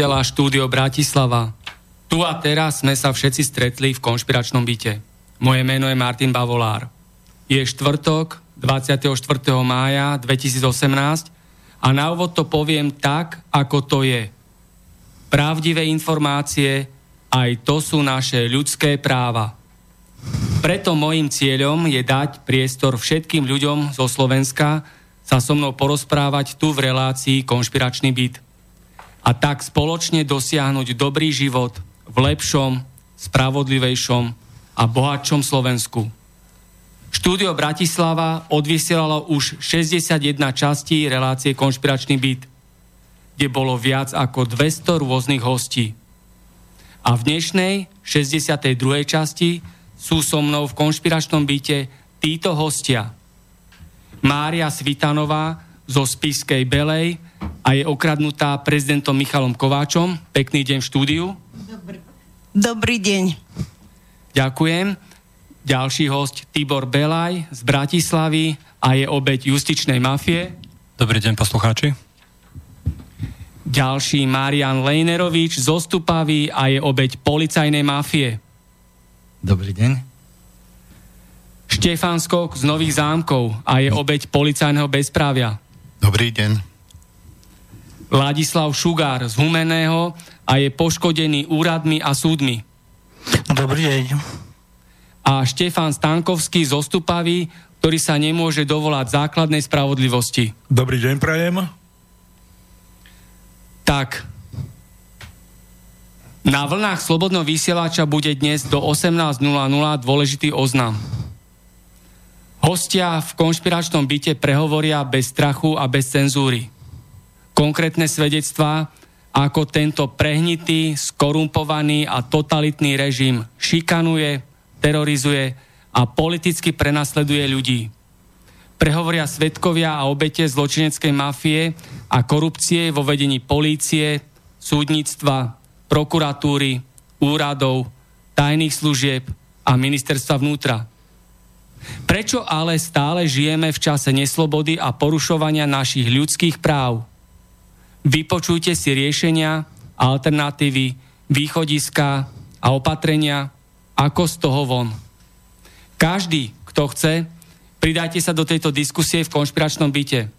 Vysiela štúdio Bratislava. Tu a teraz sme sa všetci stretli v konšpiračnom byte. Moje meno je Martin Bavolár. Je štvrtok, 24. mája 2018 a na úvod to poviem tak, ako to je. Pravdivé informácie, aj to sú naše ľudské práva. Preto môjim cieľom je dať priestor všetkým ľuďom zo Slovenska sa so mnou porozprávať tu v relácii Konšpiračný byt a tak spoločne dosiahnuť dobrý život v lepšom, spravodlivejšom a bohatšom Slovensku. Štúdio Bratislava odvysielalo už 61 častí relácie Konšpiračný byt, kde bolo viac ako 200 rôznych hostí. A v dnešnej 62. časti sú so mnou v konšpiračnom byte títo hostia. Mária Svitanová zo Spiskej Belej, a je okradnutá prezidentom Michalom Kováčom. Pekný deň v štúdiu. Dobrý, Dobrý deň. Ďakujem. Ďalší host Tibor Belaj z Bratislavy a je obeď justičnej mafie. Dobrý deň poslucháči. Ďalší Marian Lejnerovič z Ostupavy a je obeď policajnej mafie. Dobrý deň. Štefan Skok z Nových zámkov a je obeď policajného bezprávia. Dobrý deň. Ladislav Šugár z Humeného a je poškodený úradmi a súdmi. Dobrý deň. A Štefan Stankovský z Ostupavy, ktorý sa nemôže dovolať základnej spravodlivosti. Dobrý deň, prajem. Tak, na vlnách Slobodného vysielača bude dnes do 18.00 dôležitý oznam. Hostia v konšpiračnom byte prehovoria bez strachu a bez cenzúry konkrétne svedectvá, ako tento prehnitý, skorumpovaný a totalitný režim šikanuje, terorizuje a politicky prenasleduje ľudí. Prehovoria svetkovia a obete zločineckej mafie a korupcie vo vedení polície, súdnictva, prokuratúry, úradov, tajných služieb a ministerstva vnútra. Prečo ale stále žijeme v čase neslobody a porušovania našich ľudských práv? Vypočujte si riešenia, alternatívy, východiska a opatrenia, ako z toho von. Každý, kto chce, pridajte sa do tejto diskusie v konšpiračnom byte.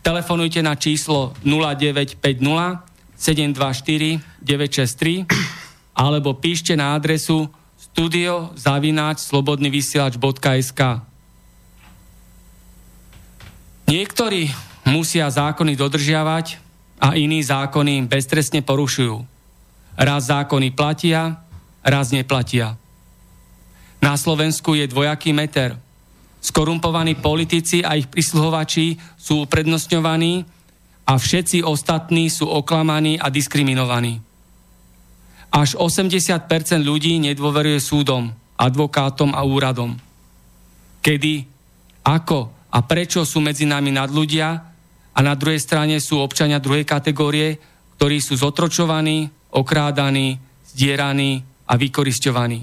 Telefonujte na číslo 0950 724 963 alebo píšte na adresu studiozavináč.slobodnyvysielač.sk Niektorí musia zákony dodržiavať, a iní zákony beztrestne porušujú. Raz zákony platia, raz neplatia. Na Slovensku je dvojaký meter. Skorumpovaní politici a ich prisluhovači sú uprednostňovaní a všetci ostatní sú oklamaní a diskriminovaní. Až 80% ľudí nedôveruje súdom, advokátom a úradom. Kedy, ako a prečo sú medzi nami nadľudia, a na druhej strane sú občania druhej kategórie, ktorí sú zotročovaní, okrádaní, zdieraní a vykoristovaní.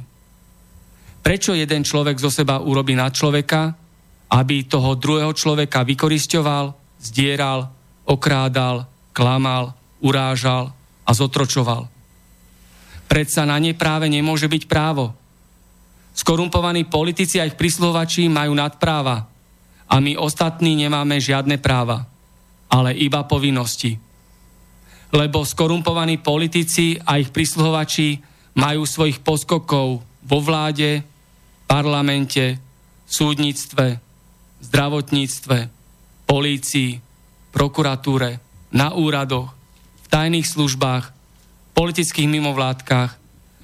Prečo jeden človek zo seba urobí na človeka, aby toho druhého človeka vykorisťoval, zdieral, okrádal, klamal, urážal a zotročoval? Predsa na ne práve nemôže byť právo. Skorumpovaní politici a ich prisluhovači majú nadpráva a my ostatní nemáme žiadne práva, ale iba povinnosti. Lebo skorumpovaní politici a ich prisluhovači majú svojich poskokov vo vláde, parlamente, súdnictve, zdravotníctve, polícii, prokuratúre, na úradoch, v tajných službách, politických mimovládkach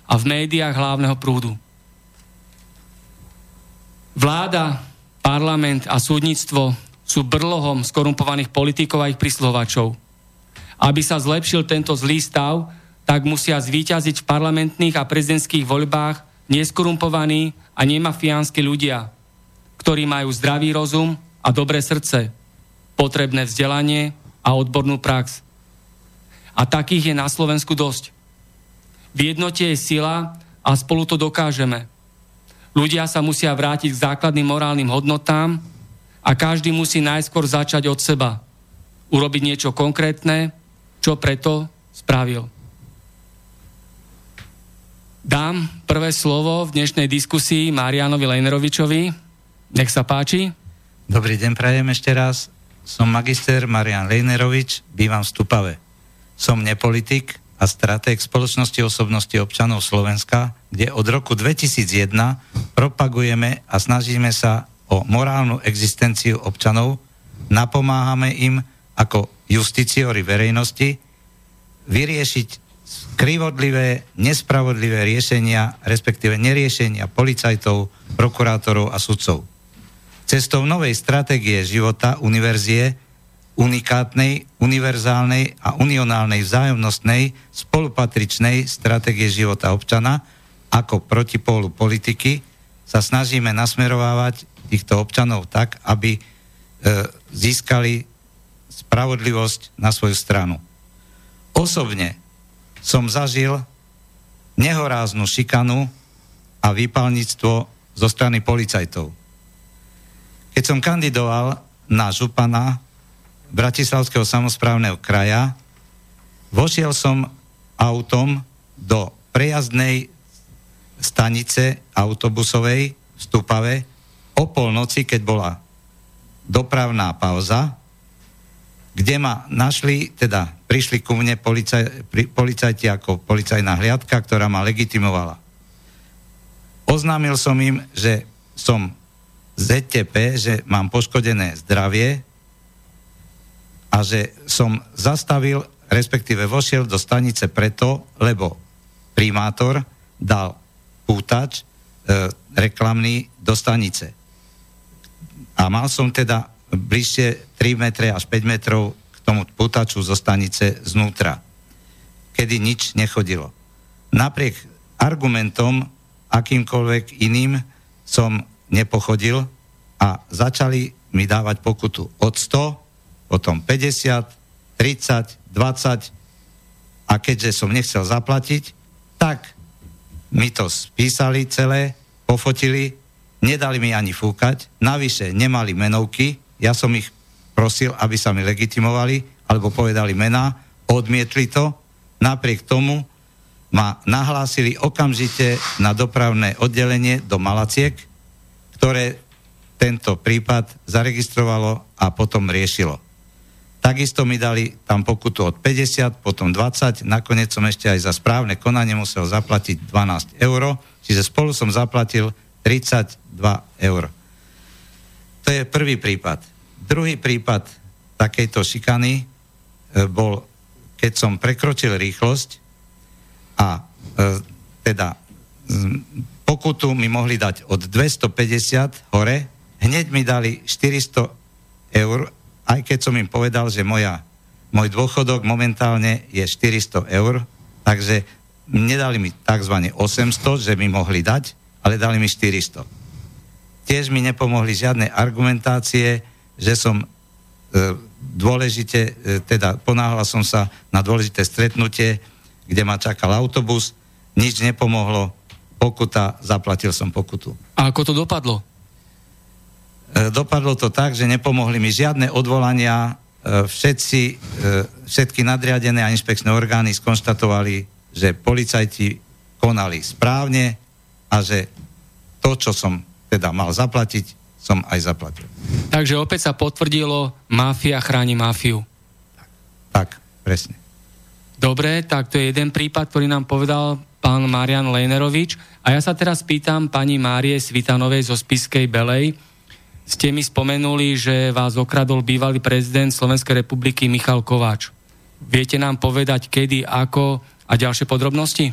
a v médiách hlavného prúdu. Vláda, parlament a súdnictvo sú brlohom skorumpovaných politikov a ich prisluhovačov. Aby sa zlepšil tento zlý stav, tak musia zvíťaziť v parlamentných a prezidentských voľbách neskorumpovaní a nemafiánsky ľudia, ktorí majú zdravý rozum a dobré srdce, potrebné vzdelanie a odbornú prax. A takých je na Slovensku dosť. V jednote je sila a spolu to dokážeme. Ľudia sa musia vrátiť k základným morálnym hodnotám a každý musí najskôr začať od seba. Urobiť niečo konkrétne, čo preto spravil. Dám prvé slovo v dnešnej diskusii Marianovi Lejnerovičovi. Nech sa páči. Dobrý deň, prajem ešte raz. Som magister Marian Lejnerovič, bývam v Stupave. Som nepolitik a stratég spoločnosti osobnosti občanov Slovenska, kde od roku 2001 propagujeme a snažíme sa o morálnu existenciu občanov, napomáhame im ako justiciori verejnosti vyriešiť krivodlivé, nespravodlivé riešenia, respektíve neriešenia policajtov, prokurátorov a sudcov. Cestou novej stratégie života univerzie, unikátnej, univerzálnej a unionálnej vzájomnostnej spolupatričnej stratégie života občana ako protipólu politiky sa snažíme nasmerovávať týchto občanov tak, aby e, získali spravodlivosť na svoju stranu. Osobne som zažil nehoráznu šikanu a výpalníctvo zo strany policajtov. Keď som kandidoval na župana Bratislavského samozprávneho kraja, vošiel som autom do prejazdnej stanice autobusovej v Stupave o polnoci, keď bola dopravná pauza kde ma našli, teda prišli ku mne policaj, pri, policajti ako policajná hliadka, ktorá ma legitimovala. Oznámil som im, že som ZTP, že mám poškodené zdravie a že som zastavil, respektíve vošiel do stanice preto, lebo primátor dal pútač e, reklamný do stanice. A mal som teda bližšie 3 metre až 5 metrov k tomu putaču zo stanice znútra, kedy nič nechodilo. Napriek argumentom akýmkoľvek iným som nepochodil a začali mi dávať pokutu od 100, potom 50, 30, 20 a keďže som nechcel zaplatiť, tak mi to spísali celé, pofotili, nedali mi ani fúkať, navyše nemali menovky, ja som ich prosil, aby sa mi legitimovali, alebo povedali mená, odmietli to, napriek tomu ma nahlásili okamžite na dopravné oddelenie do Malaciek, ktoré tento prípad zaregistrovalo a potom riešilo. Takisto mi dali tam pokutu od 50, potom 20, nakoniec som ešte aj za správne konanie musel zaplatiť 12 eur, čiže spolu som zaplatil 32 eur. To je prvý prípad. Druhý prípad takejto šikany e, bol, keď som prekročil rýchlosť a e, teda pokutu mi mohli dať od 250 hore, hneď mi dali 400 eur, aj keď som im povedal, že moja, môj dôchodok momentálne je 400 eur, takže nedali mi tzv. 800, že mi mohli dať, ale dali mi 400. Tiež mi nepomohli žiadne argumentácie, že som e, dôležite, e, teda ponáhľal som sa na dôležité stretnutie, kde ma čakal autobus, nič nepomohlo, pokuta, zaplatil som pokutu. A ako to dopadlo? E, dopadlo to tak, že nepomohli mi žiadne odvolania, e, všetci, e, všetky nadriadené a inšpekčné orgány skonštatovali, že policajti konali správne a že to, čo som teda mal zaplatiť, som aj zaplatil. Takže opäť sa potvrdilo, mafia chráni mafiu. Tak, presne. Dobre, tak to je jeden prípad, ktorý nám povedal pán Marian Lejnerovič. A ja sa teraz pýtam pani Márie Svitanovej zo Spiskej Belej. Ste mi spomenuli, že vás okradol bývalý prezident Slovenskej republiky Michal Kováč. Viete nám povedať, kedy, ako a ďalšie podrobnosti?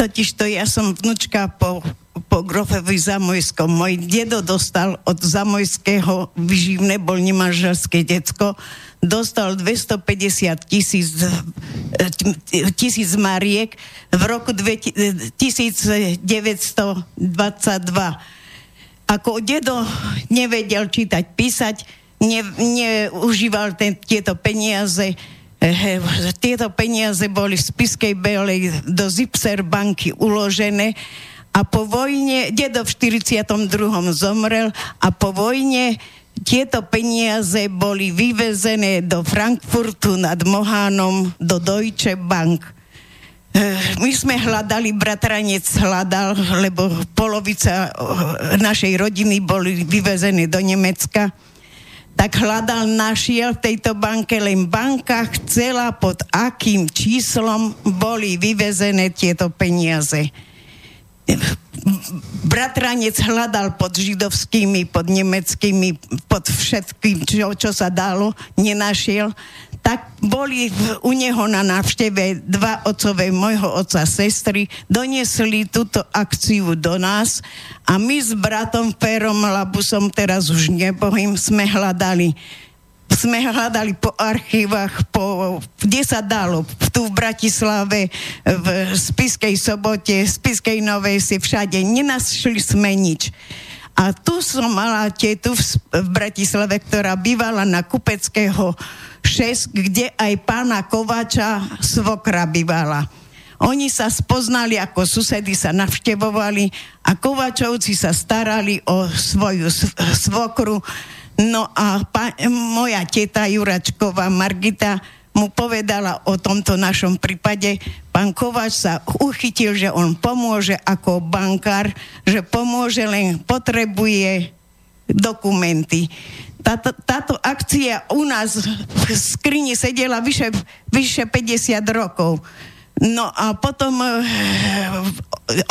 Totiž to ja som vnúčka po, po Grofevi Zamojskom. Môj dedo dostal od Zamojského vyživné, bol nemanželské decko, dostal 250 tisíc, tisíc mariek v roku 1922. Ako dedo nevedel čítať, písať, ne, neužíval ten, tieto peniaze, tieto peniaze boli v Spiskej Belej do Zipser banky uložené a po vojne, dedo v 42. zomrel a po vojne tieto peniaze boli vyvezené do Frankfurtu nad Mohánom, do Deutsche Bank. Eh, my sme hľadali, bratranec hľadal, lebo polovica eh, našej rodiny boli vyvezené do Nemecka. Tak hľadal, našiel v tejto banke, len banka chcela, pod akým číslom boli vyvezené tieto peniaze bratranec hľadal pod židovskými, pod nemeckými, pod všetkým, čo, čo sa dalo, nenašiel, tak boli v, u neho na návšteve dva otcové môjho otca sestry, doniesli túto akciu do nás a my s bratom Perom Labusom, teraz už nebohým, sme hľadali sme hľadali po archívach, po, kde sa dalo, tu v Bratislave, v Spiskej sobote, Spiskej Novej si všade, nenašli sme nič. A tu som mala tietu v, v Bratislave, ktorá bývala na Kupeckého 6, kde aj pána Kováča svokra bývala. Oni sa spoznali, ako susedy sa navštevovali a Kovačovci sa starali o svoju svokru No a pa, moja teta Juračková Margita mu povedala o tomto našom prípade. Pán Kováč sa uchytil, že on pomôže ako bankár, že pomôže, len potrebuje dokumenty. Táto, táto akcia u nás v skrini sedela vyše, vyše 50 rokov. No a potom e,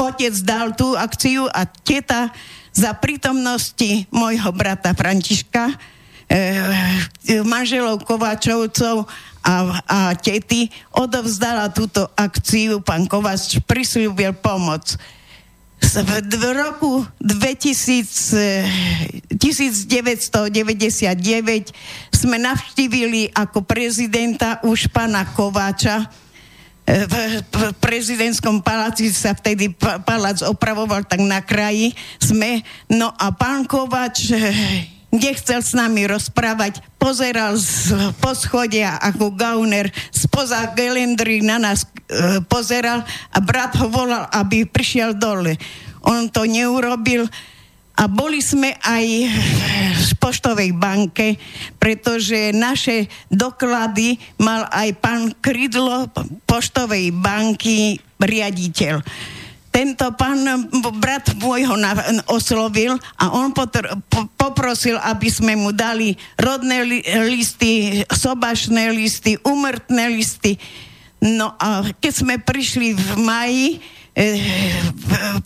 otec dal tú akciu a teta za prítomnosti môjho brata Františka, e, manželov Kováčovcov a, a tety odovzdala túto akciu, pán Kováč prislúbil pomoc. V roku 2000, 1999 sme navštívili ako prezidenta už pána Kováča, v, v prezidentskom paláci sa vtedy palác opravoval tak na kraji. Sme, no a pán Kovač eh, nechcel s nami rozprávať, pozeral z poschodia ako gauner, spoza gelendry na nás e, pozeral a brat ho volal, aby prišiel dole. On to neurobil, a boli sme aj v poštovej banke, pretože naše doklady mal aj pán Krydlo poštovej banky riaditeľ tento pán brat môjho na, oslovil a on potr, po, poprosil, aby sme mu dali rodné li, listy, sobašné listy, umrtné listy. No a keď sme prišli v maji,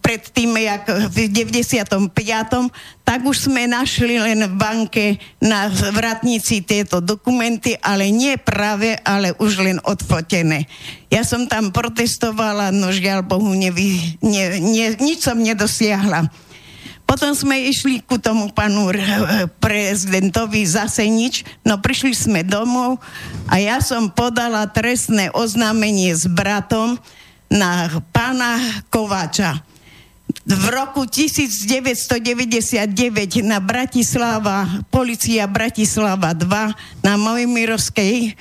pred tým, jak v 95. tak už sme našli len v banke na vratnici tieto dokumenty, ale nie práve, ale už len odfotené. Ja som tam protestovala, no žiaľ Bohu, nevy, ne, ne, nič som nedosiahla. Potom sme išli ku tomu panu prezidentovi zase nič, no prišli sme domov a ja som podala trestné oznámenie s bratom, na pána Kováča. V roku 1999 na Bratislava, policia Bratislava 2 na Mojmirovskej e,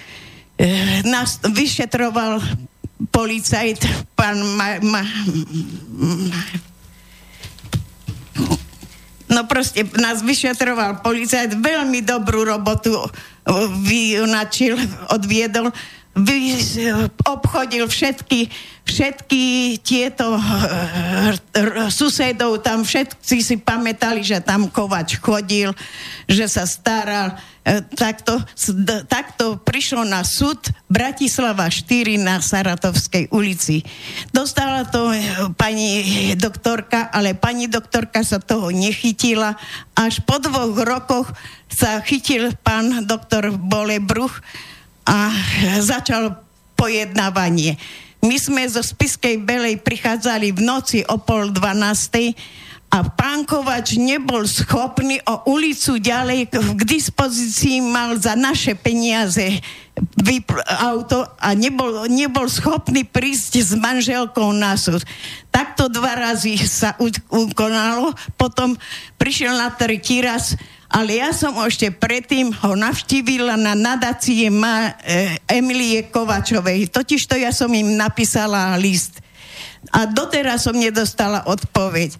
nás vyšetroval policajt, pán ma, ma, no proste nás vyšetroval policajt, veľmi dobrú robotu vyunačil, odviedol, vy, obchodil všetky všetky tieto eh, susedov, tam všetci si pamätali, že tam Kovač chodil, že sa staral. Eh, takto, takto prišlo na súd Bratislava 4 na Saratovskej ulici. Dostala to eh, pani doktorka, ale pani doktorka sa toho nechytila. Až po dvoch rokoch sa chytil pán doktor Bolebruch a začal pojednávanie. My sme zo Spiskej Belej prichádzali v noci o pol dvanástej a pán Kovač nebol schopný o ulicu ďalej k dispozícii mal za naše peniaze auto a nebol, nebol schopný prísť s manželkou na súd. Takto dva razy sa ukonalo, potom prišiel na tretí raz ale ja som ešte predtým ho navštívila na nadácie ma, e, Emilie Kovačovej. Totižto ja som im napísala list. A doteraz som nedostala odpoveď.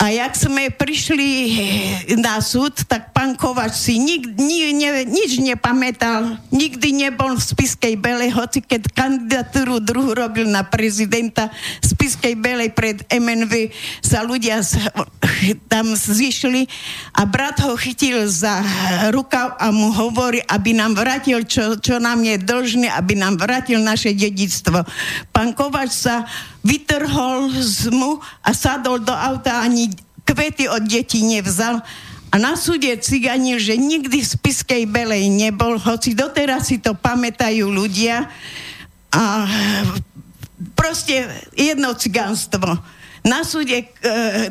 A jak sme prišli eh, na súd, tak pán Kovač si nik, ni, ne, nič nepamätal, nikdy nebol v Spiskej Belej, hoci keď kandidatúru druhú robil na prezidenta Spiskej Belej pred MNV, sa ľudia tam zišli a brat ho chytil za rukav a mu hovorí, aby nám vrátil, čo, čo nám je dlžné, aby nám vrátil naše dedictvo. Pán Kovač sa vytrhol z mu a sadol do auta ani kvety od detí nevzal. A na súde ciganil, že nikdy v Spiskej Belej nebol, hoci doteraz si to pamätajú ľudia. A proste jedno cigánstvo. Na súde e,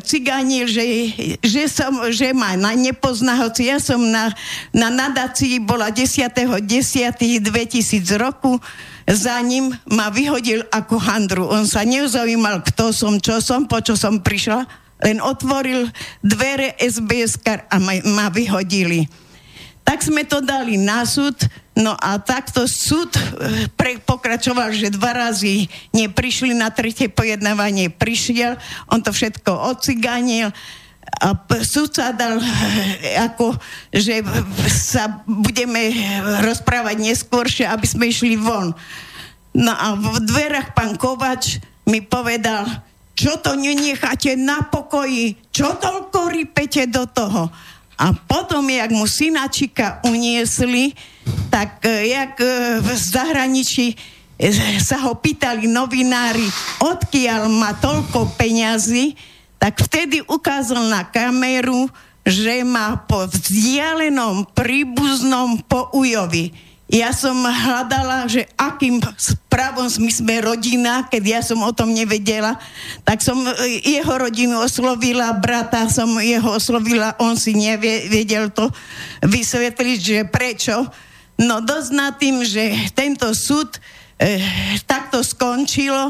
cigánil, že, že, som, že ma na nepozná, hoci ja som na, na nadácii bola 10.10.2000 roku, za ním ma vyhodil ako handru. On sa nezaujímal, kto som, čo som, po čo som prišla, len otvoril dvere SBS a ma, ma vyhodili. Tak sme to dali na súd, no a takto súd eh, pre, pokračoval, že dva razy neprišli, na tretie pojednávanie prišiel, on to všetko ociganil, a súd sa dal eh, ako, že sa budeme rozprávať neskôršie, aby sme išli von. No a v dverách pán Kovač mi povedal, čo to nenecháte na pokoji, čo toľko rypete do toho. A potom, jak mu synačika uniesli, tak eh, jak eh, v zahraničí sa ho pýtali novinári, odkiaľ má toľko peňazí, tak vtedy ukázal na kameru, že má po vzdialenom príbuznom po Ujovi. Ja som hľadala, že akým spravom my sme rodina, keď ja som o tom nevedela, tak som e, jeho rodinu oslovila, brata som jeho oslovila, on si nevedel to vysvetliť, že prečo. No dosť nad tým, že tento súd e, takto skončilo,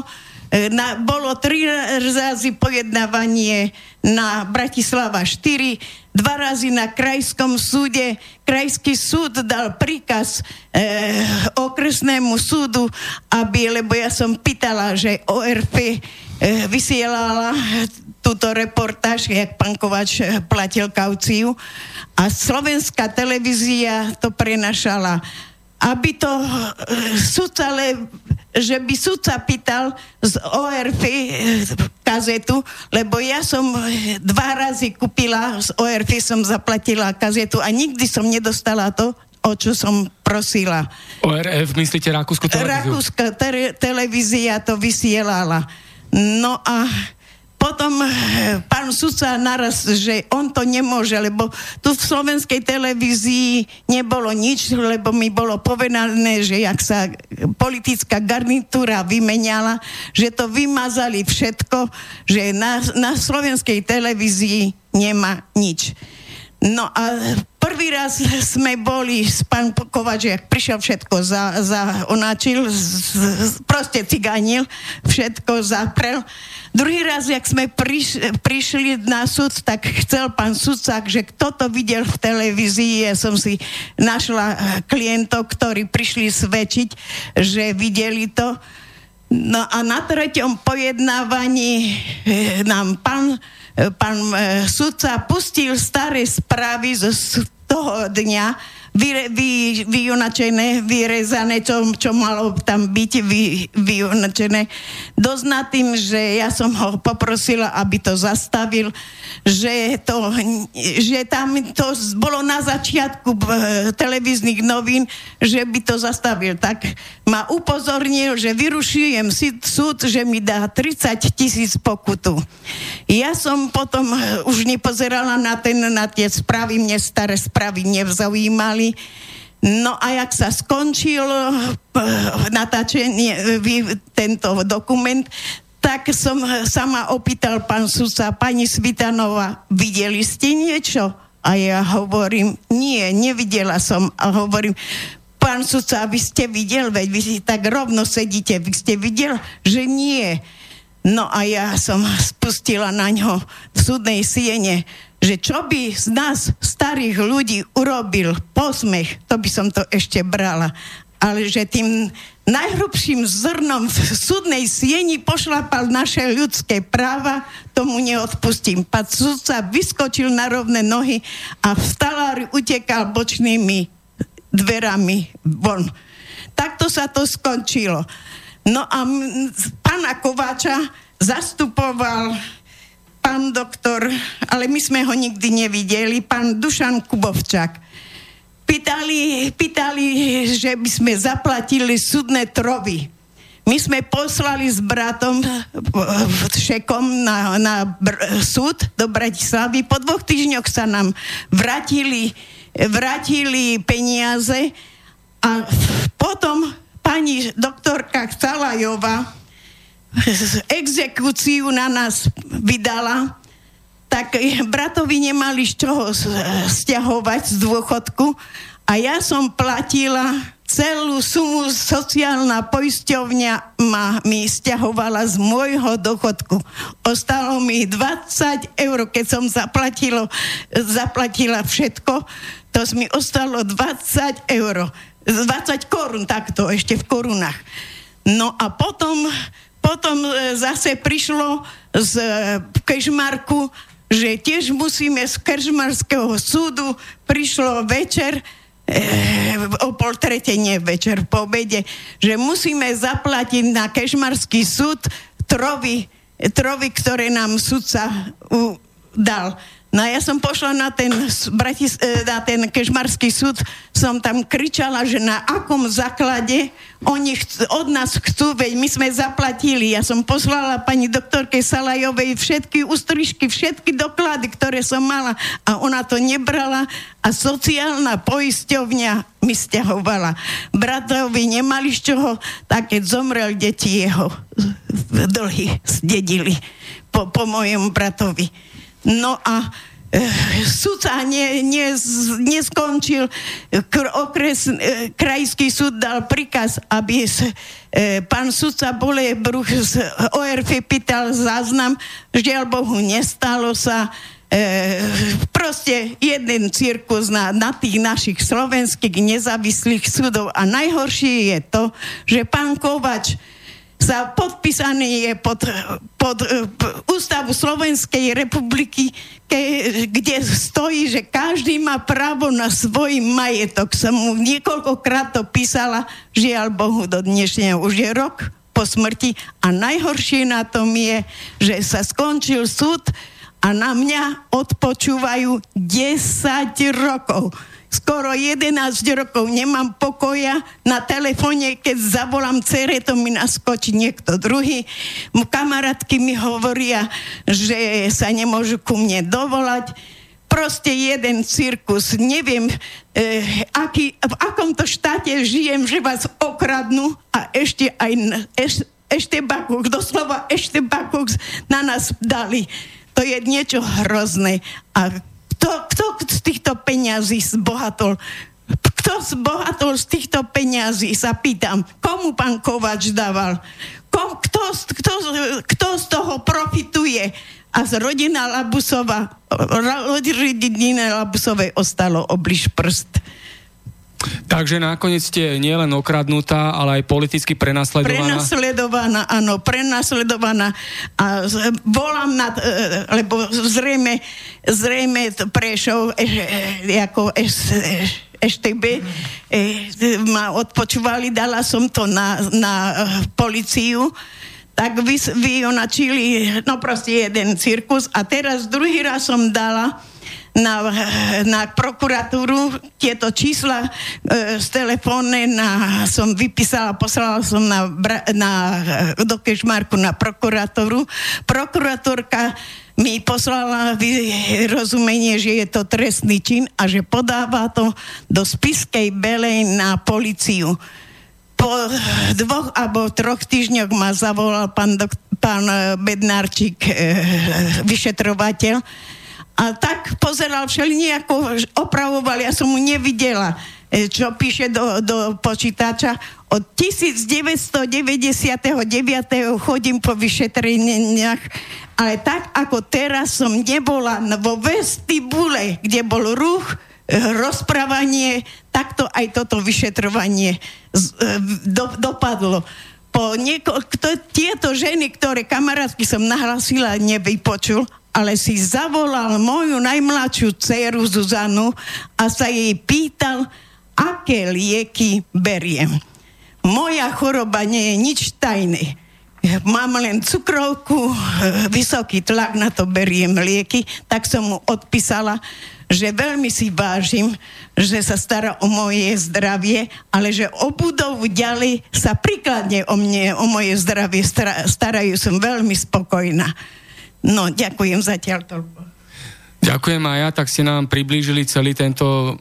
na, bolo tri razy pojednávanie na Bratislava 4, dva razy na krajskom súde. Krajský súd dal príkaz e, okresnému súdu, aby, lebo ja som pýtala, že ORP e, vysielala túto reportáž, jak pán Kovač e, platil kauciu a slovenská televízia to prenašala aby to e, sudca, le, že by sudca pýtal z ORF e, kazetu, lebo ja som e, dva razy kúpila z ORF, som zaplatila kazetu a nikdy som nedostala to, o čo som prosila. ORF, myslíte Rakúsku televíziu? Rakúska te- televízia to vysielala. No a potom eh, pán sudca naraz, že on to nemôže, lebo tu v slovenskej televízii nebolo nič, lebo mi bolo povedané, že jak sa politická garnitúra vymenala, že to vymazali všetko, že na, na slovenskej televízii nemá nič. No a prvý raz sme boli pán Kovač, jak prišiel všetko za, za onačil, z, proste cigánil, všetko zaprel. Druhý raz, jak sme priš, prišli na súd, tak chcel pán sudcák, že kto to videl v televízii, ja som si našla eh, klientov, ktorí prišli svedčiť, že videli to No a na treťom pojednávaní e, nám pán, pán e, sudca pustil staré správy z toho dňa, vy, vy, vyjunačené, vyrezané, čo, čo malo tam byť vy, vyjunačené. Dosť nad tým, že ja som ho poprosila, aby to zastavil, že, to, že tam to bolo na začiatku televíznych novín, že by to zastavil. Tak ma upozornil, že vyrušujem súd, že mi dá 30 tisíc pokutu. Ja som potom už nepozerala na, ten, na tie správy, mne staré správy nevzaujímali mali. No a jak sa skončil eh, natáčenie, eh, tento dokument, tak som sa ma opýtal pán sudca, pani Svitanová, videli ste niečo? A ja hovorím, nie, nevidela som. A hovorím, pán sudca, vy ste videl, veď vy si tak rovno sedíte, vy ste videl, že nie. No a ja som spustila na ňo v súdnej siene že čo by z nás starých ľudí urobil posmech, to by som to ešte brala. Ale že tým najhrubším zrnom v súdnej sieni pošlapal naše ľudské práva, tomu neodpustím. Pán sudca vyskočil na rovné nohy a v talári utekal bočnými dverami von. Takto sa to skončilo. No a pána Kováča zastupoval pán doktor, ale my sme ho nikdy nevideli, pán Dušan Kubovčak. Pýtali, pýtali, že by sme zaplatili súdne trovy. My sme poslali s bratom Šekom na, na br- súd do Bratislavy. Po dvoch týždňoch sa nám vrátili, vrátili peniaze a potom pani doktorka Ksalajová exekúciu na nás vydala, tak bratovi nemali z čoho stiahovať z dôchodku a ja som platila celú sumu sociálna poisťovňa ma, mi stiahovala z môjho dochodku. Ostalo mi 20 eur, keď som zaplatilo, zaplatila všetko, to mi ostalo 20 eur. 20 korun, takto, ešte v korunách. No a potom potom e, zase prišlo z e, Kežmarku, že tiež musíme z Kežmarského súdu, prišlo večer, e, o pol trete, nie večer, po obede, že musíme zaplatiť na Kežmarský súd trovy, trovy, ktoré nám sudca dal. No ja som pošla na ten, Bratis, e, na ten Kežmarský súd, som tam kričala, že na akom základe oni chc- od nás chcú, veď my sme zaplatili. Ja som poslala pani doktorke Salajovej všetky ústrižky, všetky doklady, ktoré som mala a ona to nebrala a sociálna poisťovňa mi stiahovala. Bratovi nemali z čoho, tak keď zomrel, deti jeho dlhy zdedili po, po mojom bratovi. No a e, sudca ne, ne, neskončil, kr, okres, e, krajský súd dal príkaz, aby s, e, pán sudca Bole Bruch z ORF pýtal záznam, žiaľ Bohu, nestalo sa, e, proste jeden cirkus na, na tých našich slovenských nezávislých súdov. A najhoršie je to, že pán Kovač sa podpísaný je pod, pod uh, Ústavu Slovenskej republiky, ke, kde stojí, že každý má právo na svoj majetok. Som mu niekoľkokrát to písala, žiaľ Bohu, do dnešného už je rok po smrti a najhoršie na tom je, že sa skončil súd a na mňa odpočúvajú 10 rokov skoro 11 rokov nemám pokoja. Na telefóne, keď zavolám cere, to mi naskočí niekto druhý. Kamarátky mi hovoria, že sa nemôžu ku mne dovolať. Proste jeden cirkus. Neviem, eh, aký, v akomto štáte žijem, že vás okradnú a ešte aj eš, ešte bakúc, doslova ešte bakúc na nás dali. To je niečo hrozné. A kto, kto z týchto peňazí zbohatol? Kto zbohatol z týchto peňazí, sa pýtam. Komu pán Kovač dával? Kom, kto, kto, kto z toho profituje? A z rodina Labusova, rodina Labusovej ostalo obliž prst. Takže nakoniec ste nielen okradnutá, ale aj politicky prenasledovaná. Prenasledovaná, áno, prenasledovaná. A volám na, e, lebo zrejme, zrejme Prešov e, e, ako es, EŠTB ma odpočúvali, dala som to na, na policiu tak vy, vyjonačili, no proste jeden cirkus a teraz druhý raz som dala na, na prokuratúru tieto čísla e, z telefónne na, som vypísala, poslala som na, na, do Kešmarku na prokuratúru. Prokuratúrka mi poslala rozumenie, že je to trestný čin a že podáva to do spiskej belej na policiu. Po dvoch alebo troch týždňoch ma zavolal pán, dok- pán Bednárčik, e, vyšetrovateľ, a tak pozeral všeli nejako opravoval, ja som mu nevidela, e, čo píše do, do počítača. Od 1999. chodím po vyšetreniach, ale tak ako teraz som nebola vo vestibule, kde bol ruch, e, rozprávanie, takto aj toto vyšetrovanie e, do, dopadlo po nieko- tieto ženy, ktoré kamarátky som nahlasila, nevypočul ale si zavolal moju najmladšiu dceru Zuzanu a sa jej pýtal, aké lieky beriem. Moja choroba nie je nič tajné. Mám len cukrovku, vysoký tlak, na to beriem lieky, tak som mu odpísala, že veľmi si vážim, že sa stará o moje zdravie, ale že o budovu ďalej sa príkladne o mne, o moje zdravie starajú. Som veľmi spokojná. No, ďakujem zatiaľ toľko. Ďakujem aj ja, tak ste nám priblížili celý tento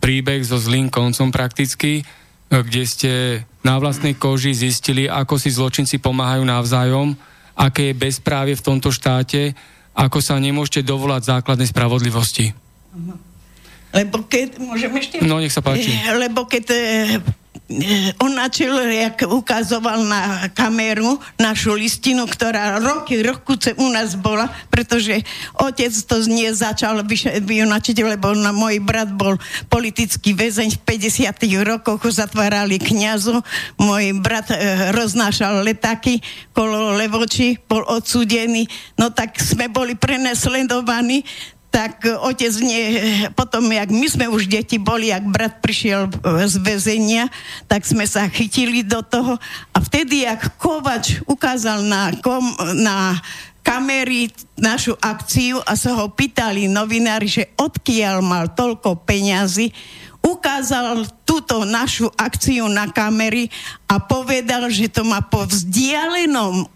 príbeh so zlým koncom prakticky, kde ste na vlastnej koži zistili, ako si zločinci pomáhajú navzájom, aké je bezprávie v tomto štáte, ako sa nemôžete dovolať základnej spravodlivosti. Lebo keď, môžem ešte? No, nech sa páči. Lebo keď eh, on načal, jak ukazoval na kameru našu listinu, ktorá roky, rokuce u nás bola, pretože otec to nie začal vyjunačiť, lebo na, môj brat bol politický väzeň v 50 rokoch, zatvárali kniazu, môj brat e, roznášal letáky kolo Levoči, bol odsúdený, no tak sme boli prenesledovaní, tak otec nie, potom, jak my sme už deti boli, jak brat prišiel z väzenia, tak sme sa chytili do toho. A vtedy, jak Kovač ukázal na, kom, na kamery našu akciu a sa ho pýtali novinári, že odkiaľ mal toľko peňazí, ukázal túto našu akciu na kamery a povedal, že to má po vzdialenom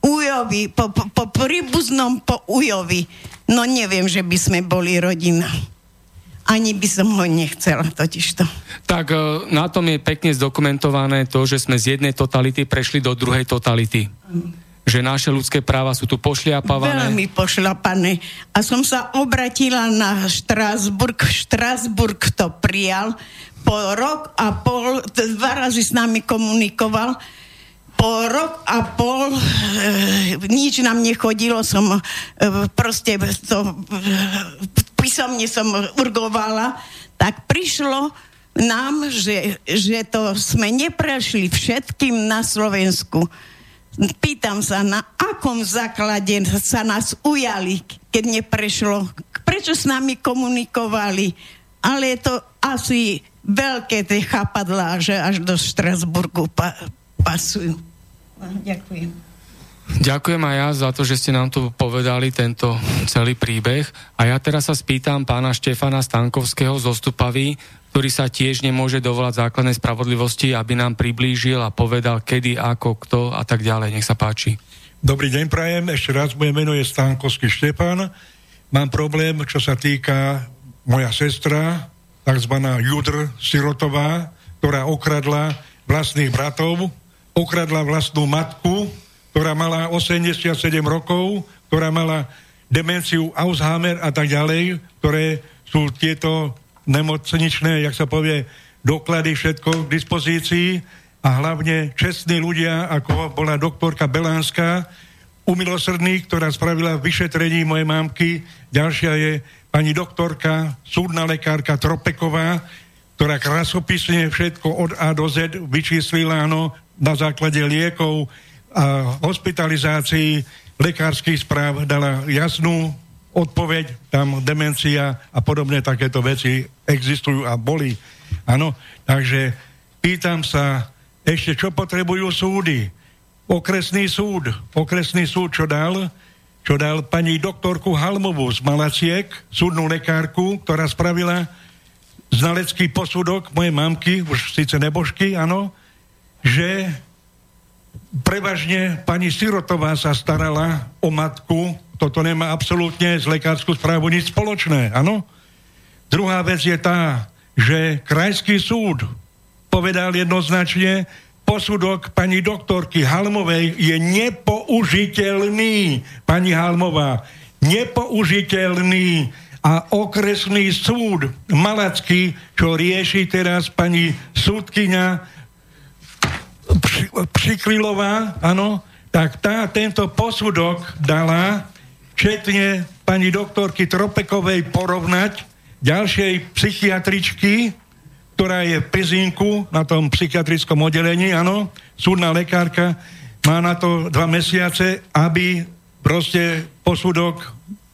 ujovi, po, po, po príbuznom po ujovi No neviem, že by sme boli rodina. Ani by som ho nechcela totižto. Tak e, na tom je pekne zdokumentované to, že sme z jednej totality prešli do druhej totality. Že naše ľudské práva sú tu pošliapavané. Veľmi pošliapané. A som sa obratila na Štrásburg. Štrásburg to prijal. Po rok a pol, dva razy s nami komunikoval po rok a pol e, nič nám nechodilo, som e, proste to e, písomne som urgovala, tak prišlo nám, že, že to sme neprešli všetkým na Slovensku. Pýtam sa, na akom základe sa nás ujali, keď neprešlo? Prečo s nami komunikovali? Ale je to asi veľké tie chapadlá, že až do Štrasburgu pa, pasujú. Ďakujem. Ďakujem aj ja za to, že ste nám tu povedali tento celý príbeh. A ja teraz sa spýtam pána Štefana Stankovského z Ostupavy, ktorý sa tiež nemôže dovolať základnej spravodlivosti, aby nám priblížil a povedal, kedy, ako, kto a tak ďalej. Nech sa páči. Dobrý deň, prajem. Ešte raz, moje meno je Stankovský Štefan. Mám problém, čo sa týka moja sestra, takzvaná Judr Sirotová, ktorá okradla vlastných bratov, okradla vlastnú matku, ktorá mala 87 rokov, ktorá mala demenciu Alzheimer a tak ďalej, ktoré sú tieto nemocničné, jak sa povie, doklady všetko k dispozícii a hlavne čestní ľudia, ako bola doktorka Belánska, umilosrdný, ktorá spravila vyšetrení mojej mámky. Ďalšia je pani doktorka, súdna lekárka Tropeková, ktorá krasopisne všetko od A do Z vyčíslila, áno, na základe liekov a hospitalizácií lekárskych správ dala jasnú odpoveď, tam demencia a podobne takéto veci existujú a boli. Áno, takže pýtam sa, ešte čo potrebujú súdy? Okresný súd, okresný súd čo dal? Čo dal pani doktorku Halmovú z Malaciek, súdnu lekárku, ktorá spravila znalecký posudok mojej mamky, už síce nebožky, áno, že prevažne pani Sirotová sa starala o matku, toto nemá absolútne z lekárskú správu nič spoločné, áno? Druhá vec je tá, že krajský súd povedal jednoznačne, posudok pani doktorky Halmovej je nepoužiteľný, pani Halmová, nepoužiteľný a okresný súd Malacký, čo rieši teraz pani súdkyňa Přikrilová, áno, tak tá tento posudok dala četne pani doktorky Tropekovej porovnať ďalšej psychiatričky, ktorá je v Pezinku na tom psychiatrickom oddelení, áno, súdna lekárka, má na to dva mesiace, aby proste posudok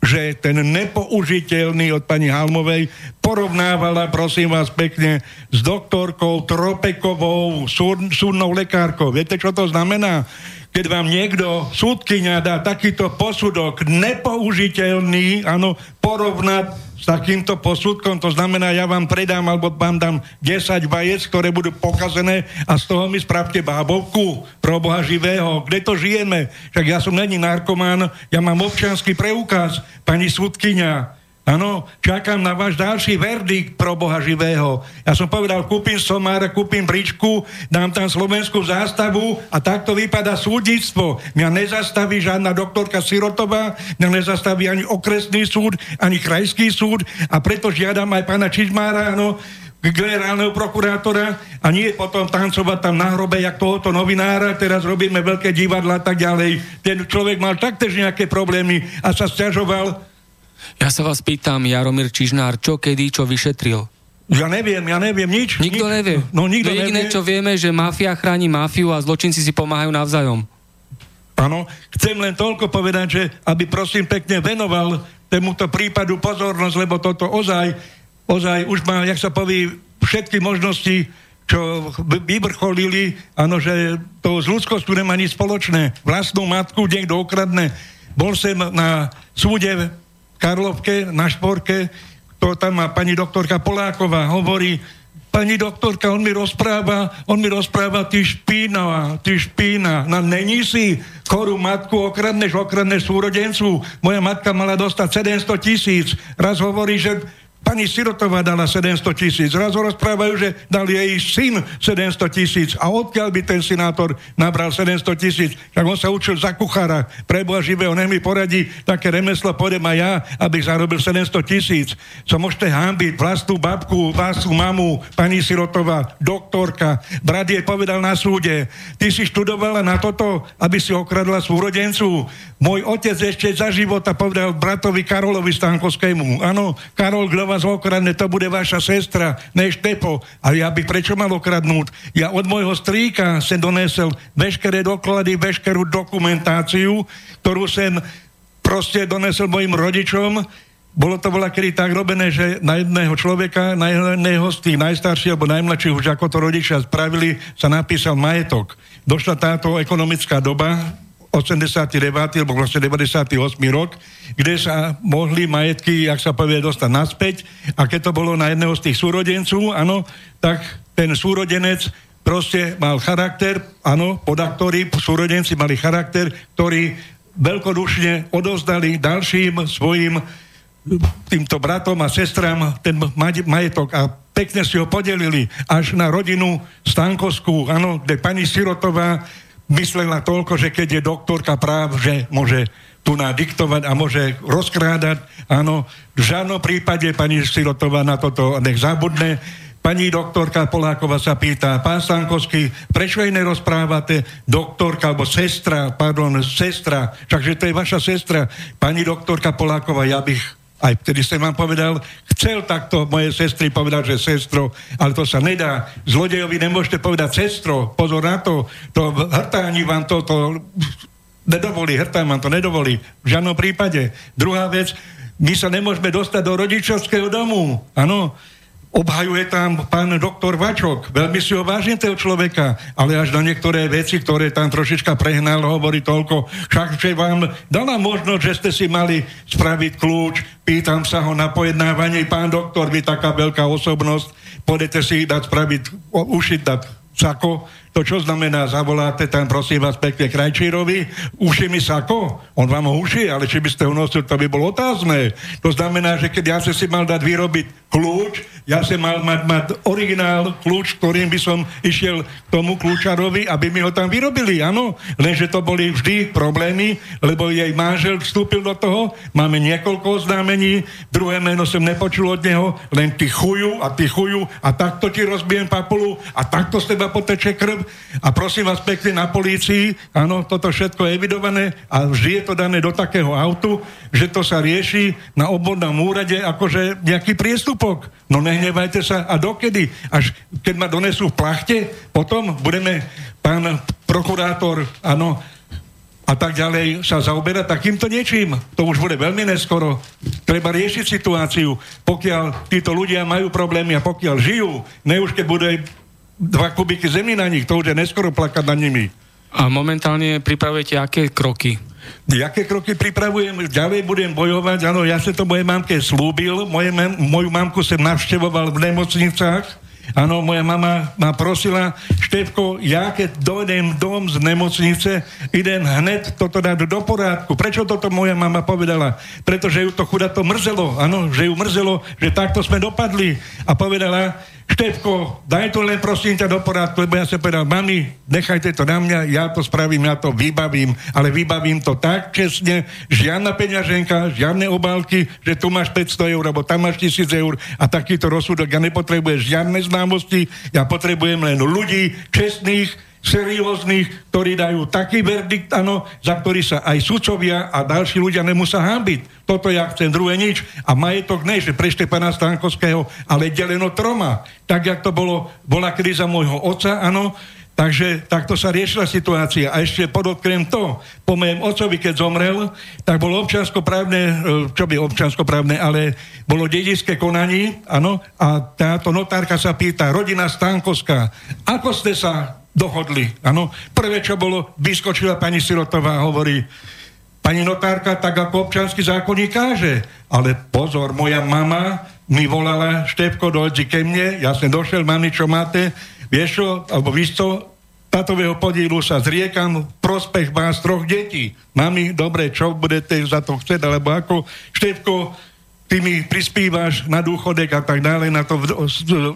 že ten nepoužiteľný od pani Halmovej porovnávala, prosím vás pekne, s doktorkou Tropekovou, súd, súdnou lekárkou. Viete, čo to znamená? Keď vám niekto, súdkynia, dá takýto posudok nepoužiteľný, áno, porovnať s takýmto posudkom, to znamená, ja vám predám alebo vám dám 10 vajec, ktoré budú pokazené a z toho mi spravte bábovku pro Boha živého. Kde to žijeme? Však ja som není narkomán, ja mám občianský preukaz, pani súdkynia. Áno, čakám na váš ďalší verdikt pro Boha živého. Ja som povedal, kúpim somára, kúpim bričku, dám tam slovenskú zástavu a takto vypadá súdnictvo. Mňa nezastaví žiadna doktorka Sirotová, mňa nezastaví ani okresný súd, ani krajský súd a preto žiadam aj pána Čižmára, áno, generálneho prokurátora a nie potom tancovať tam na hrobe, jak tohoto novinára, teraz robíme veľké divadla a tak ďalej. Ten človek mal taktéž nejaké problémy a sa stiažoval, ja sa vás pýtam, Jaromír Čižnár, čo kedy, čo vyšetril? Ja neviem, ja neviem nič. Nikto nič, nevie. No nikto no jediné, nevie. čo vieme, že mafia chráni mafiu a zločinci si pomáhajú navzájom. Áno, chcem len toľko povedať, že aby prosím pekne venoval tomuto prípadu pozornosť, lebo toto ozaj, ozaj už má, jak sa povie, všetky možnosti, čo vyvrcholili, áno, že to s ľudskosťou nemá nič spoločné. Vlastnú matku niekto okradne. Bol sem na súde Karlovke, na šporke, to tam má pani doktorka Poláková, hovorí, pani doktorka, on mi rozpráva, on mi rozpráva, ty špína, ty špína, no není si chorú matku, okradneš, okradneš súrodencu, moja matka mala dostať 700 tisíc, raz hovorí, že Pani Sirotová dala 700 tisíc. Raz rozprávajú, že dal jej syn 700 tisíc. A odkiaľ by ten senátor nabral 700 tisíc? Tak on sa učil za kuchára. Preboha živého, nech mi poradí také remeslo, pôjdem aj ja, aby zarobil 700 tisíc. Co môžete hámbiť vlastnú babku, vlastnú mamu, pani Sirotová, doktorka. Brat jej povedal na súde, ty si študovala na toto, aby si okradla súrodencu. Môj otec ešte za života povedal bratovi Karolovi Stankovskému. Áno, Karol, kto vás okradne, to bude vaša sestra, ne Štepo. A ja by prečo mal okradnúť? Ja od môjho strýka som donesel veškeré doklady, veškerú dokumentáciu, ktorú som proste donesel mojim rodičom. Bolo to bola kedy tak robené, že na jedného človeka, na jedného z tých najstarších alebo najmladších, už ako to rodičia spravili, sa napísal majetok. Došla táto ekonomická doba, 89. alebo vlastne 98. rok, kde sa mohli majetky, jak sa povie, dostať naspäť a keď to bolo na jedného z tých súrodencov, áno, tak ten súrodenec proste mal charakter, áno, podaktorí, súrodenci mali charakter, ktorý veľkodušne odozdali ďalším svojim týmto bratom a sestram ten majetok a pekne si ho podelili až na rodinu Stankovskú, áno, kde pani Sirotová myslela toľko, že keď je doktorka práv, že môže tu nadiktovať a môže rozkrádať. Áno, v žiadnom prípade pani Sirotová na toto nech zabudne. Pani doktorka Poláková sa pýta, pán Stankovský, prečo jej nerozprávate doktorka, alebo sestra, pardon, sestra, takže to je vaša sestra. Pani doktorka Poláková, ja bych aj vtedy som vám povedal, chcel takto moje sestry povedať, že sestro, ale to sa nedá. Zlodejovi nemôžete povedať sestro, pozor na to, to hrtáni vám to, to nedovolí, hrtán vám to nedovolí. V žiadnom prípade. Druhá vec, my sa nemôžeme dostať do rodičovského domu. Áno, obhajuje tam pán doktor Vačok. Veľmi si ho vážim toho človeka, ale až na niektoré veci, ktoré tam trošička prehnal, hovorí toľko. Však, že vám dala možnosť, že ste si mali spraviť kľúč, pýtam sa ho na pojednávanie, pán doktor, vy taká veľká osobnosť, pôjdete si dať spraviť, ušiť dať sako, to čo znamená, zavoláte tam prosím vás pekne Krajčírovi, uši mi sako, on vám ho uši, ale či by ste ho nosil, to by bolo otázne. To znamená, že keď ja si mal dať vyrobiť kľúč, ja som mal mať, mať originál kľúč, ktorým by som išiel k tomu kľúčarovi, aby mi ho tam vyrobili, áno. Lenže to boli vždy problémy, lebo jej manžel vstúpil do toho, máme niekoľko oznámení, druhé meno som nepočul od neho, len ty chuju a ty chuju a takto ti rozbijem papulu a takto z teba poteče krv a prosím vás pekne na polícii, áno, toto všetko je evidované a vždy je to dané do takého autu, že to sa rieši na obvodnom úrade akože nejaký priestupok. No nehnevajte sa. A dokedy? Až keď ma donesú v plachte, potom budeme, pán prokurátor, áno, a tak ďalej sa zaoberať takýmto niečím. To už bude veľmi neskoro. Treba riešiť situáciu. Pokiaľ títo ľudia majú problémy a pokiaľ žijú, ne už keď bude dva kubiky zemi na nich, to už je neskoro plakať na nimi. A momentálne pripravujete aké kroky? Jaké kroky pripravujem? Ďalej budem bojovať. Áno, ja som to mojej mamke slúbil. Moje, moju mamku som navštevoval v nemocnicách Áno, moja mama ma prosila, Števko, ja keď dojdem dom z nemocnice, idem hned toto dať do porádku. Prečo toto moja mama povedala? Pretože ju to chuda to mrzelo, áno, že ju mrzelo, že takto sme dopadli. A povedala, Števko, daj to len prosím ťa do porádku, lebo ja sa povedal, mami, nechajte to na mňa, ja to spravím, ja to vybavím, ale vybavím to tak čestne, žiadna peňaženka, žiadne obálky, že tu máš 500 eur, alebo tam máš 1000 eur a takýto rozsudok. Ja nepotrebujem žiadne známosti, ja potrebujem len ľudí čestných, serióznych, ktorí dajú taký verdikt, áno, za ktorý sa aj sudcovia a ďalší ľudia nemusia hábiť. Toto ja chcem, druhé nič. A majetok ne, že pre Štepana Stankovského, ale deleno troma. Tak, jak to bolo, bola kríza môjho otca, áno, Takže takto sa riešila situácia. A ešte podotknem to, po mojom otcovi, keď zomrel, tak bolo občanskoprávne, e, čo by občanskoprávne, ale bolo dedické konanie, áno, a táto notárka sa pýta, rodina Stankovská, ako ste sa dohodli. Áno. Prvé, čo bolo, vyskočila pani Sirotová a hovorí, pani notárka, tak ako občanský zákonník káže. Ale pozor, moja mama mi volala, Štepko, dojdi ke mne, ja som došiel, mami, čo máte, vieš čo, alebo víš čo, tatového podílu sa zriekam prospech vás troch detí. Mami, dobre, čo budete za to chcieť, alebo ako, Štepko, ty mi prispívaš na dôchodek a tak ďalej, na to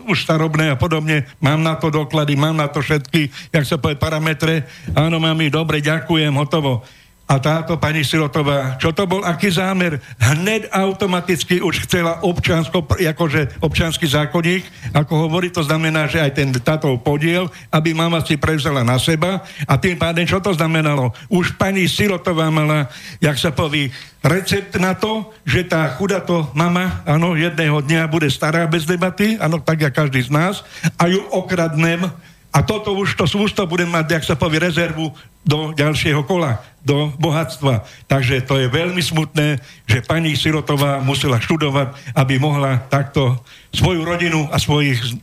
už starobné a podobne, mám na to doklady, mám na to všetky, jak sa povie, parametre, áno, mami, dobre, ďakujem, hotovo. A táto pani Sirotová, čo to bol, aký zámer? Hned automaticky už chcela občansko, akože občanský zákonník, ako hovorí, to znamená, že aj ten táto podiel, aby mama si prevzala na seba a tým pádem, čo to znamenalo? Už pani Sirotová mala, jak sa povie, recept na to, že tá chudato mama, áno, jedného dňa bude stará bez debaty, áno, tak jak každý z nás, a ju okradnem a toto už, to sústo budem mať, jak sa povie, rezervu do ďalšieho kola, do bohatstva. Takže to je veľmi smutné, že pani Sirotová musela študovať, aby mohla takto svoju rodinu a svojich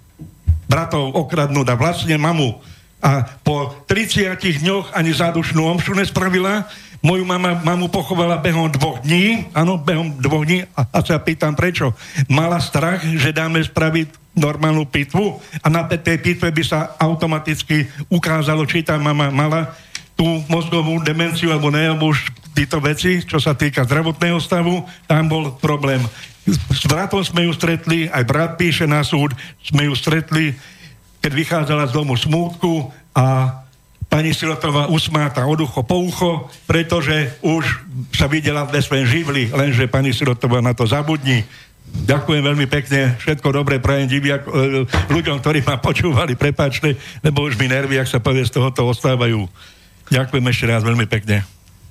bratov okradnúť a vlastne mamu. A po 30 dňoch ani zádušnú omšu nespravila, Moju mama, mamu pochovala behom dvoch dní, áno, behom dvoch dní a, a sa pýtam prečo. Mala strach, že dáme spraviť normálnu pitvu a na tej pitve by sa automaticky ukázalo, či tá mama mala tú mozgovú demenciu alebo ne, alebo už títo veci, čo sa týka zdravotného stavu, tam bol problém. S bratom sme ju stretli, aj brat píše na súd, sme ju stretli, keď vychádzala z domu smútku a pani Silotová usmáta od ucho po ucho, pretože už sa videla v svojom živli, lenže pani Silotová na to zabudní. Ďakujem veľmi pekne, všetko dobré prajem diviak, e, ľuďom, ktorí ma počúvali, prepáčte, lebo už mi nervy, ak sa povie, z tohoto ostávajú. Ďakujem ešte raz veľmi pekne.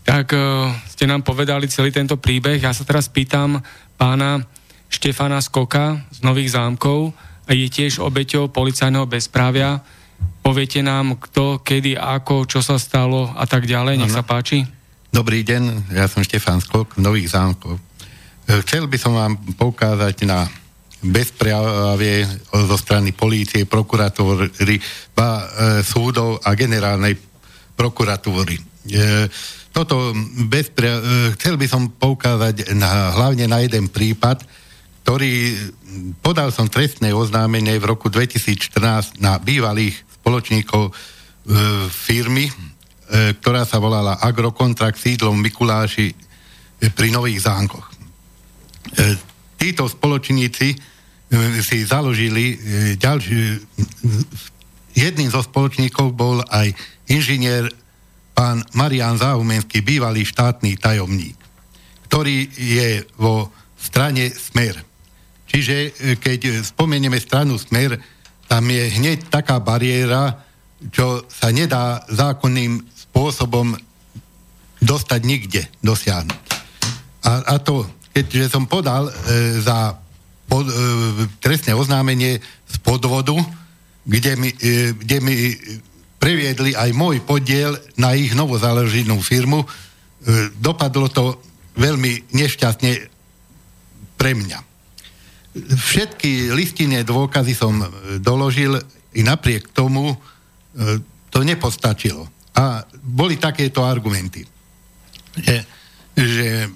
Tak uh, ste nám povedali celý tento príbeh. Ja sa teraz pýtam, pána Štefana Skoka z Nových zámkov je tiež obeťou policajného bezprávia. Poviete nám, kto, kedy, ako, čo sa stalo a tak ďalej. Nech sa páči. Dobrý deň, ja som Štefan Skok Nových zámkov. E, chcel by som vám poukázať na bezprávie zo strany polície, prokuratúry, ba, e, súdov a generálnej prokuratúry. E, toto bezpria... E, chcel by som poukázať na, hlavne na jeden prípad, ktorý podal som trestné oznámenie v roku 2014 na bývalých spoločníkov e, firmy, e, ktorá sa volala Agrokontrakt sídlom Mikuláši e, pri Nových zánkoch. E, títo spoločníci e, si založili e, ďalší... Jedným zo spoločníkov bol aj inžinier pán Marian Záumenský, bývalý štátny tajomník, ktorý je vo strane Smer. Čiže e, keď spomenieme stranu Smer, tam je hneď taká bariéra, čo sa nedá zákonným spôsobom dostať nikde, dosiahnuť. A, a to, keďže som podal e, za pod, e, trestné oznámenie z podvodu, kde mi, e, kde mi previedli aj môj podiel na ich novozaloženú firmu. E, dopadlo to veľmi nešťastne pre mňa. Všetky listinné dôkazy som e, doložil i napriek tomu e, to nepostačilo. A boli takéto argumenty, že, že e,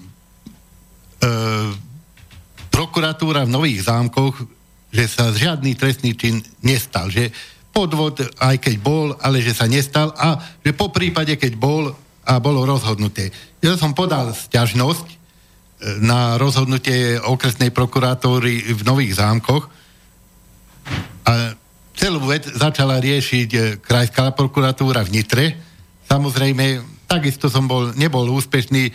prokuratúra v Nových zámkoch, že sa žiadny trestný čin nestal, že podvod, aj keď bol, ale že sa nestal a že po prípade, keď bol a bolo rozhodnuté. Ja som podal sťažnosť na rozhodnutie okresnej prokurátory v Nových zámkoch a celú vec začala riešiť e, krajská prokuratúra v Nitre. Samozrejme, takisto som bol, nebol úspešný, e,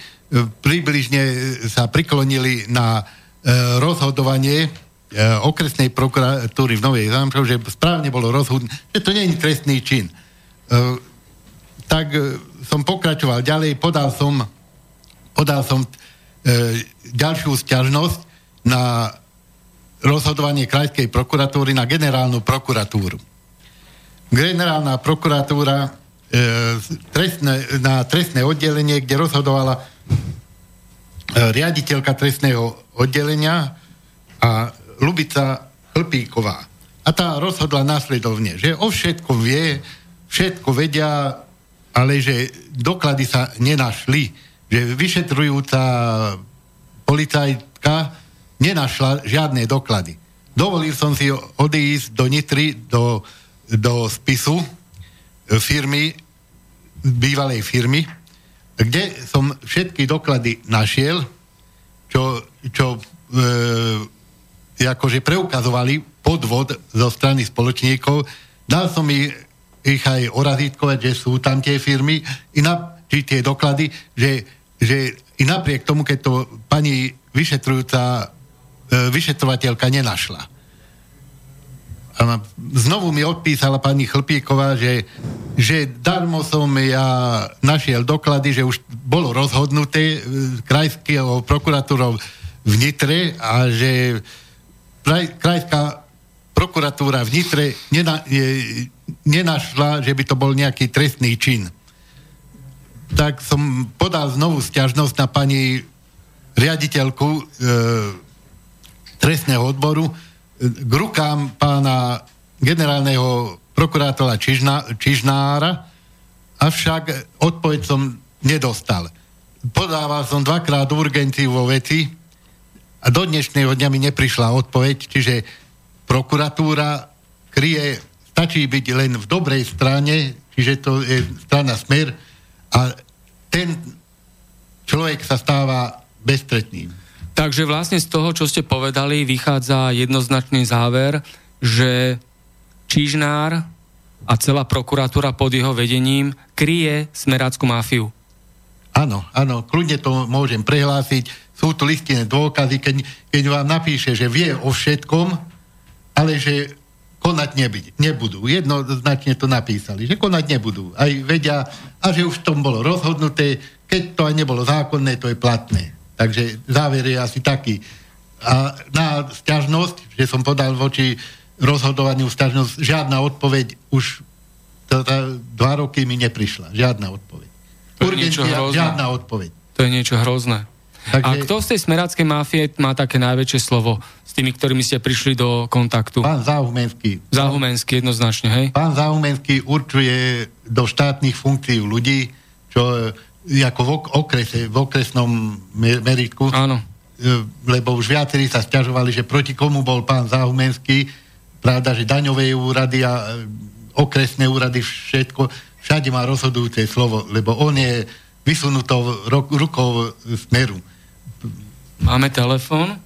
približne sa priklonili na rozhodovanie E, okresnej prokuratúry v Novej Zámkov, že správne bolo rozhodnuté, že to nie je trestný čin. E, tak e, som pokračoval ďalej, podal som, podal som ďalšiu stiažnosť na rozhodovanie krajskej prokuratúry na generálnu prokuratúru. Generálna prokuratúra trestné, na trestné oddelenie, kde rozhodovala riaditeľka trestného oddelenia a Lubica Hlpíková. A tá rozhodla následovne, že o všetkom vie, všetko vedia, ale že doklady sa nenašli. Že vyšetrujúca policajtka nenašla žiadne doklady. Dovolil som si odísť do Nitry, do, do spisu firmy, bývalej firmy, kde som všetky doklady našiel, čo, čo e, akože preukazovali podvod zo strany spoločníkov. Dal som ich, ich aj orazítkovať, že sú tam tie firmy, na, či tie doklady, že, že i napriek tomu, keď to pani vyšetrujúca e, vyšetrovateľka nenašla. A znovu mi odpísala pani Chlpíková, že, že darmo som ja našiel doklady, že už bolo rozhodnuté e, krajského prokuratúrov v Nitre a že kraj, krajská prokuratúra v Nitre nena, je, nenašla, že by to bol nejaký trestný čin. Tak som podal znovu stiažnosť na pani riaditeľku e, trestného odboru e, k rukám pána generálneho prokurátora Čižna, Čižnára, avšak odpoveď som nedostal. Podával som dvakrát urgenciu vo veci, a do dnešného dňa mi neprišla odpoveď, čiže prokuratúra kryje, stačí byť len v dobrej strane, čiže to je strana smer a ten človek sa stáva bestretným. Takže vlastne z toho, čo ste povedali, vychádza jednoznačný záver, že Čižnár a celá prokuratúra pod jeho vedením kryje smerácku mafiu. Áno, áno, kľudne to môžem prehlásiť sú tu listinné dôkazy, keď, keď vám napíše, že vie o všetkom, ale že konať nebyť, nebudú. Jednoznačne to napísali, že konať nebudú. Aj vedia, a že už v tom bolo rozhodnuté, keď to aj nebolo zákonné, to je platné. Takže záver je asi taký. a na stiažnosť, že som podal voči rozhodovaniu stiažnosť, žiadna odpoveď už to, dva roky mi neprišla. Žiadna odpoveď. To hrozné. žiadna odpoveď. To je niečo hrozné. Takže... A kto z tej smeráckej mafie má také najväčšie slovo s tými, ktorými ste prišli do kontaktu? Pán Zahumenský. Zahumenský, jednoznačne, hej? Pán Zahumenský určuje do štátnych funkcií ľudí, čo je ako v okrese, v okresnom meritku. Áno. E, lebo už viacerí sa stiažovali, že proti komu bol pán Zahumenský, pravda, že daňové úrady a e, okresné úrady, všetko, všade má rozhodujúce slovo, lebo on je vysunutou rukou smeru. Máme telefón?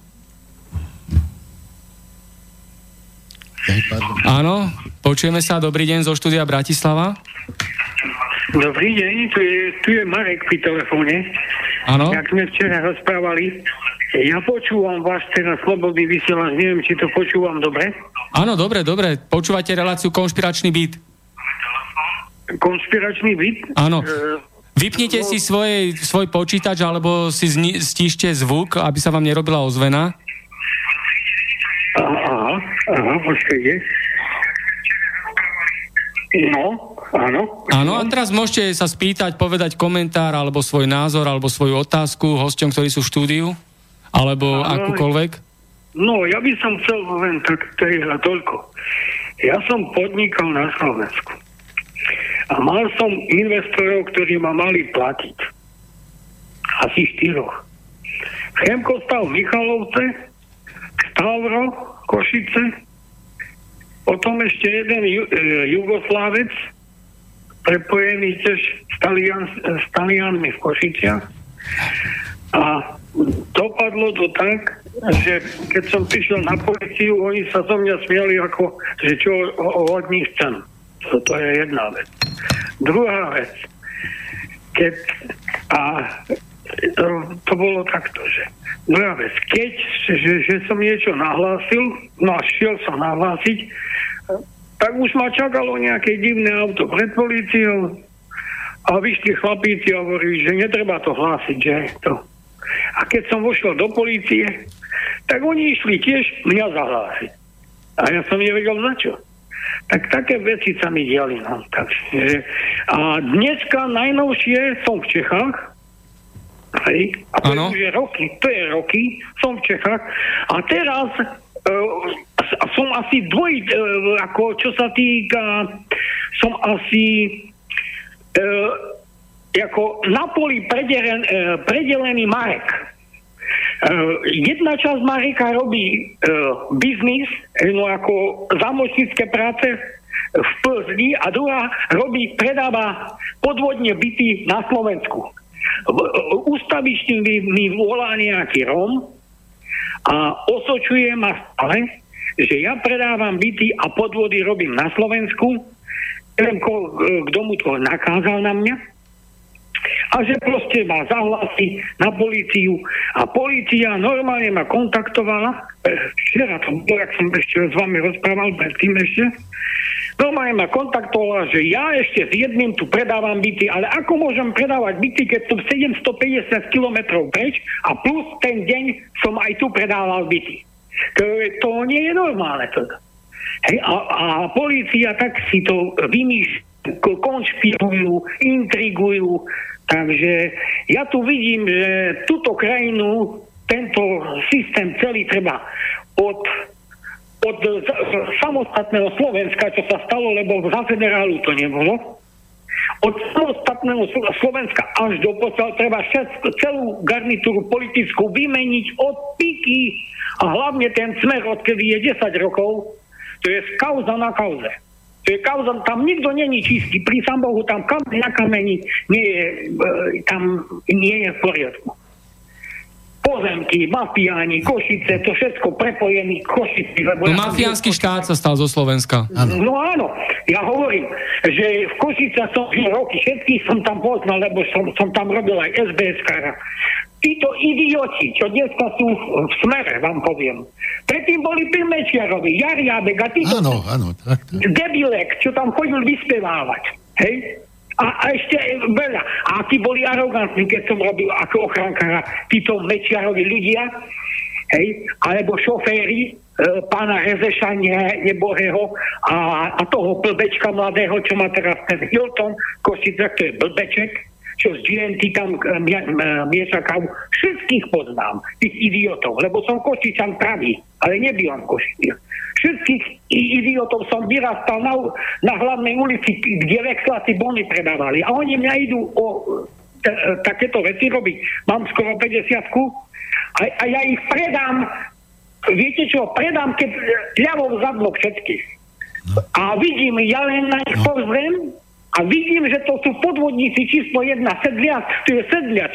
Áno, počujeme sa. Dobrý deň zo štúdia Bratislava. Dobrý deň, tu je, tu je Marek pri telefóne. Áno. Jak sme včera rozprávali, ja počúvam vás teraz slobodný vysielač, neviem, či to počúvam dobre. Áno, dobre, dobre. Počúvate reláciu Konšpiračný byt. Konšpiračný byt? Áno. E, Vypnite si svoj, svoj počítač alebo si zni, stíšte zvuk, aby sa vám nerobila ozvena. Aha, aha, počkajte. No, áno. Áno, a teraz môžete sa spýtať, povedať komentár, alebo svoj názor, alebo svoju otázku hosťom, ktorí sú v štúdiu, alebo áno, akúkoľvek. No, ja by som chcel len tak toľko. Ja som podnikal na Slovensku. A mal som investorov, ktorí ma mali platiť. Asi štyroch. Chemko stal v Michalovce, Stavro, Košice, potom ešte jeden ju, e, Jugoslávec, prepojený tiež s, Talian, s Talianmi v Košiciach. A dopadlo to tak, že keď som prišiel na policiu, oni sa zo mňa smiali ako, že čo od nich chcem. To, to je jedna vec. Druhá vec, keď a to, bolo takto, že druhá vec, keď, že, že som niečo nahlásil, no a šiel som nahlásiť, tak už ma čakalo nejaké divné auto pred policiou a vyšli chlapíci a hovorí, že netreba to hlásiť, že to. A keď som vošiel do policie, tak oni išli tiež mňa zahlásiť. A ja som nevedel za čo. Tak také veci sa mi diali. No. Takže, a dneska najnovšie som v Čechách, hej, a to ano. je roky, to je roky, som v Čechách a teraz uh, som asi dvoj, uh, ako čo sa týka, som asi uh, ako na poli predelen, uh, predelený Marek. Uh, jedna časť Marika robí uh, biznis, no ako zamočnícke práce v Plzni a druhá robí, predáva podvodne byty na Slovensku. Ústavičný mi, mi volá nejaký Rom a osočuje ma stále, že ja predávam byty a podvody robím na Slovensku. Neviem, kto mu to nakázal na mňa a že proste ma zahlási na políciu a polícia normálne ma kontaktovala, e, včera to bolo, jak som ešte s vami rozprával predtým ešte, normálne ma kontaktovala, že ja ešte s jedným tu predávam byty, ale ako môžem predávať byty, keď tu 750 km preč a plus ten deň som aj tu predával byty. To, to nie je normálne. To. Hej, a, a polícia tak si to vymýšľa konšpirujú, intrigujú. Takže ja tu vidím, že túto krajinu, tento systém celý treba od od samostatného Slovenska, čo sa stalo, lebo za federálu to nebolo, od samostatného Slovenska až do posiaľ treba všetko, celú garnitúru politickú vymeniť od piky a hlavne ten smer, odkedy je 10 rokov, to je kauza na kauze. To je kauza, tam nikto není čistý. Pri sám Bohu tam kameň na kameni nie je, e, tam nie je v poriadku. Pozemky, mafiáni, Košice, to všetko prepojený Košici. Lebo no ja mafiánsky štát sa stal zo Slovenska. Ano. No áno, ja hovorím, že v Košice som žil roky, všetkých som tam poznal, lebo som, som tam robil aj SBS títo idioti, čo dneska sú v smere, vám poviem. Predtým boli Pilmečiarovi, Jariabek a títo áno, áno, tak, tak. debilek, čo tam chodil vyspevávať. Hej? A, a ešte veľa. A tí boli arogantní, keď som robil ako ochrankára títo Mečiarovi ľudia. hej, alebo šoféry, e, pána Rezeša ne, nebohého a, a toho blbečka mladého, čo má teraz ten Hilton, Košice, to je blbeček, čo z GNT tam e, e, miesa kávu. Všetkých poznám, tých idiotov, lebo som Košičan pravý, ale nebývam v Košiciach. Všetkých idiotov som vyrastal na, na hlavnej ulici, kde Vexlasy bony predávali. A oni mňa idú o e, takéto veci robiť. Mám skoro 50 a, a ja ich predám, viete čo, predám, keď ľavou zadlok všetkých. A vidím, ja len na nich pozriem a vidím, že to sú podvodníci číslo jedna, sedliac, to je sedliač.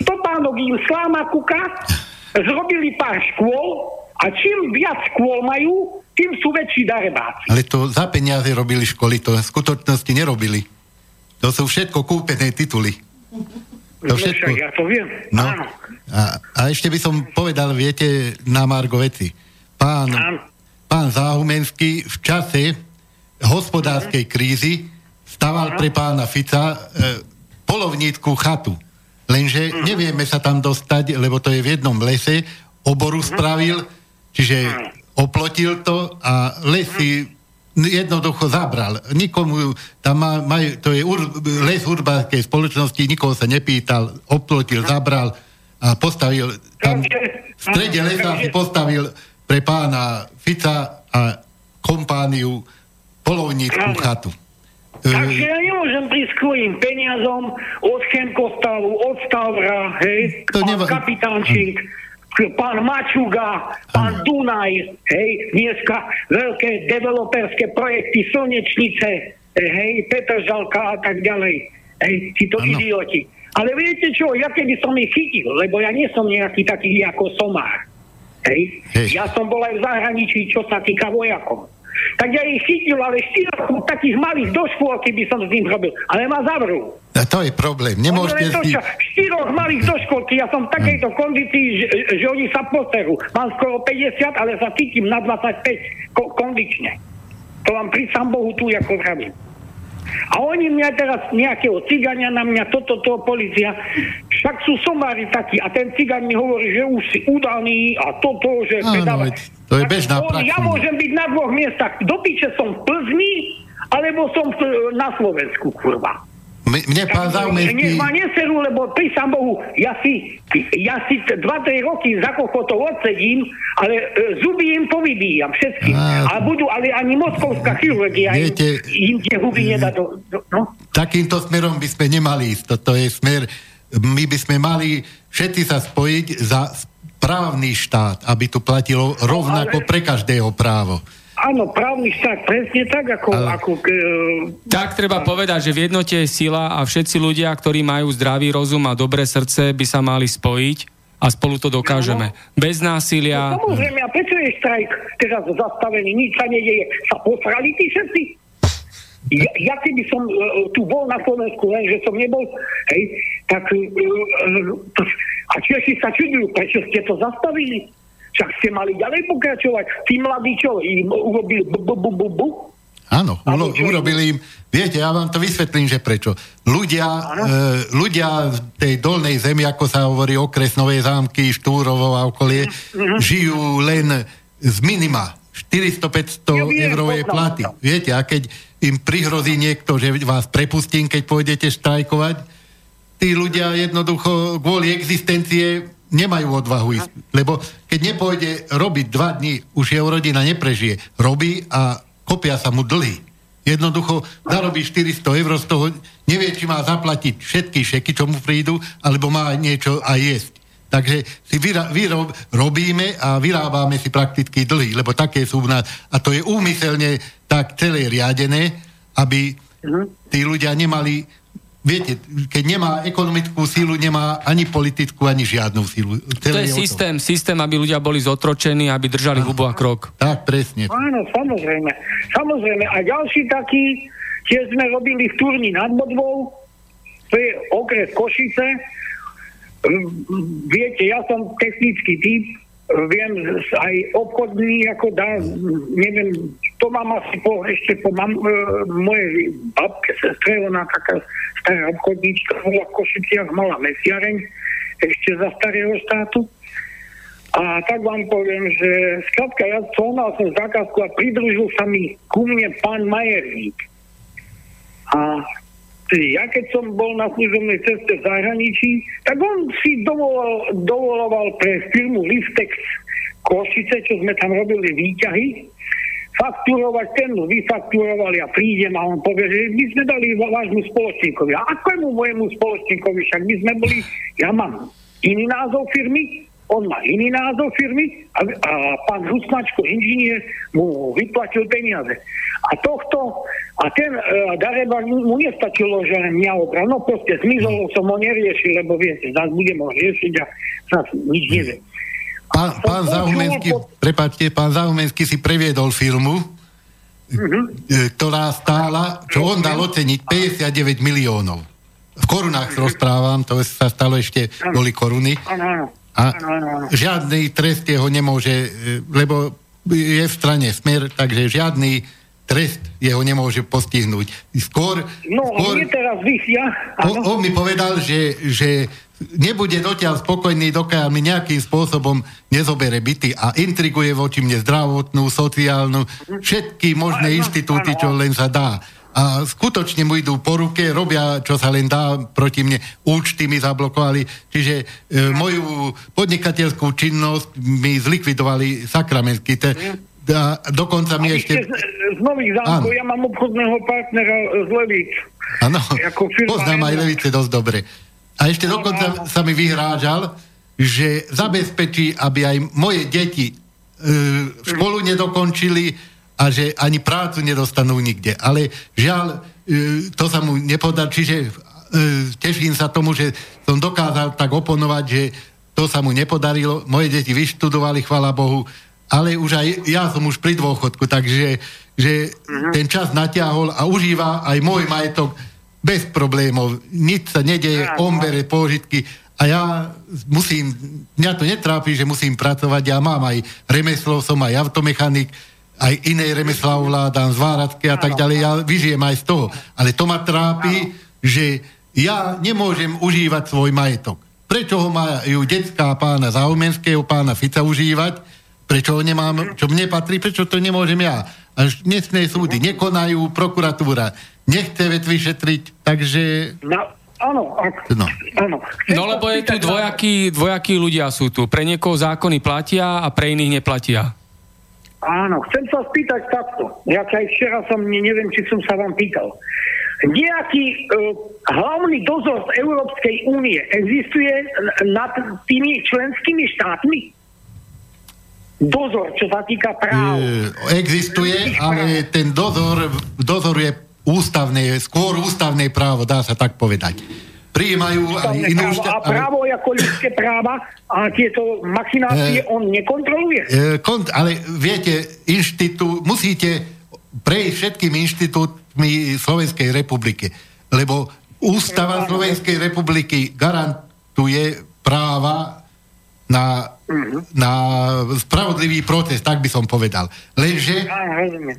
Stopánok im sláma kuka, zrobili pár škôl a čím viac škôl majú, tým sú väčší darebáci. Ale to za peniaze robili školy, to v skutočnosti nerobili. To sú všetko kúpené tituly. To No všetko. však ja to viem. No. Áno. A, a ešte by som povedal, viete, na Margo veci. Pán, Áno. pán Záhumenský v čase hospodárskej krízy staval pre pána Fica e, polovnícku chatu. Lenže nevieme sa tam dostať, lebo to je v jednom lese, oboru spravil, čiže oplotil to a lesy jednoducho zabral. Nikomu, tam má, maj, to je ur, les urbánskej spoločnosti, nikoho sa nepýtal, oplotil, zabral a postavil tam v strede lesa si postavil pre pána Fica a kompániu polovnícku Áno. chatu. Takže E, ja nemôžem prísť svojim peniazom od Chemkostavu, od Stavra, hej, To pán neva- Kapitánčík, pán Mačuga, pán Dunaj, hej, dneska veľké developerské projekty, Slnečnice, hej, Petržalka a tak ďalej. Hej, títo Áno. idioti. Ale viete čo, ja keby som ich chytil, lebo ja nie som nejaký taký ako somár. Hej. Hej. Ja som bol aj v zahraničí, čo sa týka vojakov. Tak ja ich chytil, ale štyroch takých malých do škôlky by som s ním robil. Ale ma zavrú. a to je problém. Nemôžete len to, si... čo, štyroch malých do školky, ja som v takejto kondícii, že, že oni sa poserú. Mám skoro 50, ale sa cítim na 25 ko- kondične. To vám pri Bohu tu ako vravím. A oni mňa teraz nejakého cigania na mňa, toto, to, policia, však sú somári takí a ten cigan mi hovorí, že už si udaný a toto, že Áno, pedáva- to je bežná on-. Ja môžem byť na dvoch miestach. Do som v Plzni, alebo som na Slovensku, kurva. Mne pán Nech Záhumenský... ma neserú, lebo pri sám Bohu, ja si, ja si 2-3 roky za kochotov odsedím, ale e, zuby im povybíjam všetky. Á. A budú, ale ani moskovská chirurgia Viete, im tie huby nedá do, do, no. takýmto smerom by sme nemali ísť. Toto je smer, my by sme mali všetci sa spojiť za správny štát, aby tu platilo rovnako ale- pre každého právo. Áno, právny štát, presne tak, ako... Ale- ako e, Tak treba povedať, že v jednote je sila a všetci ľudia, ktorí majú zdravý rozum a dobré srdce, by sa mali spojiť a spolu to dokážeme. Bez násilia. Samozrejme, a prečo je štrajk teraz zastavený? Nič sa nedeje. Sa posrali tí všetci? Ja, ja keby som uh, tu bol na Slovensku, len že som nebol, hej, tak uh, uh, a Češi sa čudujú, prečo ste to zastavili? Však ste mali ďalej pokračovať. Tí mladí čo, im urobili bu, bu, bu, bu, bu? Áno, ulo- urobili im... Viete, ja vám to vysvetlím, že prečo. Ľudia, e, ľudia v tej dolnej zemi, ako sa hovorí, okres Nové zámky, Štúrovo a okolie, Mhm. žijú len z minima. 400-500 Ja poznám platy. Viete, a keď im prihrozí niekto, že vás prepustím, keď pôjdete štrajkovať, tí ľudia jednoducho kvôli existencie nemajú odvahu ísť. Lebo keď nepôjde robiť dva dní, už jeho rodina neprežije. Robí a kopia sa mu dlhy. Jednoducho zarobí 400 eur z toho, nevie, či má zaplatiť všetky šeky, čo mu prídu, alebo má niečo aj jesť. Takže si vyra, vyrob, robíme a vyrábame si prakticky dlhy, lebo také sú v nás. A to je úmyselne tak celé riadené, aby tí ľudia nemali Viete, keď nemá ekonomickú sílu, nemá ani politickú, ani žiadnu sílu. To Celé je o tom. systém, systém, aby ľudia boli zotročení, aby držali hubu a krok. Tak, presne. Áno, samozrejme. Samozrejme. A ďalší taký, tiež sme robili v Turni nad Bodvou, to je okres Košice. Mm, Viete, ja som technický typ, viem aj obchodný, ako dá, neviem, to mám asi po, ešte po mam, e, mojej babke, sestre, ona taká stará obchodníčka, bola v Košiciach, mala mesiareň, ešte za starého štátu. A tak vám poviem, že skrátka ja mal som zákazku a pridružil sa mi ku mne pán Majerík. A ja keď som bol na služobnej ceste v zahraničí, tak on si dovoloval, dovoloval pre firmu Liftex Košice, čo sme tam robili výťahy, fakturovať ten, vyfakturovali a prídem a on povie, že my sme dali vášmu spoločníkovi. A akému mojemu spoločníkovi? Však my sme boli, ja mám iný názov firmy, on má iný názov firmy a, a pán Husmačko, inžinier, mu vyplatil peniaze. A tohto, a ten uh, Dareba mu nestačilo, že mňa obral. No proste zmizol som ho neriešil, lebo viete, zase budem ho riešiť a zase nič nevie. Pán, pán Zahumenský, pod... prepáčte, pán Zahumenský si previedol filmu, uh-huh. ktorá stála, čo on dal oceniť, 59 miliónov. V korunách rozprávam, to sa stalo ešte, boli koruny. A žiadny trest jeho nemôže, e, lebo je v strane smer, takže žiadny trest jeho nemôže postihnúť. Skôr... No, skôr, on teraz vysia. On, on mi povedal, že, že nebude dotiaľ spokojný, dokiaľ mi nejakým spôsobom nezobere byty a intriguje voči mne zdravotnú, sociálnu, všetky možné inštitúty, čo len sa dá. A skutočne mu idú po ruke, robia, čo sa len dá proti mne, účty mi zablokovali, čiže e, moju podnikateľskú činnosť mi zlikvidovali sakramentsky. Te, a dokonca mi ešte... Z, z Nových zámkov, ja mám obchodného partnera z Levíc. Áno, poznám aj Levice dosť dobre. A ešte dokonca sa mi vyhrážal, že zabezpečí, aby aj moje deti e, školu nedokončili a že ani prácu nedostanú nikde. Ale žiaľ, e, to sa mu nepodá, čiže e, teším sa tomu, že som dokázal tak oponovať, že to sa mu nepodarilo. Moje deti vyštudovali, chvala Bohu, ale už aj ja som už pri dôchodku, takže že uh-huh. ten čas natiahol a užíva aj môj majetok bez problémov, nič sa nedeje, on bere pôžitky a ja musím, mňa to netrápi, že musím pracovať, ja mám aj remeslo, som aj automechanik, aj iné remeslá ovládam, zváradky a tak ďalej, ja vyžijem aj z toho. Ale to ma trápi, že ja nemôžem užívať svoj majetok. Prečo ho majú detská pána Zaumenského, pána Fica užívať, prečo ho nemám, čo mne patrí, prečo to nemôžem ja. Až dnesné súdy nekonajú, prokuratúra nechce vec vyšetriť, takže... No, áno, no. áno. No lebo je tu dvojakí, dvojakí ľudia sú tu. Pre niekoho zákony platia a pre iných neplatia. Áno, chcem sa spýtať takto. Ja aj včera som, neviem, či som sa vám pýtal. Nejaký uh, hlavný dozor z Európskej únie existuje nad tými členskými štátmi? Dozor, čo sa týka práv. Existuje, ale ten dozor, dozor je ústavné, skôr ústavné právo, dá sa tak povedať. Prijímajú aj inú a právo ako ľudské práva a tieto machinácie e, on nekontroluje? E, kont, ale viete, inštitú, musíte prejsť všetkými inštitútmi Slovenskej republiky, lebo Ústava Slovenskej republiky garantuje práva na na spravodlivý proces, tak by som povedal. Lenže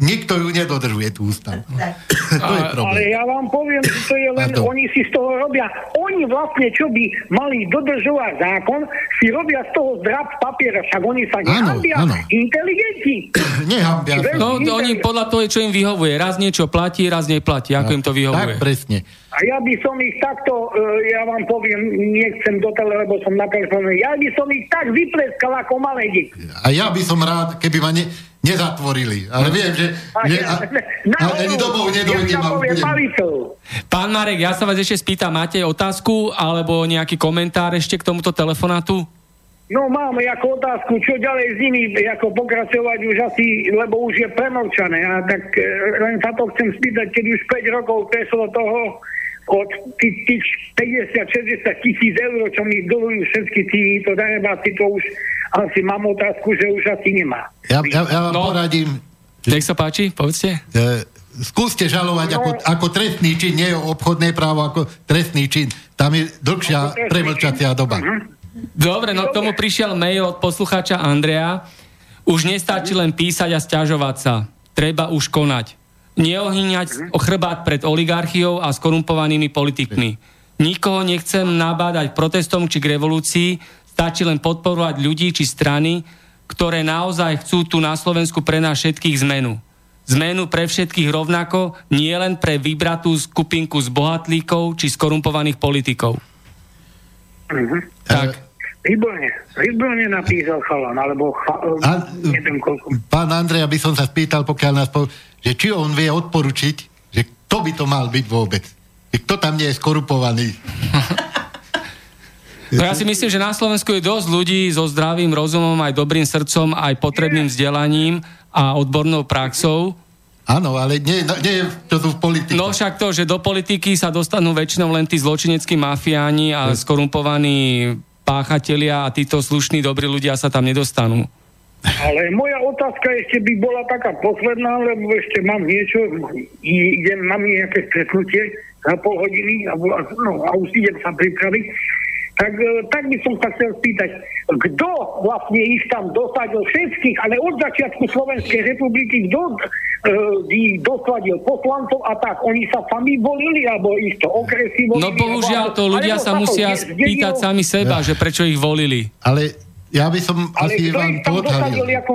nikto ju nedodržuje, tú ústavu. to je problém. Ale ja vám poviem, že to je len, to. oni si z toho robia, oni vlastne, čo by mali dodržovať zákon, si robia z toho zdrab papiera, však oni sa nehambia inteligenti. Nehambia. No, oni podľa toho, čo im vyhovuje. Raz niečo platí, raz neplatí, ako tak, im to vyhovuje. Tak, presne. A ja by som ich takto, e, ja vám poviem, nechcem do tele, lebo som na telefóne, ja by som ich tak vypleskal ako malé deti. A ja by som rád, keby ma ne, nezatvorili. Ale viem, že ne, a, a, ani domov nedojdem. Ja Pán Marek, ja sa vás ešte spýtam, máte otázku alebo nejaký komentár ešte k tomuto telefonátu? No mám ako otázku, čo ďalej s nimi ako pokračovať už asi, lebo už je premlčané. A tak e, len sa to chcem spýtať, keď už 5 rokov prešlo toho, od tých, tých 50-60 tisíc eur, čo mi dolujú všetky títo darebáci, to už asi mám otázku, že už asi nemá. Ja, ja, ja vám no, poradím. Nech sa páči, povedzte. E, skúste žalovať no, ako, ako trestný čin, nie obchodné právo, ako trestný čin. Tam je dlhšia premlčacia doba. Uh-huh. Dobre, no k tomu prišiel mail od poslucháča Andrea. Už nestačí len písať a stiažovať sa. Treba už konať neohýňať chrbát pred oligarchiou a skorumpovanými politikmi. Nikoho nechcem nabádať protestom či k revolúcii, Stačí len podporovať ľudí či strany, ktoré naozaj chcú tu na Slovensku pre nás všetkých zmenu. Zmenu pre všetkých rovnako, nie len pre vybratú skupinku z bohatlíkov či skorumpovaných politikov. Mhm. Tak. Výborne, výborne napísal chalan, alebo cha, A, neviem koľko. pán Andrej, aby som sa spýtal, pokiaľ nás po, že či on vie odporučiť, že kto by to mal byť vôbec. Že kto tam nie je skorupovaný. No ja si myslím, že na Slovensku je dosť ľudí so zdravým rozumom, aj dobrým srdcom, aj potrebným vzdelaním a odbornou praxou. Áno, ale nie, no, nie čo sú v politike. No však to, že do politiky sa dostanú väčšinou len tí zločineckí mafiáni a skorumpovaní páchatelia a títo slušní, dobrí ľudia sa tam nedostanú. Ale moja otázka ešte by bola taká posledná, lebo ešte mám niečo, idem, mám nejaké stretnutie za pol hodiny a, no, a už idem sa pripraviť. Tak, e, tak by som sa chcel spýtať, kto vlastne ich tam dosadil všetkých, ale od začiatku Slovenskej republiky, kto uh, ich dosadil poslancov a tak, oni sa sami volili, alebo ich to okresy volili? No bohužiaľ, to ľudia sa musia spýtať sami seba, že prečo ich volili. Ale ja by som Ale asi kto vám ich to tam dosadil ako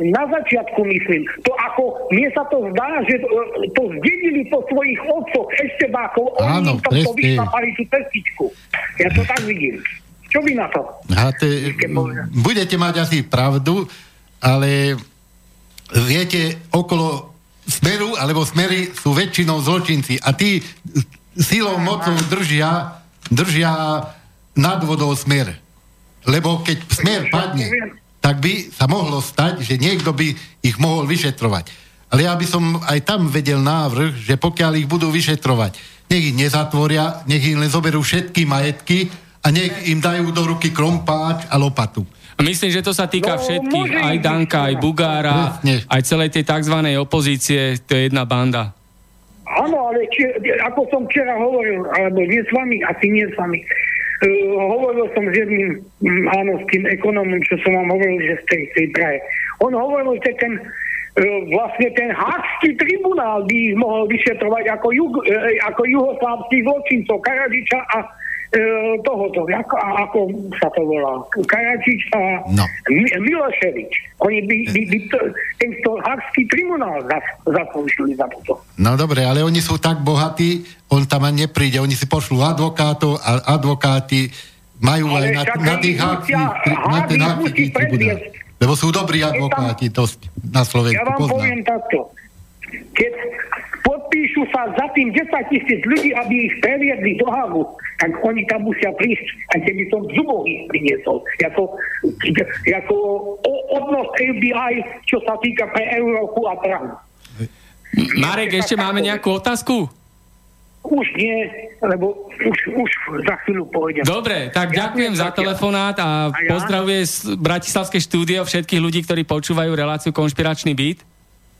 na, začiatku, myslím. To ako, mne sa to zdá, že to, to zdedili po svojich otcoch, eštebákov, oni to vyšlapali tú cestičku. Ja to tak vidím. Čo vy na to? A te, budete mať asi pravdu, ale viete, okolo smeru, alebo smery sú väčšinou zločinci a tí silou mocou držia, držia nad vodou smer. Lebo keď smer padne, tak by sa mohlo stať, že niekto by ich mohol vyšetrovať. Ale ja by som aj tam vedel návrh, že pokiaľ ich budú vyšetrovať, nech ich nezatvoria, nech im len zoberú všetky majetky a nech im dajú do ruky krompáč a lopatu. Myslím, že to sa týka No, všetkých, aj Danka, aj. Bugára, Presne. aj celej tej tzv. opozície, to je jedna banda. Áno, ale či, ako som včera hovoril, alebo nie s vami, asi nie s vami, hovoril som s jedným, mm, áno, s tým ekonomom, čo som vám hovoril, že z tej, tej Prahe. On hovoril, že ten, uh, vlastne ten Hákský tribunál by mohol vyšetrovať ako, jug, uh, ako juhoslávských zločincov, Karadiča a tohoto, ako, ako sa to volá, Karačič a No. Mi- Miloševič. Oni by, by, by to, tento Hákský tribunál zas- zaslúžili za toto. No dobre, ale oni sú tak bohatí, on tam ani nepríde, oni si pošlú advokátov a advokáti majú Ale aj na, na tých na ten tribunál. predviesť. Lebo sú dobrí advokáti dosť na Slovensku, Ja vám poznám. poviem takto. Keď podpíšu sa za tým 10 tisíc ľudí, aby ich previedli do Hagu, tak oni tam musia prísť, aj keby som zubov ich priniesol. Jako, jako odnos FBI, čo sa týka pre Európu a Trump. Marek, ešte máme nejakú otázku? Už nie, lebo už, už za chvíľu pôjdem. Dobre, tak ďakujem za telefonát a A ja? pozdravuje z Bratislavské štúdio všetkých ľudí, ktorí počúvajú reláciu Konšpiračný byt.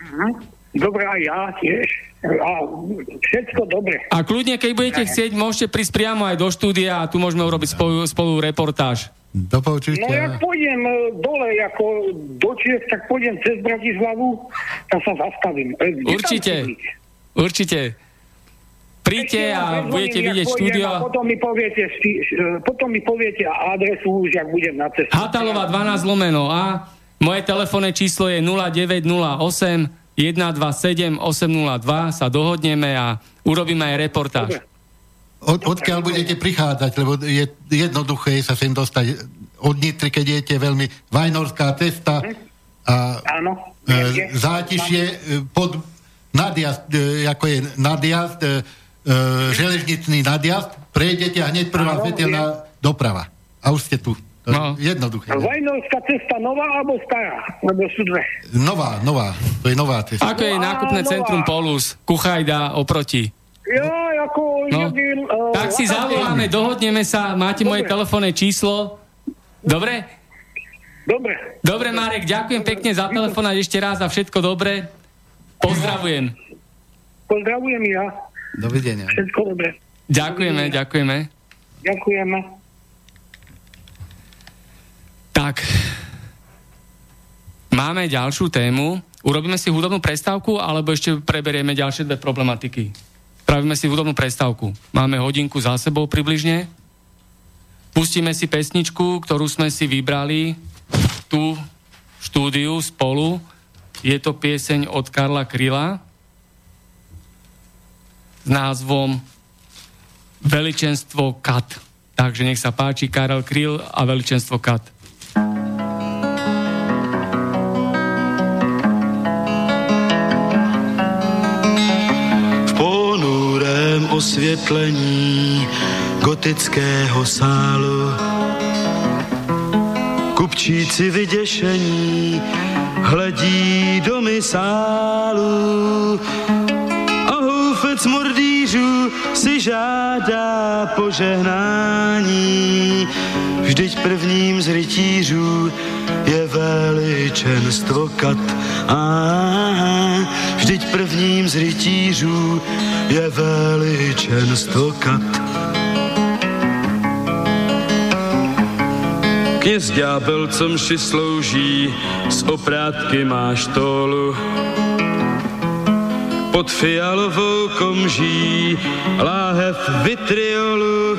Mhm. Dobre, aj ja tiež. A všetko dobre. A kľudne, keď budete chcieť, môžete prísť priamo aj do štúdia a tu môžeme urobiť spolu, spolu reportáž. Do No ja pôjdem e, dole, ako do Čiech, tak pôjdem cez Bratislavu, tak sa zastavím. E, kde Určite. Určite. Príďte a budete vidieť štúdio. A potom mi poviete, e, potom mi poviete adresu už, jak budem na ceste. Hatalova 12 lomeno A. Moje telefónne číslo je 0908 127 802. Sa dohodneme a urobíme aj reportáž. Od, odkiaľ budete prichádzať, lebo je jednoduché sa sem dostať od Nitry, keď idete veľmi Vajnorská cesta a Áno. e, zátišie e, pod nadjazd, e, ako je nadjazd, e, e, železničný nadjazd, prejdete a hneď prvá svetelná doprava. A už ste tu. To je No. Jednoduché. Vajnovská cesta nová alebo stará? Lebo sú dve. Nová, nová. To je nová cesta. Ako je nákupné áno. centrum Polus, Kuchajda oproti. Ja, ako... No. jedin, e, Tak si zavoláme, dohodneme sa, máte moje Dobre. telefónne číslo. Dobre? Dobre. Dobre, Marek, ďakujem pekne za telefonát ešte raz a všetko dobre. Pozdravujem. Pozdravujem ja. Dovidenia. Všetko dobre. Ďakujeme, ďakujeme. Ďakujeme. Tak, máme ďalšiu tému. Urobíme si hudobnú prestávku, alebo ešte preberieme ďalšie dve problematiky? Spravíme si hudobnú prestávku. Máme hodinku za sebou približne. Pustíme si pesničku, ktorú sme si vybrali tu v štúdiu spolu. Je to pieseň od Karla Kryla s názvom Veličenstvo Kat. Takže nech sa páči Karel Kryl a Veličenstvo Kat. Osvětlení gotického sálu. Kupčíci vyděšení hledí do sálu a houfec mordířů si žádá požehnání. Vždyť prvním z rytířů je veličenstvo kat. A vždyť prvním z rytířů je veličenstvo kat. Kněz ďábel, co mši slouží, z oprátky máš tólu. Pod fialovou komží láhev vitriolu.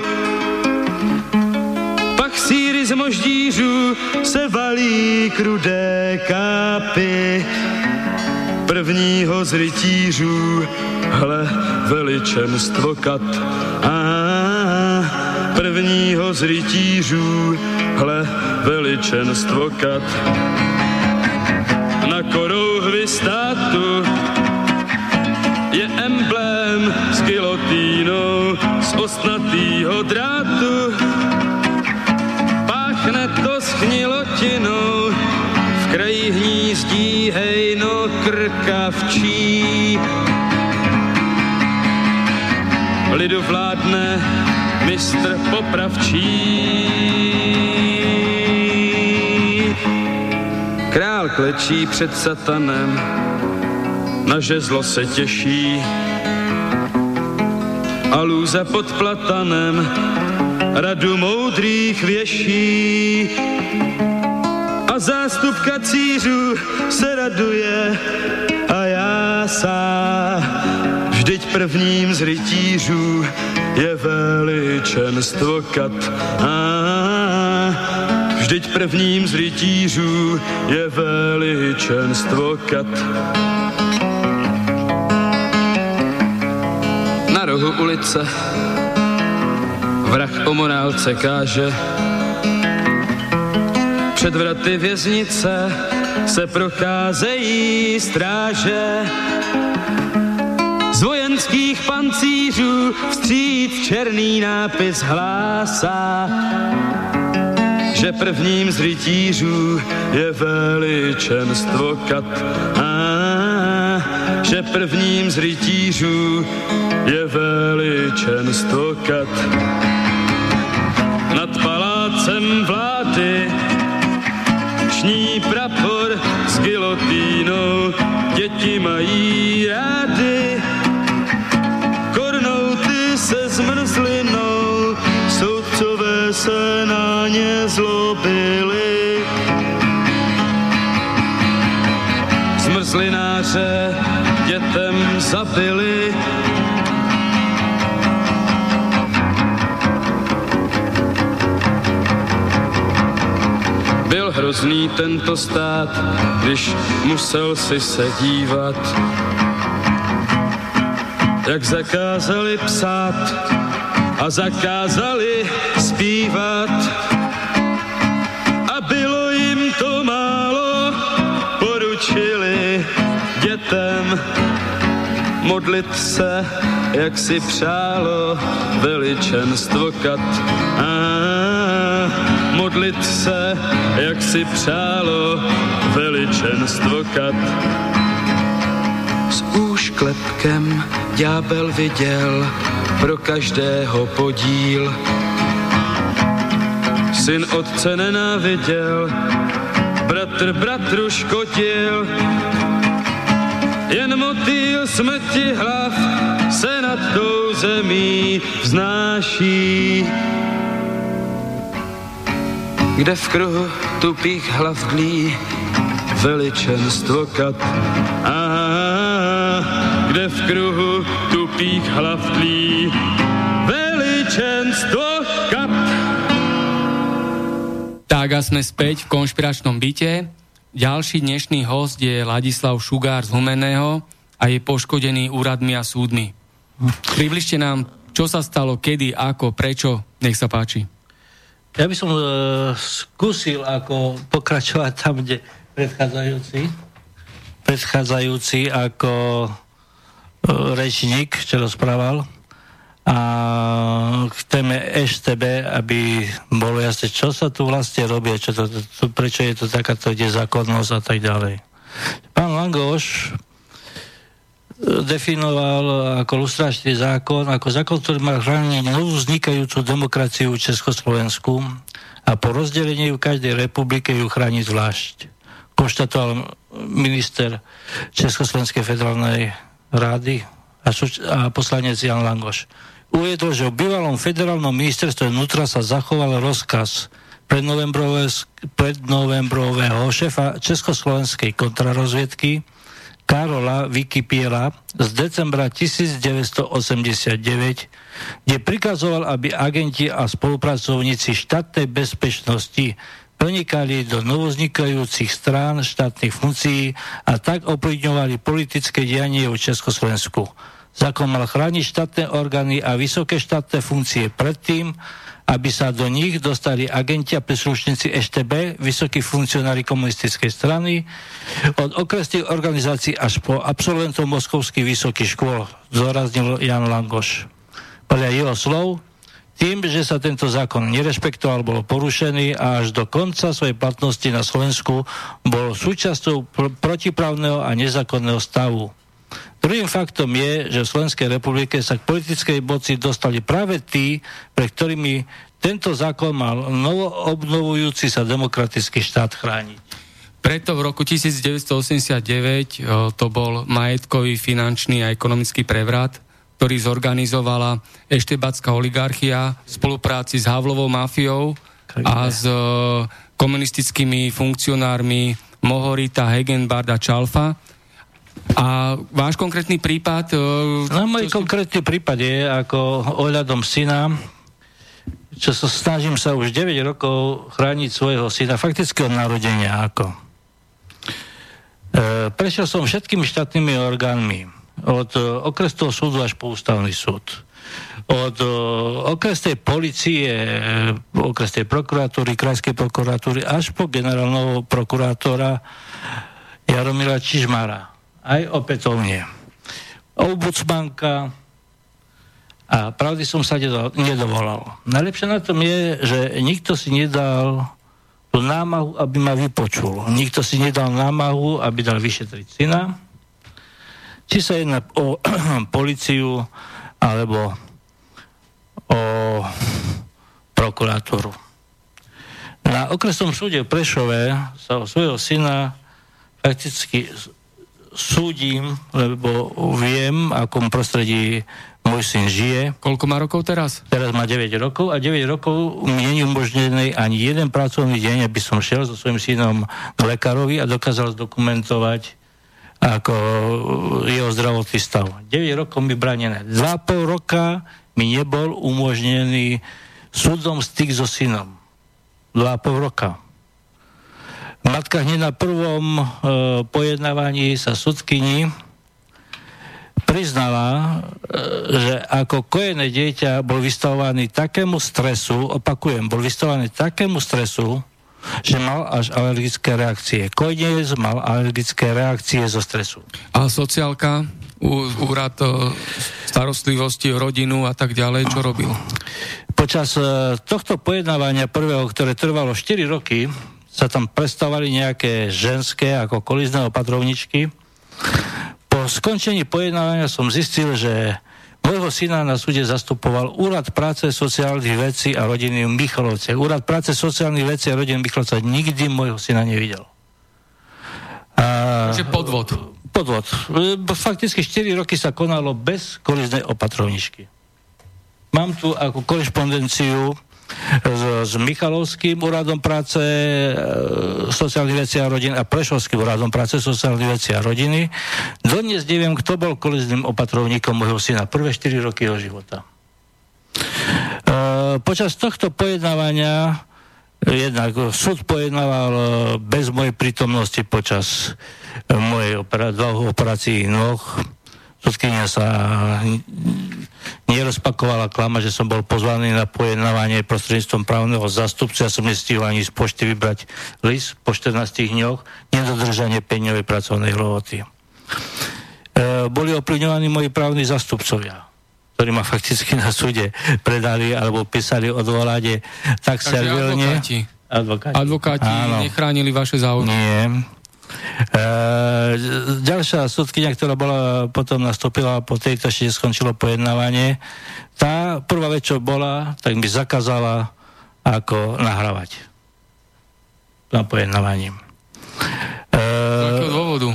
Pak síry z moždířů se valí krudé kápy. Prvního z rytířů, hle, veličenstvo kat. A prvního z rytířů, hle veličenstvo kat. Na korouhvi státu je emblém s gilotínou z ostnatýho drátu. Páchne to s chnilotinou, v kraji hnízdí hejno krkavčí. Lidu vládne mistr popravčí. Král klečí před satanem, na žezlo se těší. A lůza pod platanem radu moudrých věší. A zástup kacířů se raduje a já sá. Vždyť prvním z rytířů je veličenstvo kat. A Vždyť prvním z rytířů je veličenstvo kat. Na rohu ulice vrah o morálce káže. Před vraty věznice se procházejí stráže. Z vojenských pancířů vstříc černý nápis hlásá že prvním z rytířů je veličenstvo kat. A že prvním z rytířů je veličenstvo kat. Nad palácem vlády zabili. Byl hrozný tento stát, když musel si se dívat, jak zakázali psát a zakázali modlit se, jak si přálo veličenstvo kat. A modlit se, jak si přálo veličenstvo kat. S úšklepkem ďábel viděl pro každého podíl. Syn otce nenáviděl, bratr bratru škotil, jen motýl smrti hlav se nad tou zemí vznáší. Kde v kruhu tupých hlav dlí veličenstvo kat. A kde v kruhu tupých hlav tlí veličenstvo kat. Tak a sme späť v konšpiračnom byte. Ďalší dnešný host je Ladislav Šugár z Humeného a je poškodený úradmi a súdmi. Približte nám, čo sa stalo, kedy, ako, prečo. Nech sa páči. Ja by som uh, skúsil ako pokračovať tam, kde predchádzajúci, predchádzajúci ako uh, rečník, čo rozprával a k téme aby bolo jasné, čo sa tu vlastne robí, čo to, to, prečo je to takáto nezákonnosť a tak ďalej. Pán Langoš e, definoval ako lustračný zákon, ako zákon, ktorý má chrániť novú vznikajúcu demokraciu v Československu a po rozdelení v každej republike ju chrániť zvlášť. Konštatoval minister Československej federálnej rády a, a poslanec Jan Langoš uviedol, že v bývalom federálnom ministerstve vnútra sa zachoval rozkaz prednovembrového šefa Československej kontrarozviedky Karola Vikipiela z decembra 1989, kde prikazoval, aby agenti a spolupracovníci štátnej bezpečnosti prenikali do novoznikajúcich strán štátnych funkcií a tak ovplyvňovali politické dianie v Československu. Zákon mal chrániť štátne orgány a vysoké štátne funkcie predtým, aby sa do nich dostali agenti a príslušníci EŠTB, vysokí funkcionári komunistickej strany, od okresných organizácií až po absolventov moskovských vysokých škôl, zdôraznil Jan Langoš. Podľa jeho slov, tým, že sa tento zákon nerešpektoval, bol porušený a až do konca svojej platnosti na Slovensku bol súčasťou pr- protiprávneho a nezákonného stavu. Druhým faktom je, že v Slovenskej republike sa k politickej moci dostali práve tí, pre ktorými tento zákon mal novo obnovujúci sa demokratický štát chrániť. Preto v roku 1989 to bol majetkový, finančný a ekonomický prevrat, ktorý zorganizovala eštebacká oligarchia v spolupráci s Havlovou mafiou a s komunistickými funkcionármi Mohorita, Hegenbard a Čalfa a váš konkrétny prípad? E, no, môj konkrétny prípad je ako ohľadom syna, čo sa snažím sa už 9 rokov chrániť svojho syna, fakticky od narodenia ako. E, prešiel som všetkými štátnymi orgánmi, od e, okresného súdu až po ústavný súd. Od e, okresnej policie, okresnej prokuratúry, krajskej prokuratúry až po generálneho prokurátora Jaromila Čižmara aj opätovne. Ombudsmanka a pravdy som sa nedovolal. Najlepšie na tom je, že nikto si nedal tú námahu, aby ma vypočul. Nikto si nedal námahu, aby dal vyšetriť syna. Či sa jedná o policiu, alebo o prokurátoru. Na okresnom súde v Prešove sa o svojho syna prakticky súdim, lebo viem, akom prostredí môj syn žije. Koľko má rokov teraz? Teraz má 9 rokov a 9 rokov mi nie je umožnený ani jeden pracovný deň, aby som šiel so svojím synom k lekárovi a dokázal zdokumentovať ako jeho zdravotný stav. 9 rokov mi branené. 2,5 roka mi nebol umožnený súdom styk so synom. 2,5 roka. Matka hneď na prvom e, pojednávaní sa sudkyni priznala, e, že ako kojené dieťa bol vystavovaný takému stresu, opakujem, bol vystavovaný takému stresu, že mal až alergické reakcie. Kojnec mal alergické reakcie zo stresu. A sociálka, úrad e, starostlivosti rodinu a tak ďalej, čo robil? Počas e, tohto pojednávania prvého, ktoré trvalo 4 roky, sa tam predstavali nejaké ženské ako kolizné opatrovničky. Po skončení pojednávania som zistil, že môjho syna na súde zastupoval Úrad práce, sociálnych vecí a rodiny v Michalovce. Úrad práce, sociálnych vecí a rodiny v Michalovce nikdy môjho syna nevidel. A... Takže podvod. Podvod. Fakticky 4 roky sa konalo bez koliznej opatrovničky. Mám tu ako korešpondenciu s, s Michalovským úradom práce, e, sociálnych vecí a rodiny a Prešovským úradom práce, sociálnych vecí a rodiny. Dodnes neviem, kto bol kolizným opatrovníkom môjho syna prvé 4 roky jeho života. E, počas tohto pojednávania jednak súd pojednával e, bez mojej prítomnosti počas e, mojej opera- operácií noh. Sudkynia sa nerozpakovala klama, že som bol pozvaný na pojednávanie prostredníctvom právneho zastupcu. Ja som nestihol ani z pošty vybrať list po 14 dňoch, nedodržanie peňovej pracovnej lehoty. E, boli ovplyvňovaní moji právni zastupcovia ktorí ma fakticky na súde predali alebo písali odvolanie tak servilne. advokáti. Advokáti. Advokáti Áno. nechránili vaše záujmy. Nie. E, ďalšia súdkynia, ktorá bola potom nastúpila po tejto, ešte skončilo pojednávanie, tá prvá vec, čo bola, tak mi zakázala ako nahrávať na pojednávaní. Z akého dôvodu?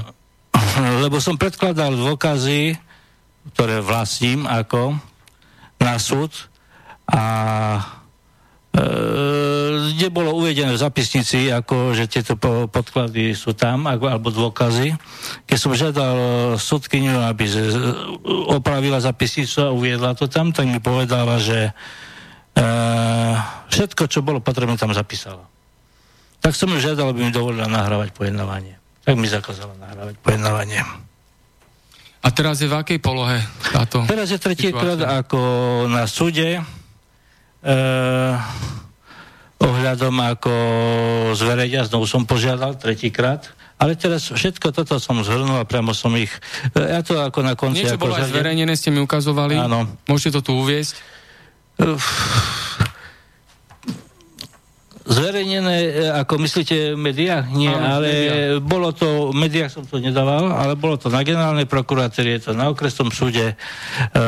lebo som predkladal dôkazy, ktoré vlastním ako na súd a e, kde bolo uvedené v zapisnici, ako, že tieto po- podklady sú tam, ako, alebo dôkazy. Keď som žiadal súdkyňu, aby z, opravila zapisnicu a uviedla to tam, tak mi povedala, že e, všetko, čo bolo potrebné, tam zapísala. Tak som ju žiadal, aby mi dovolila nahrávať pojednávanie. Tak mi zakázala nahrávať pojednávanie. A teraz je v akej polohe táto Teraz je tretíkrát situácia? ako na súde ohľadom ako zverejňa, znovu som požiadal tretíkrát, ale teraz všetko toto som zhrnul a priamo som ich, e, ja to ako na konci Niečo ako bolo aj zhrniem. zverejnené, ste mi ukazovali. Áno. Môžete to tu uviesť. Zverejnené, e, ako myslíte, v médiách? Nie, Áno, ale médiách. bolo to, v médiách som to nedával, ale bolo to na generálnej prokurátorii, je to na okresnom súde, e,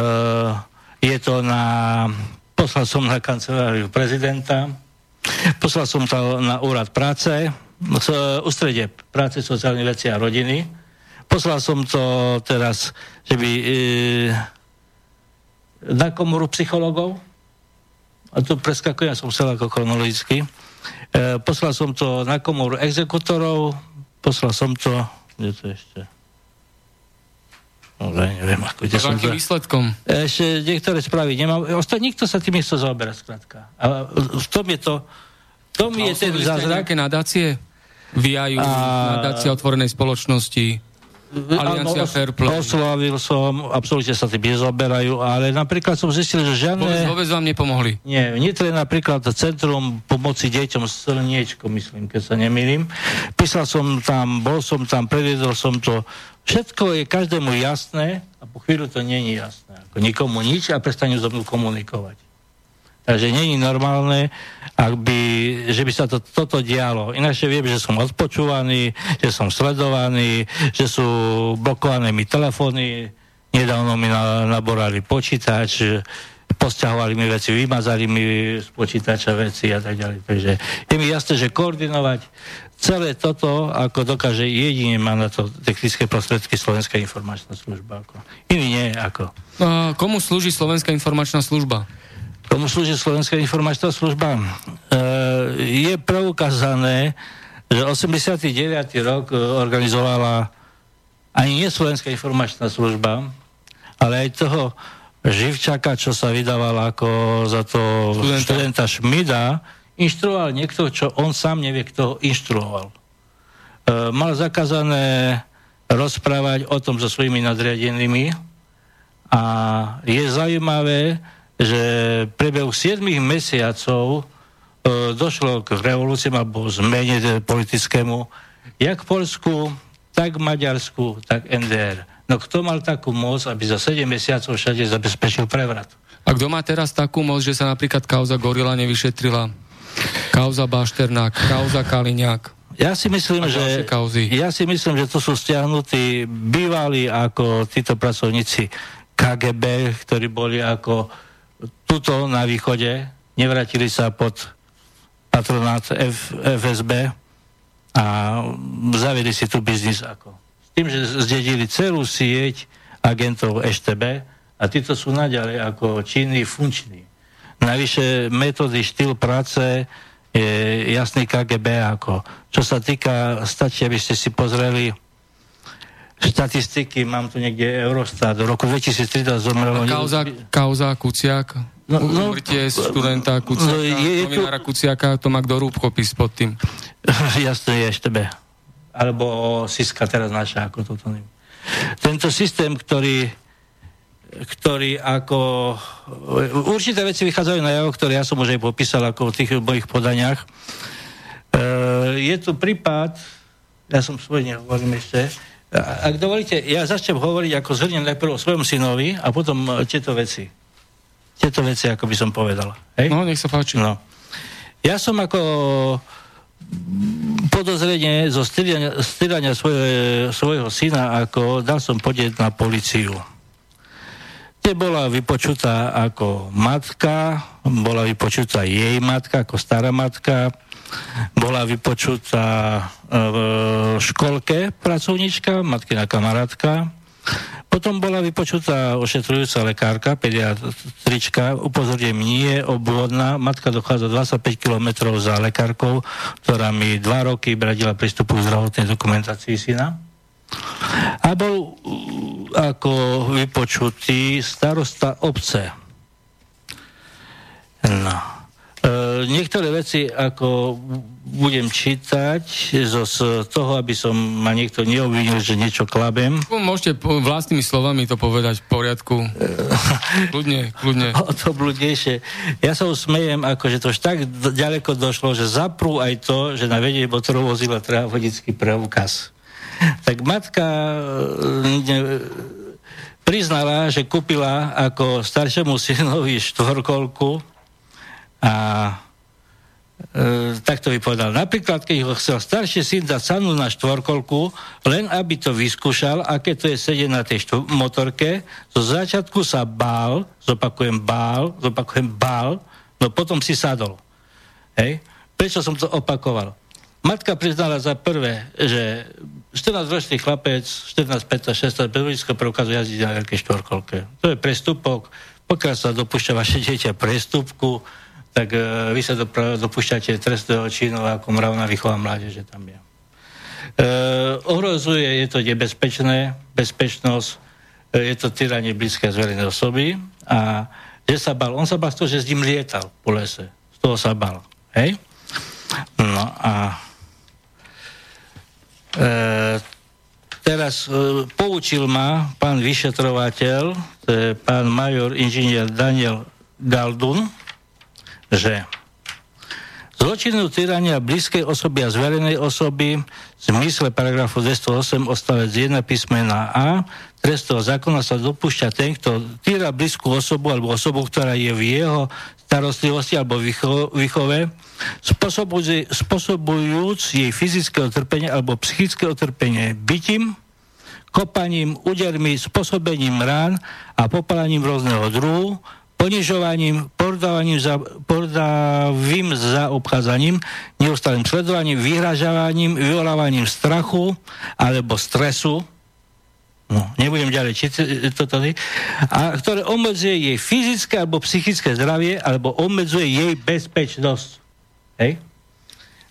je to na, poslal som na kanceláriu prezidenta, poslal som to na úrad práce, z ústredie práce, sociálnej veci a rodiny, poslal som to teraz, že by e, na komoru psychologov, a to preskakujem, som chcel ako chronologicky. E, poslal som to na komoru exekutorov, poslal som to, kde to ešte? No, ja neviem, ako, kde som akým to... výsledkom? Ešte niektoré správy nemám. Ostatní, nikto sa tým nechce zaoberať, skrátka. A v tom je to, v tom je ten zázrak. nejaké nadácie? VIU, A- nadácia otvorenej spoločnosti, Aliancia Áno, os- Fair Play. Oslovil som, absolútne sa tým nezaberajú, ale napríklad som zistil, že Vôbec, žiadne... vôbec vám nepomohli. Nie, v Nitre je napríklad Centrum pomoci deťom Slniečko, myslím, keď sa nemýlim. Písal som tam, bol som tam, previedol som to. Všetko je každému jasné a po chvíľu to není jasné. Ako nikomu nič a prestanú so mnou komunikovať. Takže není normálne, ak by, že by sa to, toto dialo. Ináč viem, že som odpočúvaný, že som sledovaný, že sú blokované mi telefóny, nedávno mi na, naborali počítač, posťahovali mi veci, vymazali mi z počítača veci a tak ďalej. Takže je mi jasné, že koordinovať celé toto, ako dokáže jedine má na to technické prostredky Slovenská informačná služba. Ako. Iný nie, ako. A komu slúži Slovenská informačná služba? Komu slúži Slovenská informačná služba? E, je preukázané, že 89. rok e, organizovala ani nie Slovenská informačná služba, ale aj toho Živčaka, čo sa vydával ako za to Študenta. študenta Šmida, inštruoval niekto, čo on sám nevie, kto ho inštruoval. E, mal zakázané rozprávať o tom so svojimi nadriadenými a je zaujímavé, že priebehu 7 mesiacov e, došlo k revolúciám alebo zmene politickému jak v Polsku, tak v Maďarsku, tak NDR. No kto mal takú moc, aby za 7 mesiacov všade zabezpečil prevrat? A kto má teraz takú moc, že sa napríklad kauza Gorila nevyšetrila? Kauza Bašternák, kauza Kaliňák. Ja si myslím, že, kauzy. ja si myslím, že to sú stiahnutí bývalí ako títo pracovníci KGB, ktorí boli ako tuto na východe, nevrátili sa pod patronát F, FSB a zaviedli si tu biznis ako. S tým, že zdedili celú sieť agentov EŠTB a títo sú naďalej ako činní, funkční. Navyše metódy, štýl práce je jasný KGB ako. Čo sa týka, stačí, aby ste si pozreli štatistiky, mám tu niekde Eurostat, do roku 2013 zomrelo... Kauza, kauza Kuciak, No, no, Umrtie študenta Kuciaka, no, je, novinára tu... Kuciaka, to má kto rúbkopis pod tým. Jasne je, tebe. Alebo Siska teraz naša, ako toto neviem. Tento systém, ktorý ktorý ako... Určité veci vychádzajú na javo, ktoré ja som už aj popísal ako v tých mojich podaniach. E, je tu prípad, ja som svoj nehovorím ešte, ak dovolíte, ja začnem hovoriť ako zhrnem najprv o svojom synovi a potom tieto veci tieto veci, ako by som povedal. Hej? No, nech sa páči. No. Ja som ako podozrenie zo stýrania svoje, svojho syna, ako dal som podieť na policiu. Kde bola vypočutá ako matka, bola vypočutá jej matka, ako stará matka, bola vypočutá e, v školke pracovnička, matkina kamarátka, potom bola vypočutá ošetrujúca lekárka, pediatrička, upozorňujem, nie je obvodná. Matka dochádza 25 km za lekárkou, ktorá mi dva roky bradila prístupu k zdravotnej dokumentácii syna. A bol ako vypočutý starosta obce. No. E, niektoré veci, ako budem čítať zo, z toho, aby som ma niekto neobvinil, že niečo klabem. Môžete vlastnými slovami to povedať v poriadku. kľudne, kľudne. O to bludnejšie. Ja sa usmejem, ako že to už tak ďaleko došlo, že zaprú aj to, že na vedenie motorov vozidla treba vodický preukaz. Tak matka e, ne, priznala, že kúpila ako staršiemu synovi štvorkolku a e, tak to vypovedal. Napríklad, keď ho chcel starší syn dať sanu na štvorkolku, len aby to vyskúšal, aké to je sedieť na tej štvor- motorke, zo začiatku sa bál, zopakujem bál, zopakujem bál, no potom si sadol. Hej? Prečo som to opakoval? Matka priznala za prvé, že 14-ročný chlapec, 14, 15, 16, bez vodického preukazu jazdí na veľkej štvorkolke. To je prestupok, pokiaľ sa dopúšťa vaše dieťa prestupku, tak uh, vy sa dopra- dopúšťate trestného činu ako mravná výchova mládeže tam je. Uh, ohrozuje, je to nebezpečné, bezpečnosť, uh, je to tyranie blízke z verejnej osoby a že sa bal, on sa bal z toho, že s ním lietal po lese. Z toho sa bal. Hej? No a uh, teraz uh, poučil ma pán vyšetrovateľ, to je pán major inžinier Daniel Galdun, že zločinu tyrania blízkej osoby a zverejnej osoby v zmysle paragrafu 208 odstavec 1 písmena A trestného zákona sa dopúšťa ten, kto týra blízku osobu alebo osobu, ktorá je v jeho starostlivosti alebo výcho- výchove, spôsobujúc, jej fyzické utrpenie alebo psychické utrpenie bytím, kopaním, údermi, spôsobením rán a popalaním rôzneho druhu, ponižovaním, podávaním za, podávým za obchádzaním, neustálým sledovaním, vyhražavaním, vyvolávaním strachu alebo stresu, no, nebudem ďalej čítať toto, a ktoré obmedzuje jej fyzické alebo psychické zdravie, alebo obmedzuje jej bezpečnosť. Hej?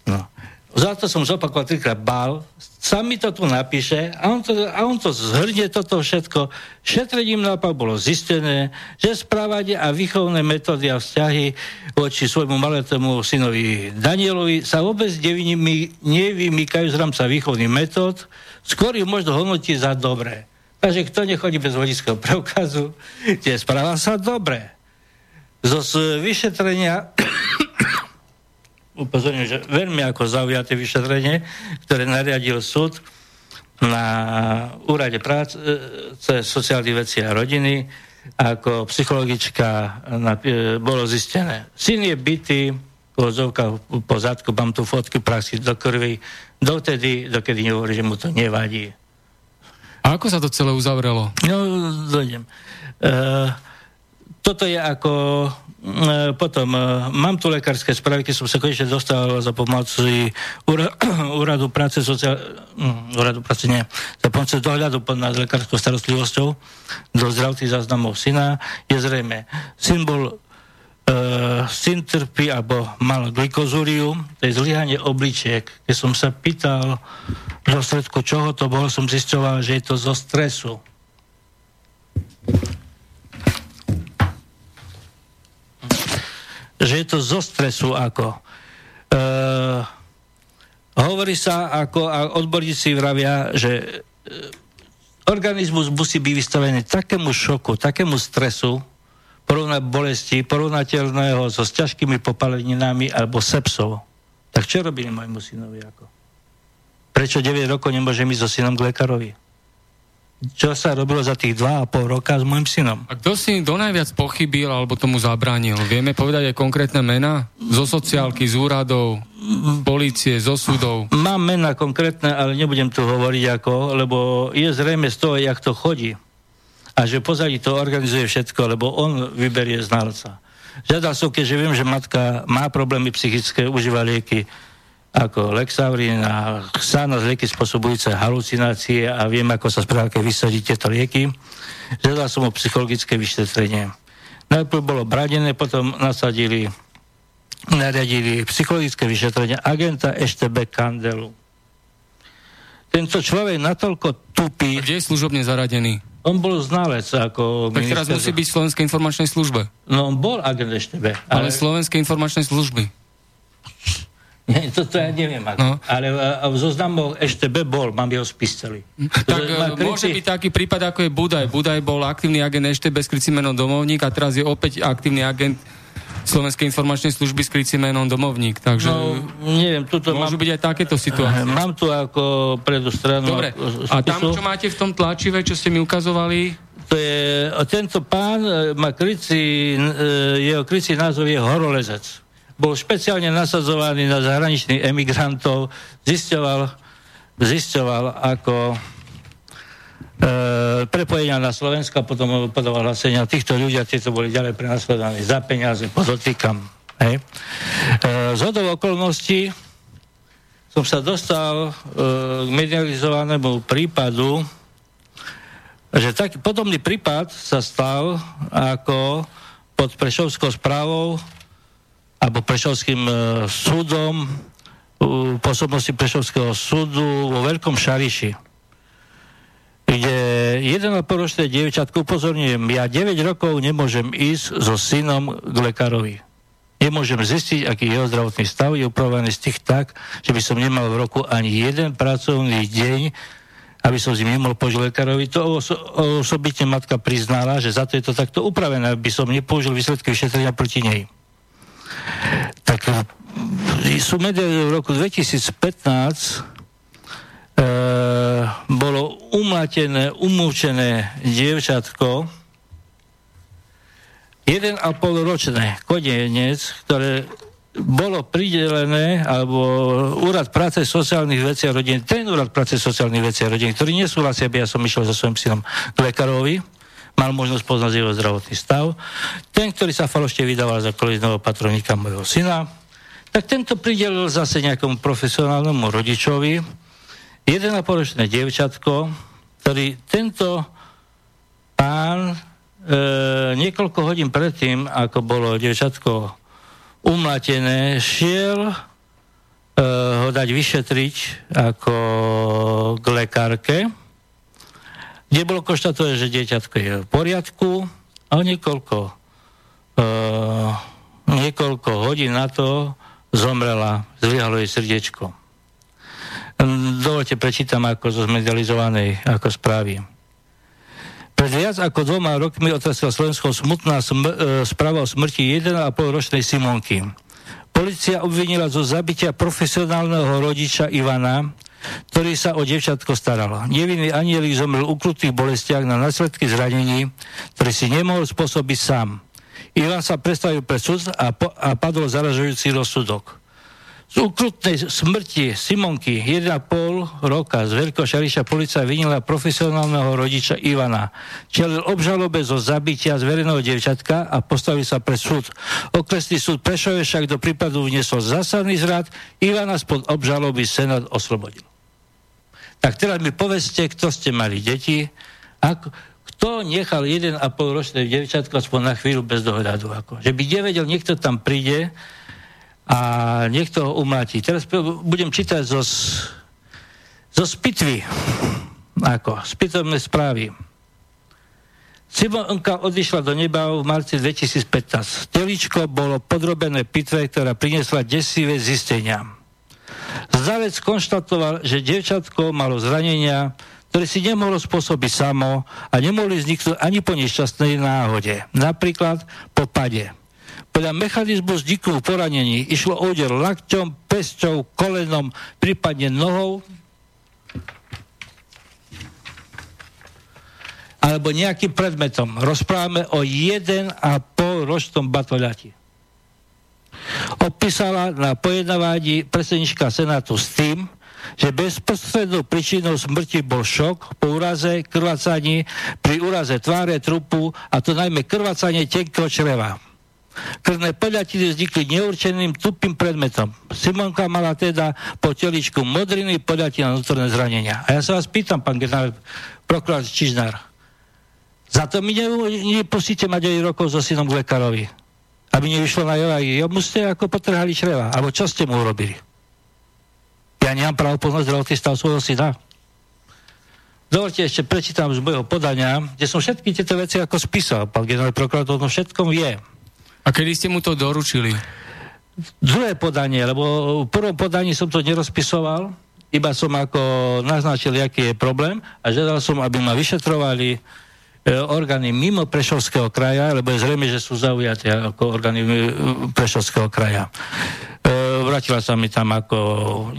No. Za to som zopakoval trikrát bál, sám mi to tu napíše a on to, a on to zhrnie toto všetko. Šetrením naopak bolo zistené, že správanie a výchovné metódy a vzťahy voči svojmu maletému synovi Danielovi sa vôbec nevymýkajú z rámca výchovných metód, skôr ich možno hodnotiť za dobré. Takže kto nechodí bez vodického preukazu, tie správa sa dobre. Zo vyšetrenia upozorňujem, že veľmi ako zaujaté vyšetrenie, ktoré nariadil súd na úrade práce, sociálnych vecí a rodiny, ako psychologička na, e, bolo zistené. Syn je bytý, pozovka po zadku, mám tu fotky praxi do krvi, dotedy, dokedy nehovorí, že mu to nevadí. A ako sa to celé uzavrelo? No, dojdem. Uh, toto je ako E, potom e, mám tu lekárske správy, keď som sa konečne dostal za pomoci úradu práce sociál... Mm, úradu práce nie, za pomoci dohľadu nad lekárskou starostlivosťou do zdravotných záznamov syna. Je zrejme, syn bol uh, syn alebo mal glykozúriu, to je zlyhanie obličiek. Keď som sa pýtal v dôsledku čoho to bolo, som zistoval, že je to zo stresu. Že je to zo stresu ako. E, hovorí sa, ako a odborníci vravia, že e, organizmus musí byť vystavený takému šoku, takému stresu, porovnať bolesti, porovnateľného so s ťažkými popaleninami alebo sepsou. Tak čo robili môjmu synovi ako? Prečo 9 rokov nemôžem ísť so synom k lekárovi? Čo sa robilo za tých dva a pol roka s môjim synom. A kto si kto najviac pochybil alebo tomu zabránil? Vieme povedať aj konkrétne mená? Zo sociálky, z úradov, polície, zo súdov? Mám mená konkrétne, ale nebudem tu hovoriť ako, lebo je zrejme z toho, jak to chodí. A že pozadí to organizuje všetko, lebo on vyberie znalca. Žiadal som, keďže viem, že matka má problémy psychické, užíva lieky, ako Lexaurin a Xanos, lieky spôsobujúce halucinácie a viem, ako sa správa, keď vysadí tieto lieky. Žiadal som o psychologické vyšetrenie. Najprv bolo bradené, potom nasadili, nariadili psychologické vyšetrenie agenta Eštebe Kandelu. Tento človek natoľko tupý... A kde je služobne zaradený? On bol znalec ako... Tak teraz musí byť v Slovenskej informačnej službe. No on bol agent Eštebe. Ale, ale Slovenskej informačnej služby. Nie, toto ja neviem. Ako. No. Ale v zoznamu ešte B bol, mám jeho spis celý. Tak e, krici... môže byť taký prípad, ako je Budaj. Budaj bol aktívny agent ešte bez krycí menom domovník a teraz je opäť aktívny agent Slovenskej informačnej služby s krycí menom domovník. Takže no, neviem, tuto môžu mám... byť aj takéto situácie. Mám tu ako predu stranu. Dobre, a tam, čo máte v tom tlačive, čo ste mi ukazovali? To je, tento pán e, má krycí, e, jeho krycí názov je Horolezec bol špeciálne nasadzovaný na zahraničných emigrantov, zisťoval, zisťoval ako e, prepojenia na Slovensko, potom podával hlasenia týchto ľudia, tieto boli ďalej prenasledovaní za peniaze, podotýkam. Hej. E, z hodov okolností som sa dostal e, k medializovanému prípadu, že taký podobný prípad sa stal ako pod Prešovskou správou alebo Prešovským e, súdom, u pôsobnosti Prešovského súdu vo Veľkom Šariši, kde 1,5 ročné dievčatko, upozorňujem, ja 9 rokov nemôžem ísť so synom k lekárovi. Nemôžem zistiť, aký jeho zdravotný stav je upravený z tých tak, že by som nemal v roku ani jeden pracovný deň, aby som s ním nemohol použiť lekárovi. To oso- osobitne matka priznala, že za to je to takto upravené, aby som nepoužil výsledky vyšetrenia proti nej tak e, sú v roku 2015 e, bolo umlatené, umúčené dievčatko, jeden a pol ročné kodienec, ktoré bolo pridelené, alebo Úrad práce sociálnych vecí a rodín, ten Úrad práce sociálnych vecí a rodín, ktorý nesúhlasí, aby ja som išiel so svojím synom k lekárovi, mal možnosť poznať jeho zdravotný stav. Ten, ktorý sa falošte vydával za kolizného patrovníka môjho syna, tak tento pridelil zase nejakomu profesionálnemu rodičovi jeden a poročné dievčatko, ktorý tento pán e, niekoľko hodín predtým, ako bolo dievčatko umlatené, šiel e, ho dať vyšetriť ako k lekárke, kde bolo konštatované, že dieťatko je v poriadku a niekoľko, uh, niekoľko hodín na to zomrela, zlyhalo jej srdiečko. Dovolte, prečítam ako zo zmedializovanej ako správy. Pred viac ako dvoma rokmi otrasila Slovenskou smutná sm- e, správa o smrti 1,5 ročnej Simonky. Polícia obvinila zo zabitia profesionálneho rodiča Ivana, ktorý sa o devčatko staral. Nevinný anielik zomrel v ukrutých bolestiach na následky zranení, ktoré si nemohol spôsobiť sám. Ivan sa predstavil pre súd a, po, a padol zaražujúci rozsudok. Z ukrutnej smrti Simonky 1,5 roka z Veľkého Šariša policia vinila profesionálneho rodiča Ivana. Čelil obžalobe zo zabitia zvereného devčatka a postavil sa pre súd. Okresný súd Prešove však do prípadu vniesol zásadný zrad. Ivana spod obžaloby Senát oslobodil. Tak teraz mi povedzte, kto ste mali deti, ako, kto nechal 1,5 ročné devčatko aspoň na chvíľu bez dohľadu. Ako. Že by nevedel, niekto tam príde, a niekto ho umláti. Teraz budem čítať zo, zo spitvy, ako, spitovné správy. Simonka odišla do neba v marci 2015. Teličko bolo podrobené pitve, ktorá priniesla desivé zistenia. Zdravec konštatoval, že devčatko malo zranenia, ktoré si nemohlo spôsobiť samo a nemohli vzniknúť ani po nešťastnej náhode. Napríklad po pade. Podľa mechanizmu vzniku poranení išlo úder lakťom, pesťou, kolenom, prípadne nohou alebo nejakým predmetom. Rozprávame o 1,5 ročnom batoľati. Opísala na pojednávaní predsednička Senátu s tým, že bezprostrednou príčinou smrti bol šok po úraze, krvácaní, pri úraze tváre, trupu a to najmä krvácanie tenkého čreva. Krvné podľatiny vznikli neurčeným tupým predmetom. Simonka mala teda po teličku modriny na vnútorné zranenia. A ja sa vás pýtam, pán generál prokurár Čižnár, za to mi nepustíte mať aj rokov so synom k lekárovi. Aby nevyšlo na joj, jemu ste ako potrhali čreva. Alebo čo ste mu urobili? Ja nemám právo poznať zdravotný stav svojho syna. Dovolte ešte prečítam z môjho podania, kde som všetky tieto veci ako spísal. Pán generálny prokurátor o všetkom vie. A kedy ste mu to doručili? Druhé podanie, lebo v prvom podaní som to nerozpisoval, iba som ako naznačil, aký je problém a žiadal som, aby ma vyšetrovali orgány mimo Prešovského kraja, lebo je zrejme, že sú zaujaté ako orgány e, Prešovského kraja. E, vrátila sa mi tam ako...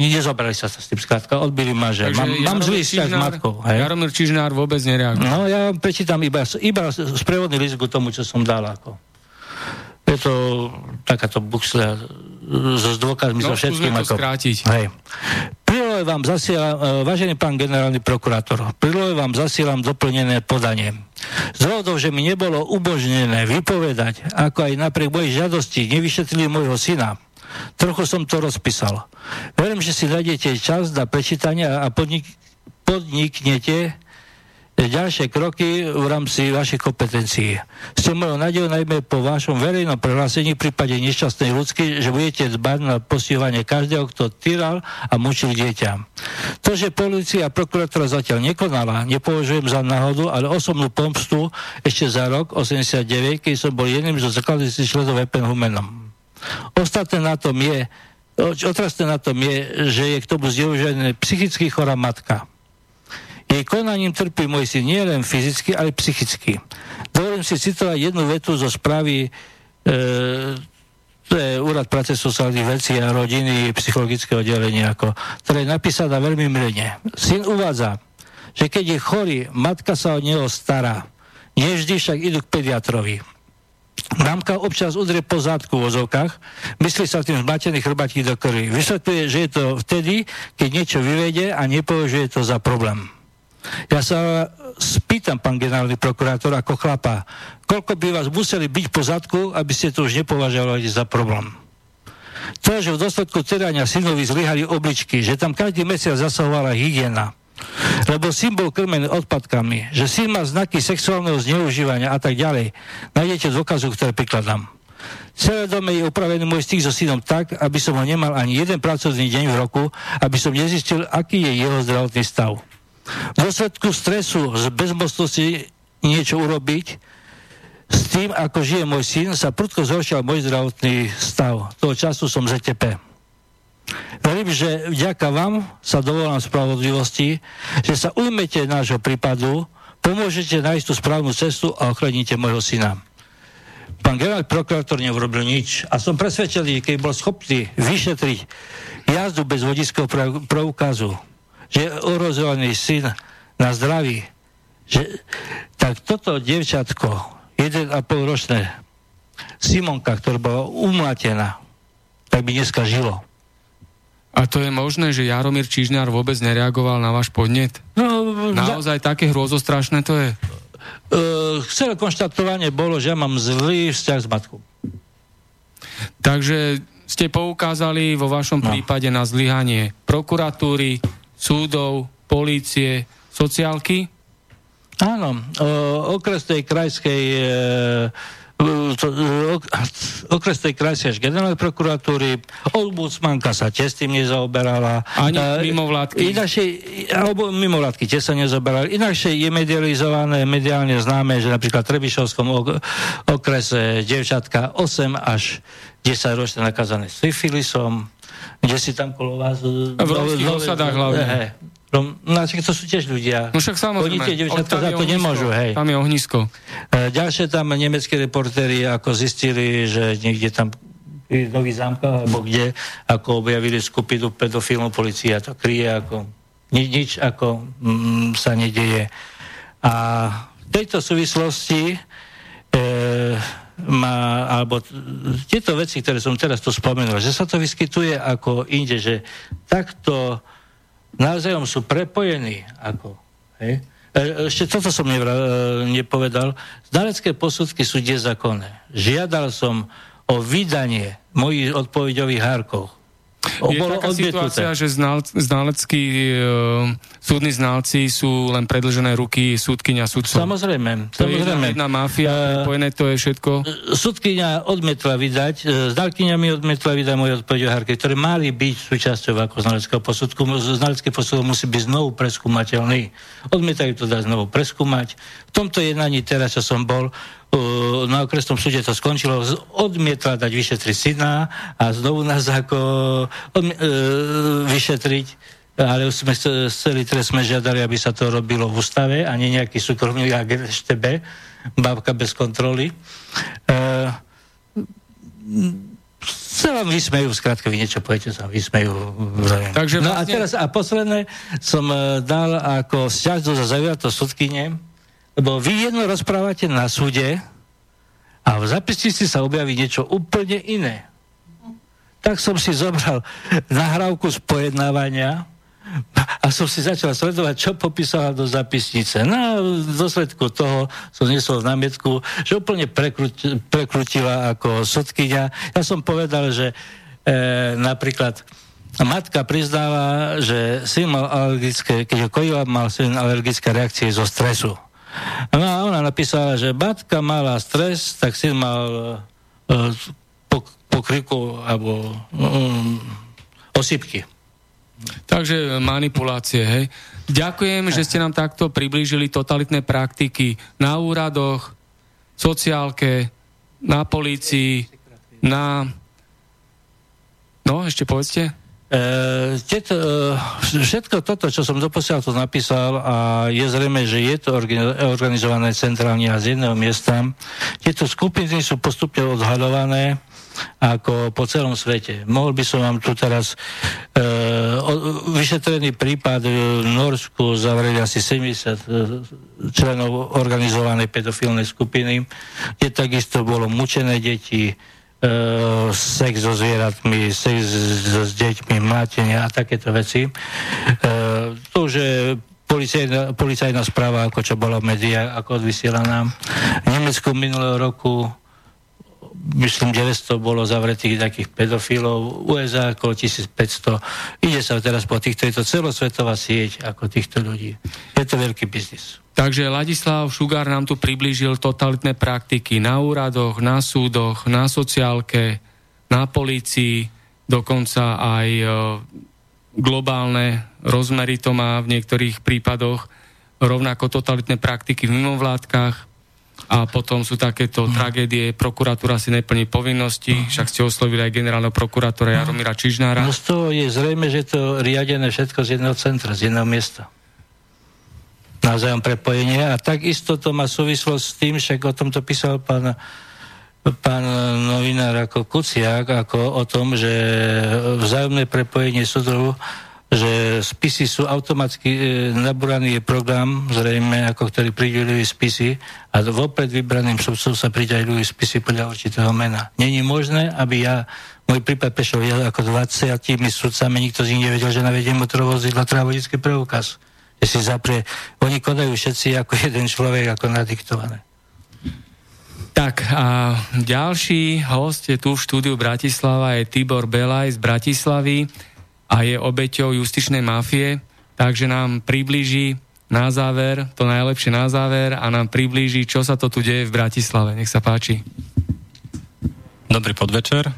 Nezobrali sa sa s tým skrátka, odbili ma, že mám, mám zlý vzťah s matkou. Hej? Jaromír Čižnár vôbec nereaguje. No, ja prečítam iba, iba sprevodný list k tomu, čo som dal. Ako. Je to takáto so s dôkazmi, no, so všetkým. Ako, skrátiť. Hej. Prílohe vám zasielam, e, vážený pán generálny prokurátor, prílohe vám zasielam doplnené podanie. Z dôvodov, že mi nebolo umožnené vypovedať, ako aj napriek mojej žiadosti nevyšetrili môjho syna, trochu som to rozpísal. Verím, že si nájdete čas na prečítanie a podnik, podniknete ďalšie kroky v rámci vašich kompetencií. Ste mojou nádejou najmä po vašom verejnom prehlásení v prípade nešťastnej ľudskej, že budete dbať na postihovanie každého, kto týral a mučil dieťa. To, že policia a prokurátora zatiaľ nekonala, nepovažujem za náhodu, ale osobnú pomstu ešte za rok 89, keď som bol jedným zo zakladujúcich členov VPN Humenom. Ostatné na tom je, otrasté na tom je, že je k tomu zneužené psychicky chorá matka. Jej konaním trpí môj syn nielen fyzicky, ale psychicky. Dovolím si citovať jednu vetu zo správy e, to je Úrad práce sociálnych vecí a rodiny psychologického oddelenia, ako, ktoré je napísaná veľmi mrene. Syn uvádza, že keď je chorý, matka sa o neho stará. Nie vždy však idú k pediatrovi. Mamka občas udrie po zádku v ozovkách, myslí sa tým zmatený chrbátik do krvi. Vysvetľuje, že je to vtedy, keď niečo vyvedie a nepovažuje to za problém. Ja sa spýtam, pán generálny prokurátor, ako chlapa, koľko by vás museli byť po zadku, aby ste to už nepovažovali za problém. To, že v dôsledku terania synovi zlyhali obličky, že tam každý mesiac zasahovala hygiena, lebo syn bol krmený odpadkami, že syn má znaky sexuálneho zneužívania a tak ďalej, nájdete dôkazu, ktoré prikladám. Celé dome je upravený môj styk so synom tak, aby som ho nemal ani jeden pracovný deň v roku, aby som nezistil, aký je jeho zdravotný stav. V dôsledku stresu z bezmocnosti niečo urobiť, s tým, ako žije môj syn, sa prudko zhoršil môj zdravotný stav. Toho času som ZTP. Verím, že vďaka vám sa dovolám spravodlivosti, že sa ujmete nášho prípadu, pomôžete nájsť tú správnu cestu a ochraníte môjho syna. Pán generálny prokurátor neurobil nič a som presvedčený, keď bol schopný vyšetriť jazdu bez vodického preukazu, že ohrozovaný syn na zdraví, že, tak toto devčatko, 1,5 ročné, Simonka, ktorá bola umlatená, tak by dneska žilo. A to je možné, že Jaromír Čižnár vôbec nereagoval na váš podnet? No, Naozaj za... také hrôzostrašné to je? Uh, celé konštatovanie bolo, že ja mám zlý vzťah s matkou. Takže ste poukázali vo vašom no. prípade na zlyhanie prokuratúry, súdov, polície, sociálky? Áno, o, okresnej krajskej e, to, okresnej krajskej generálnej prokuratúry, ombudsmanka sa tiež tým nezaoberala. Ani mimovládky. Inakšie, alebo mimovládky tiež sa nezaoberali. Inakšie je medializované, mediálne známe, že napríklad v Trebišovskom okrese devčatka 8 až 10 ročné nakazané syfilisom, kde si tam kolo vás... V rovských osadách hlavne. He, No, to sú tiež ľudia. No však samozrejme. Oni tie devčatka za to nemôžu, hej. Tam je ohnisko. E, ďalšie tam nemeckí reportéri ako zistili, že niekde tam v Nový zámka, alebo kde, ako objavili skupinu pedofilnú policia to kryje, ako nič, nič ako mm, sa nedeje. A v tejto súvislosti e, má, alebo tieto veci, ktoré som teraz tu spomenul, že sa to vyskytuje ako inde, že takto navzájom sú prepojení. Ako, hej? E, ešte toto som nevra, e, nepovedal. Znalecké posudky sú nezákonné. Žiadal som o vydanie mojich odpovedových hárkov je bolo taká odbietuté. situácia, že znal, znaleckí e, súdni znalci sú len predlžené ruky súdkynia súdcov. Samozrejme. To samozrejme. je jedna mafia, uh, prepojené, to je všetko. Súdkynia odmietla vydať, e, znalkynia mi odmietla vydať moje odpovedové ktoré mali byť súčasťou ako znaleckého posudku. Znalecký posudok musí byť znovu preskúmateľný. Odmietajú to dať znovu preskúmať. V tomto jednaní teraz, čo som bol, na okresnom súde to skončilo, odmietla dať vyšetriť syna a znovu nás ako odmi- e, vyšetriť ale už sme celý trest sme žiadali, aby sa to robilo v ústave a nie nejaký súkromný agent štebe, bábka bez kontroly. E, sa vám vysmejú, skrátka vy niečo poviete, sa vysmejú. Takže no a vlastne- teraz, a posledné som e, dal ako sťažnosť za zaujatosť sudkyne, lebo vy jedno rozprávate na súde a v zapisnici sa objaví niečo úplne iné. Tak som si zobral nahrávku z pojednávania a som si začal sledovať, čo popísala do zapisnice. No v dôsledku toho som znesol námietku, že úplne prekrut, prekrutila ako sudkyňa. Ja som povedal, že e, napríklad matka priznáva, že syn mal alergické, keďže kojila mal syn alergické reakcie zo stresu. No a ona napísala, že matka mala stres, tak syn mal uh, po, pokriku alebo um, osypky. Takže manipulácie, hej. Ďakujem, že ste nám takto priblížili totalitné praktiky na úradoch, sociálke, na polícii, na... No, ešte povedzte. E, tieto, e, všetko toto, čo som doposiaľ to napísal a je zrejme, že je to organizované centrálne a z jedného miesta, tieto skupiny sú postupne odhaľované ako po celom svete. Mohol by som vám tu teraz e, o, vyšetrený prípad v Norsku zavreli asi 70 e, členov organizovanej pedofilnej skupiny, kde takisto bolo mučené deti, uh, sex so zvieratmi, sex s deťmi, mlátenie a takéto veci. Uh, to, že policajná, policajná správa, ako čo bola v médiách, ako odvysielaná. V Nemecku minulého roku myslím 900 bolo zavretých takých pedofilov, USA ako 1500. Ide sa teraz po týchto, je to celosvetová sieť ako týchto ľudí. Je to veľký biznis. Takže Ladislav Šugár nám tu priblížil totalitné praktiky na úradoch, na súdoch, na sociálke, na polícii, dokonca aj e, globálne rozmery to má v niektorých prípadoch, rovnako totalitné praktiky v mimovládkach a potom sú takéto uh-huh. tragédie, prokuratúra si neplní povinnosti, uh-huh. však ste oslovili aj generálneho prokurátora Jaromíra Čižnára. No z toho je zrejme, že to riadené všetko z jedného centra, z jedného miesta navzájom prepojenie a takisto to má súvislosť s tým, však o tomto písal pán, pán novinár ako Kuciak, ako o tom, že vzájomné prepojenie súdov že spisy sú automaticky e, nabúraný je program, zrejme, ako ktorý pridelujú spisy a vopred vybraným sudcom sa pridelujú spisy podľa určitého mena. Není možné, aby ja, môj prípad prešiel ja ako 20 sudcami, nikto z nich nevedel, že navediem motorový vozidlo, treba vodický preukaz si zaprie. Oni konajú všetci ako jeden človek, ako nadiktované. Tak a ďalší host je tu v štúdiu Bratislava, je Tibor Belaj z Bratislavy a je obeťou justičnej mafie, takže nám priblíži na záver, to najlepšie na záver a nám priblíži, čo sa to tu deje v Bratislave. Nech sa páči. Dobrý podvečer.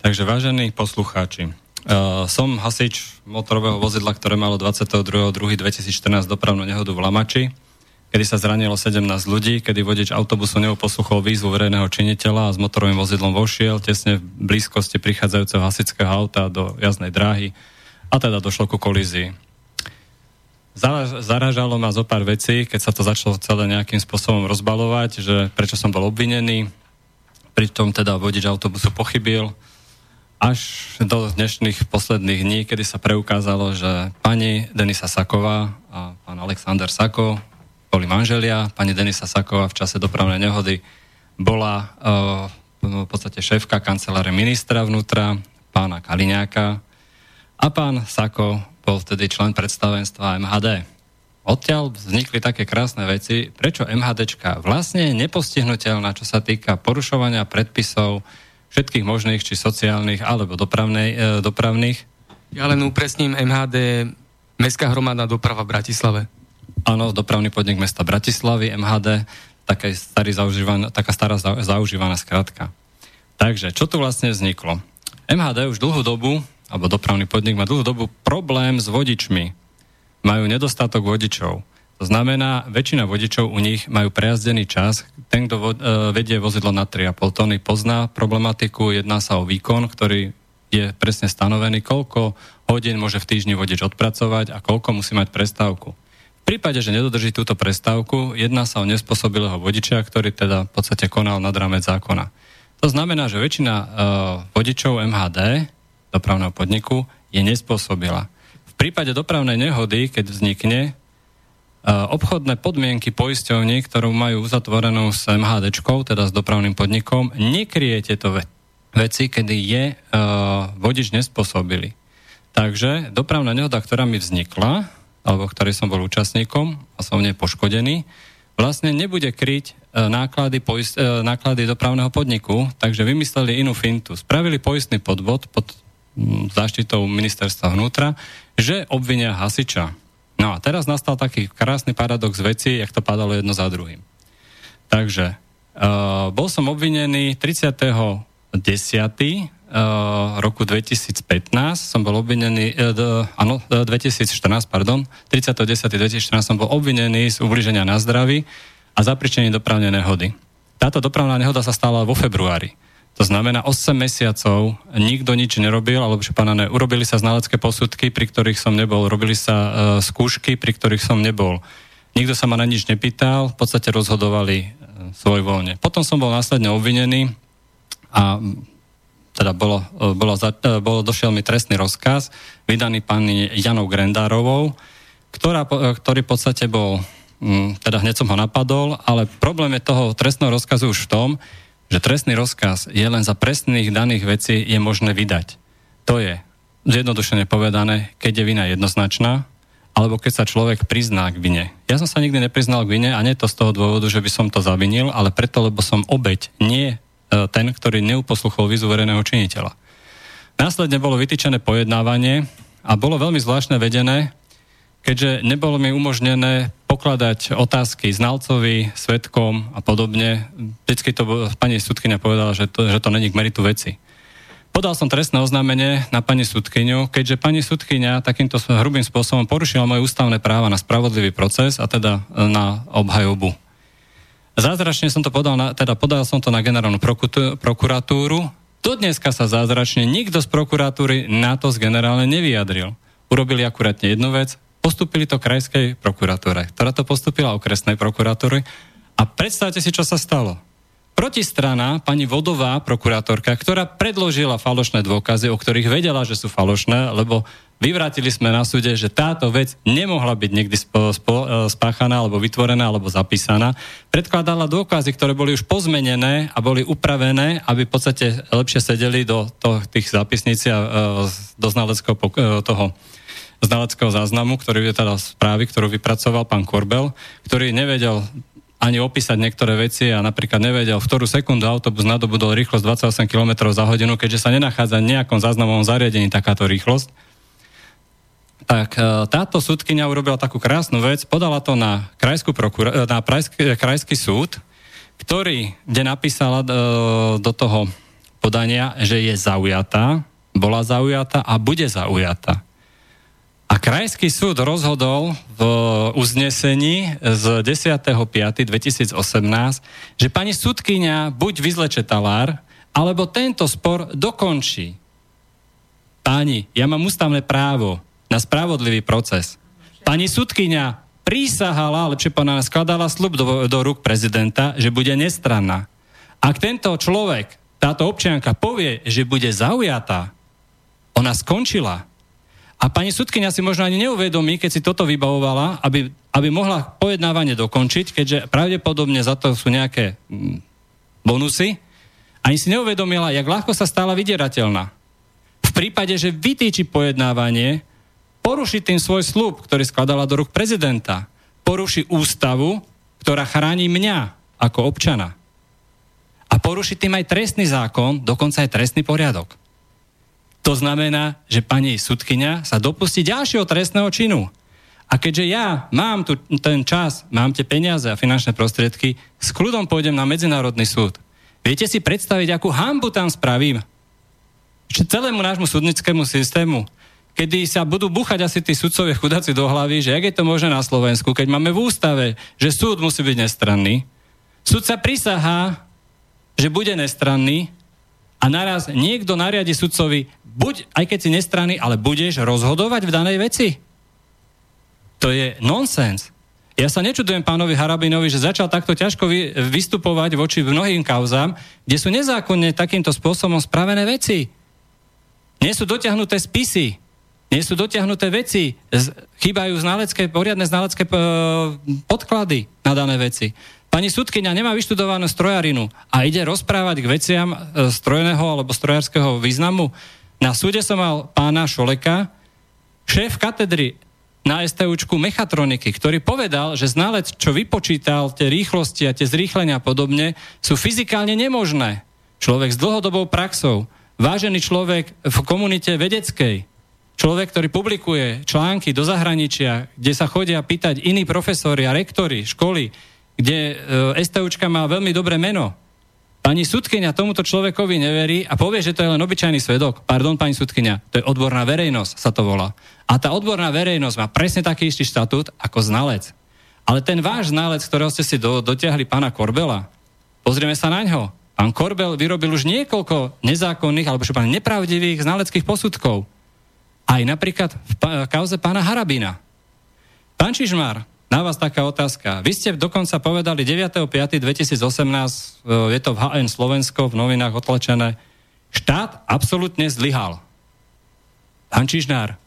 Takže vážení poslucháči, uh, som hasič motorového vozidla, ktoré malo 22.2.2014 dopravnú nehodu v Lamači, kedy sa zranilo 17 ľudí, kedy vodič autobusu neoposluchol výzvu verejného činiteľa a s motorovým vozidlom vošiel tesne v blízkosti prichádzajúceho hasičského auta do jazdnej dráhy a teda došlo ku kolízii. Zaražalo ma zo pár vecí, keď sa to začalo celé nejakým spôsobom rozbalovať, že prečo som bol obvinený, pritom teda vodič autobusu pochybil, až do dnešných posledných dní, kedy sa preukázalo, že pani Denisa Saková a pán Alexander Sako boli manželia. Pani Denisa Saková v čase dopravnej nehody bola uh, v podstate šéfka kanceláre ministra vnútra, pána Kaliňáka a pán Sako bol vtedy člen predstavenstva MHD. Odtiaľ vznikli také krásne veci, prečo MHDčka vlastne je nepostihnutelná, čo sa týka porušovania predpisov všetkých možných, či sociálnych, alebo dopravnej, e, dopravných. Ja len upresním MHD Mestská hromadná doprava v Bratislave. Áno, dopravný podnik mesta Bratislavy, MHD, taká, starý zaužívaná, taká stará zaužívaná skratka. Takže, čo tu vlastne vzniklo? MHD už dlhú dobu alebo dopravný podnik má dlhú dobu problém s vodičmi. Majú nedostatok vodičov. Znamená, väčšina vodičov u nich majú prejazdený čas. Ten, kto vo, e, vedie vozidlo na 3,5 tony, pozná problematiku, jedná sa o výkon, ktorý je presne stanovený, koľko hodín môže v týždni vodič odpracovať a koľko musí mať prestávku. V prípade, že nedodrží túto prestávku, jedná sa o nespôsobilého vodiča, ktorý teda v podstate konal nad rámec zákona. To znamená, že väčšina uh, vodičov MHD dopravného podniku je nespôsobila. V prípade dopravnej nehody, keď vznikne, e, obchodné podmienky poisťovní, ktorú majú uzatvorenú s MHD, teda s dopravným podnikom, nekrie tieto veci, kedy je uh, vodič nespôsobili. Takže dopravná nehoda, ktorá mi vznikla, alebo ktorej som bol účastníkom a som v poškodený, vlastne nebude kryť uh, náklady, poist, náklady dopravného podniku, takže vymysleli inú fintu. Spravili poistný podvod pod záštitou ministerstva vnútra, že obvinia hasiča. No a teraz nastal taký krásny paradox veci, jak to padalo jedno za druhým. Takže uh, bol som obvinený 30. 10. Uh, roku 2015 som bol obvinený, uh, d, áno, 2014, pardon, 30.10.2014 som bol obvinený z ubliženia na zdraví a zapričenie dopravnej nehody. Táto dopravná nehoda sa stala vo februári. To znamená, 8 mesiacov nikto nič nerobil, alebo že pána ne, urobili sa znalecké posudky, pri ktorých som nebol, robili sa uh, skúšky, pri ktorých som nebol. Nikto sa ma na nič nepýtal, v podstate rozhodovali uh, svoj voľne. Potom som bol následne obvinený a teda bolo, uh, bolo, za, uh, bolo, došiel mi trestný rozkaz, vydaný pani Janou Grendárovou, ktorá, uh, ktorý v podstate bol, um, teda hneď som ho napadol, ale problém je toho trestného rozkazu už v tom, že trestný rozkaz je len za presných daných vecí je možné vydať. To je zjednodušene povedané, keď je vina jednoznačná, alebo keď sa človek prizná k vine. Ja som sa nikdy nepriznal k vine a nie to z toho dôvodu, že by som to zavinil, ale preto, lebo som obeď, nie e, ten, ktorý neuposluchol vizu verejného činiteľa. Následne bolo vytýčené pojednávanie a bolo veľmi zvláštne vedené, keďže nebolo mi umožnené pokladať otázky znalcovi, svetkom a podobne. Vždycky to pani sudkynia povedala, že to, že to není k meritu veci. Podal som trestné oznámenie na pani sudkyňu, keďže pani sudkynia takýmto hrubým spôsobom porušila moje ústavné práva na spravodlivý proces a teda na obhajobu. Zázračne som to podal, na, teda podal som to na generálnu prokuratúru. Do dneska sa zázračne nikto z prokuratúry na to z generálne nevyjadril. Urobili akurátne jednu vec, postupili to krajskej prokuratúre, ktorá to postupila okresnej prokuratúry a predstavte si, čo sa stalo. Protistrana, pani Vodová, prokurátorka, ktorá predložila falošné dôkazy, o ktorých vedela, že sú falošné, lebo vyvrátili sme na súde, že táto vec nemohla byť niekdy spo, spo, e, spáchaná, alebo vytvorená, alebo zapísaná. Predkladala dôkazy, ktoré boli už pozmenené a boli upravené, aby v podstate lepšie sedeli do to, tých zápisníc a e, do znaleckého e, toho znaleckého záznamu, ktorý je teda správy, ktorú vypracoval pán Korbel, ktorý nevedel ani opísať niektoré veci a napríklad nevedel, v ktorú sekundu autobus nadobudol rýchlosť 28 km za hodinu, keďže sa nenachádza v nejakom záznamovom zariadení takáto rýchlosť. Tak e, táto súdkynia urobila takú krásnu vec, podala to na, krajskú prokura- e, na krajský, krajský súd, ktorý, kde napísala e, do toho podania, že je zaujatá, bola zaujatá a bude zaujatá. A krajský súd rozhodol v uznesení z 10.5.2018, že pani sudkynia buď vyzleče talár, alebo tento spor dokončí. Páni, ja mám ústavné právo na spravodlivý proces. Pani sudkynia prísahala, lepšie pána skladala slub do, do rúk prezidenta, že bude nestranná. Ak tento človek, táto občianka povie, že bude zaujatá, ona skončila. A pani sudkynia si možno ani neuvedomí, keď si toto vybavovala, aby, aby mohla pojednávanie dokončiť, keďže pravdepodobne za to sú nejaké mm, bonusy, ani si neuvedomila, jak ľahko sa stala vydierateľná. V prípade, že vytýči pojednávanie, poruší tým svoj slub, ktorý skladala do rúk prezidenta. Poruší ústavu, ktorá chráni mňa ako občana. A poruší tým aj trestný zákon, dokonca aj trestný poriadok. To znamená, že pani sudkynia sa dopustí ďalšieho trestného činu. A keďže ja mám tu ten čas, mám tie peniaze a finančné prostriedky, s kľudom pôjdem na Medzinárodný súd. Viete si predstaviť, akú hambu tam spravím? Ešte celému nášmu súdnickému systému, kedy sa budú buchať asi tí sudcovia chudáci do hlavy, že jak je to možné na Slovensku, keď máme v ústave, že súd musí byť nestranný. Súd sa prisahá, že bude nestranný a naraz niekto nariadi sudcovi, buď, aj keď si nestranný, ale budeš rozhodovať v danej veci. To je nonsens. Ja sa nečudujem pánovi Harabinovi, že začal takto ťažko vy, vystupovať voči mnohým kauzám, kde sú nezákonne takýmto spôsobom spravené veci. Nie sú dotiahnuté spisy, nie sú dotiahnuté veci, z, chýbajú znalecké, poriadne znalecké p- podklady na dané veci. Pani sudkynia nemá vyštudovanú strojarinu a ide rozprávať k veciam e, strojeného alebo strojárskeho významu. Na súde som mal pána Šoleka, šéf katedry na STUčku mechatroniky, ktorý povedal, že znalec, čo vypočítal tie rýchlosti a tie zrýchlenia a podobne, sú fyzikálne nemožné. Človek s dlhodobou praxou, vážený človek v komunite vedeckej, človek, ktorý publikuje články do zahraničia, kde sa chodia pýtať iní profesori a rektori školy, kde e, STUčka má veľmi dobré meno, Pani sudkynia tomuto človekovi neverí a povie, že to je len obyčajný svedok. Pardon, pani sudkynia, to je odborná verejnosť, sa to volá. A tá odborná verejnosť má presne taký istý štatút ako znalec. Ale ten váš znalec, ktorého ste si do, dotiahli pána Korbela, pozrieme sa na ňo. Pán Korbel vyrobil už niekoľko nezákonných alebo pán nepravdivých znaleckých posudkov. Aj napríklad v kauze pána Harabina. Pán Čižmar, na vás taká otázka. Vy ste dokonca povedali 9.5.2018, e, je to v HN Slovensko, v novinách otlačené, štát absolútne zlyhal. Pán Čižnár,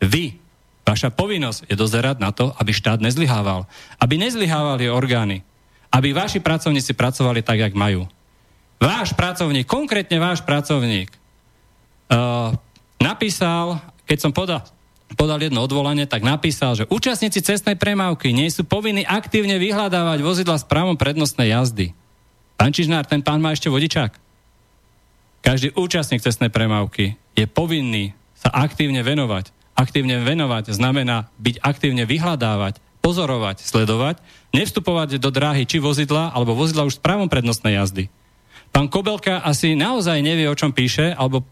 vy, vaša povinnosť je dozerať na to, aby štát nezlyhával. Aby nezlyhávali orgány. Aby vaši pracovníci pracovali tak, jak majú. Váš pracovník, konkrétne váš pracovník, uh, napísal, keď som podal podal jedno odvolanie, tak napísal, že účastníci cestnej premávky nie sú povinní aktívne vyhľadávať vozidla s právom prednostnej jazdy. Pán Čižnár, ten pán má ešte vodičák. Každý účastník cestnej premávky je povinný sa aktívne venovať. Aktívne venovať znamená byť aktívne vyhľadávať, pozorovať, sledovať, nevstupovať do dráhy či vozidla, alebo vozidla už s právom prednostnej jazdy. Pán Kobelka asi naozaj nevie, o čom píše, alebo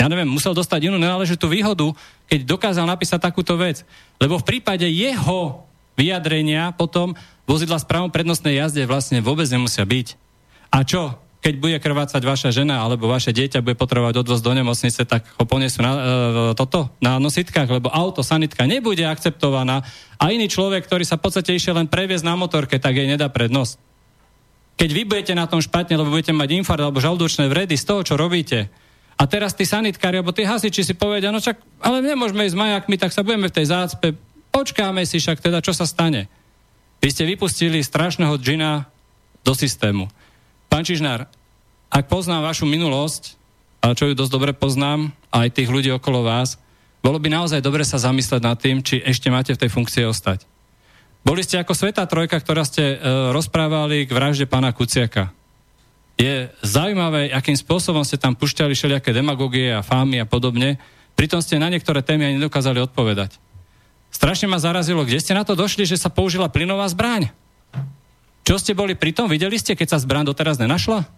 ja neviem, musel dostať inú nenáležitú výhodu, keď dokázal napísať takúto vec. Lebo v prípade jeho vyjadrenia potom vozidla s právom prednostnej jazde vlastne vôbec nemusia byť. A čo? Keď bude krvácať vaša žena alebo vaše dieťa bude potrebovať odvoz do nemocnice, tak ho ponesú na, e, toto, na nositkách, lebo auto, sanitka nebude akceptovaná a iný človek, ktorý sa v podstate išiel len previesť na motorke, tak jej nedá prednosť. Keď vy budete na tom špatne, lebo budete mať infarkt alebo žalúdočné vredy z toho, čo robíte, a teraz tí sanitkári, alebo tí hasiči si povedia, no čak, ale nemôžeme ísť s majakmi, tak sa budeme v tej zácpe, počkáme si však teda, čo sa stane. Vy ste vypustili strašného džina do systému. Pán Čižnár, ak poznám vašu minulosť, a čo ju dosť dobre poznám, aj tých ľudí okolo vás, bolo by naozaj dobre sa zamyslieť nad tým, či ešte máte v tej funkcii ostať. Boli ste ako Svetá Trojka, ktorá ste e, rozprávali k vražde pána Kuciaka je zaujímavé, akým spôsobom ste tam pušťali všelijaké demagogie a fámy a podobne, pritom ste na niektoré témy ani nedokázali odpovedať. Strašne ma zarazilo, kde ste na to došli, že sa použila plynová zbraň? Čo ste boli pri tom? Videli ste, keď sa zbraň doteraz nenašla?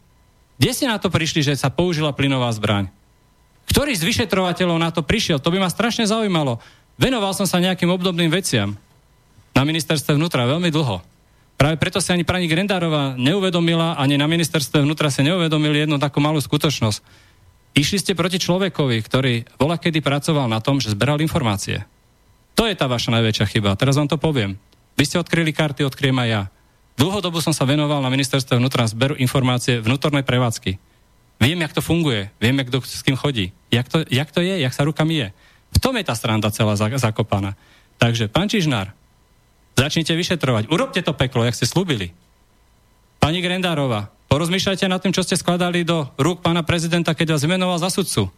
Kde ste na to prišli, že sa použila plynová zbraň? Ktorý z vyšetrovateľov na to prišiel? To by ma strašne zaujímalo. Venoval som sa nejakým obdobným veciam na ministerstve vnútra veľmi dlho. Práve preto si ani pani Grendárová neuvedomila, ani na ministerstve vnútra si neuvedomili jednu takú malú skutočnosť. Išli ste proti človekovi, ktorý bola kedy pracoval na tom, že zberal informácie. To je tá vaša najväčšia chyba. Teraz vám to poviem. Vy ste odkryli karty, odkryjem aj ja. Dlhodobo som sa venoval na ministerstve vnútra zberu informácie vnútornej prevádzky. Viem, jak to funguje, viem, jak kto s kým chodí, jak to, jak to je, jak sa rukami je. V tom je tá stranda celá zakopaná. Takže, pán Čižnár, začnite vyšetrovať. Urobte to peklo, jak ste slúbili. Pani Grendárova, porozmýšľajte nad tým, čo ste skladali do rúk pána prezidenta, keď vás vymenoval za sudcu.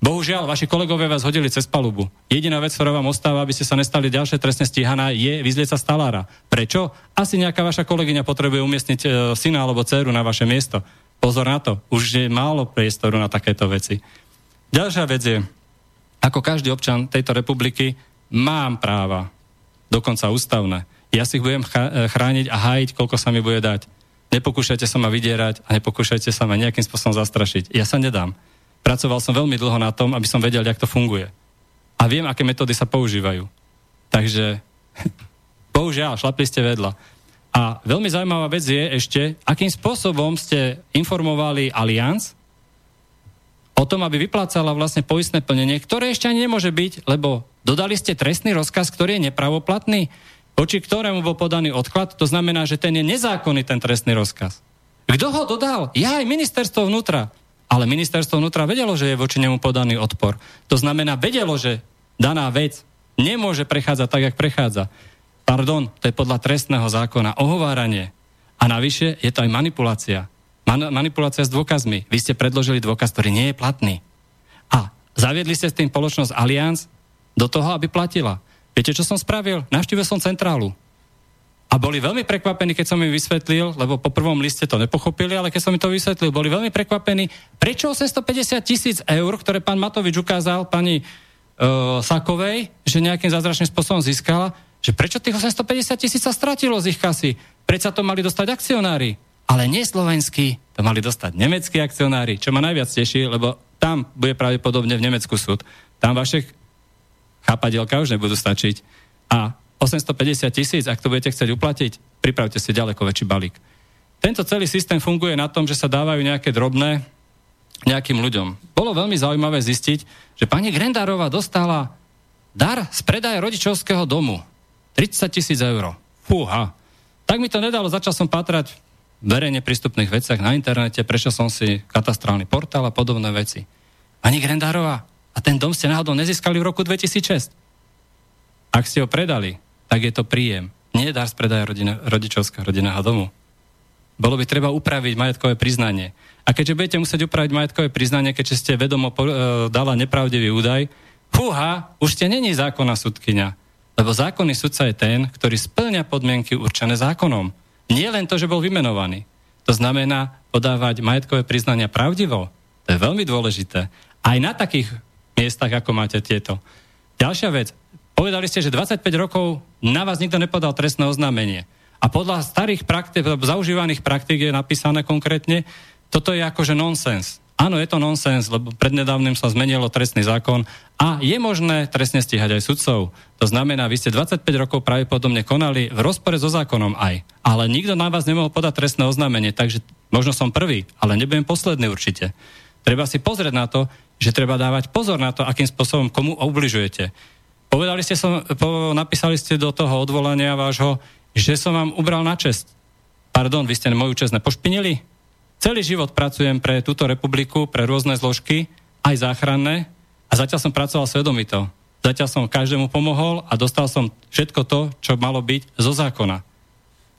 Bohužiaľ, vaši kolegovia vás hodili cez palubu. Jediná vec, ktorá vám ostáva, aby ste sa nestali ďalšie trestne stíhaná, je vyzlieť sa stalára. Prečo? Asi nejaká vaša kolegyňa potrebuje umiestniť e, syna alebo dceru na vaše miesto. Pozor na to, už je málo priestoru na takéto veci. Ďalšia vec je, ako každý občan tejto republiky, mám práva, dokonca ústavné. Ja si ich budem e, chrániť a hájiť, koľko sa mi bude dať. Nepokúšajte sa ma vydierať a nepokúšajte sa ma nejakým spôsobom zastrašiť. Ja sa nedám. Pracoval som veľmi dlho na tom, aby som vedel, jak to funguje. A viem, aké metódy sa používajú. Takže, bohužiaľ, šlapli ste vedľa. A veľmi zaujímavá vec je ešte, akým spôsobom ste informovali Allianz o tom, aby vyplácala vlastne poistné plnenie, ktoré ešte ani nemôže byť, lebo dodali ste trestný rozkaz, ktorý je nepravoplatný, voči ktorému bol podaný odklad, to znamená, že ten je nezákonný, ten trestný rozkaz. Kto ho dodal? Ja aj ministerstvo vnútra. Ale ministerstvo vnútra vedelo, že je voči nemu podaný odpor. To znamená, vedelo, že daná vec nemôže prechádzať tak, jak prechádza. Pardon, to je podľa trestného zákona ohováranie. A navyše je to aj manipulácia. Man- manipulácia s dôkazmi. Vy ste predložili dôkaz, ktorý nie je platný. A zaviedli ste s tým spoločnosť Allianz do toho, aby platila. Viete, čo som spravil? Navštívil som centrálu. A boli veľmi prekvapení, keď som im vysvetlil, lebo po prvom liste to nepochopili, ale keď som im to vysvetlil, boli veľmi prekvapení, prečo 850 tisíc eur, ktoré pán Matovič ukázal pani uh, Sakovej, že nejakým zázračným spôsobom získala, že prečo tých 850 tisíc sa stratilo z ich kasy? Prečo to mali dostať akcionári? Ale nie slovenskí, to mali dostať nemeckí akcionári, čo ma najviac teší, lebo tam bude pravdepodobne v Nemecku súd. Tam vaše chápadielka už nebudú stačiť. A 850 tisíc, ak to budete chcieť uplatiť, pripravte si ďaleko väčší balík. Tento celý systém funguje na tom, že sa dávajú nejaké drobné nejakým ľuďom. Bolo veľmi zaujímavé zistiť, že pani Grendárová dostala dar z predaja rodičovského domu. 30 tisíc eur. Fúha. Tak mi to nedalo, začal som pátrať v verejne prístupných veciach na internete, prešiel som si katastrálny portál a podobné veci. Pani Grendárová, a ten dom ste náhodou nezískali v roku 2006. Ak ste ho predali, tak je to príjem. Nie dar z predaja rodina, rodičovského rodinného domu. Bolo by treba upraviť majetkové priznanie. A keďže budete musieť upraviť majetkové priznanie, keďže ste vedomo po, e, dala nepravdivý údaj, fúha, už ste není zákonná sudkynia. Lebo zákonný sudca je ten, ktorý splňa podmienky určené zákonom. Nie len to, že bol vymenovaný. To znamená podávať majetkové priznania pravdivo. To je veľmi dôležité. Aj na takých miestach, ako máte tieto. Ďalšia vec. Povedali ste, že 25 rokov na vás nikto nepodal trestné oznámenie. A podľa starých praktik, zaužívaných praktik je napísané konkrétne, toto je akože nonsens. Áno, je to nonsens, lebo prednedávnym sa zmenilo trestný zákon a je možné trestne stíhať aj sudcov. To znamená, vy ste 25 rokov pravdepodobne konali v rozpore so zákonom aj. Ale nikto na vás nemohol podať trestné oznámenie, takže možno som prvý, ale nebudem posledný určite. Treba si pozrieť na to, že treba dávať pozor na to, akým spôsobom komu obližujete. Povedali ste, som, po, napísali ste do toho odvolania vášho, že som vám ubral na čest. Pardon, vy ste moju čest nepošpinili? Celý život pracujem pre túto republiku, pre rôzne zložky, aj záchranné, a zatiaľ som pracoval svedomito. Zatiaľ som každému pomohol a dostal som všetko to, čo malo byť zo zákona.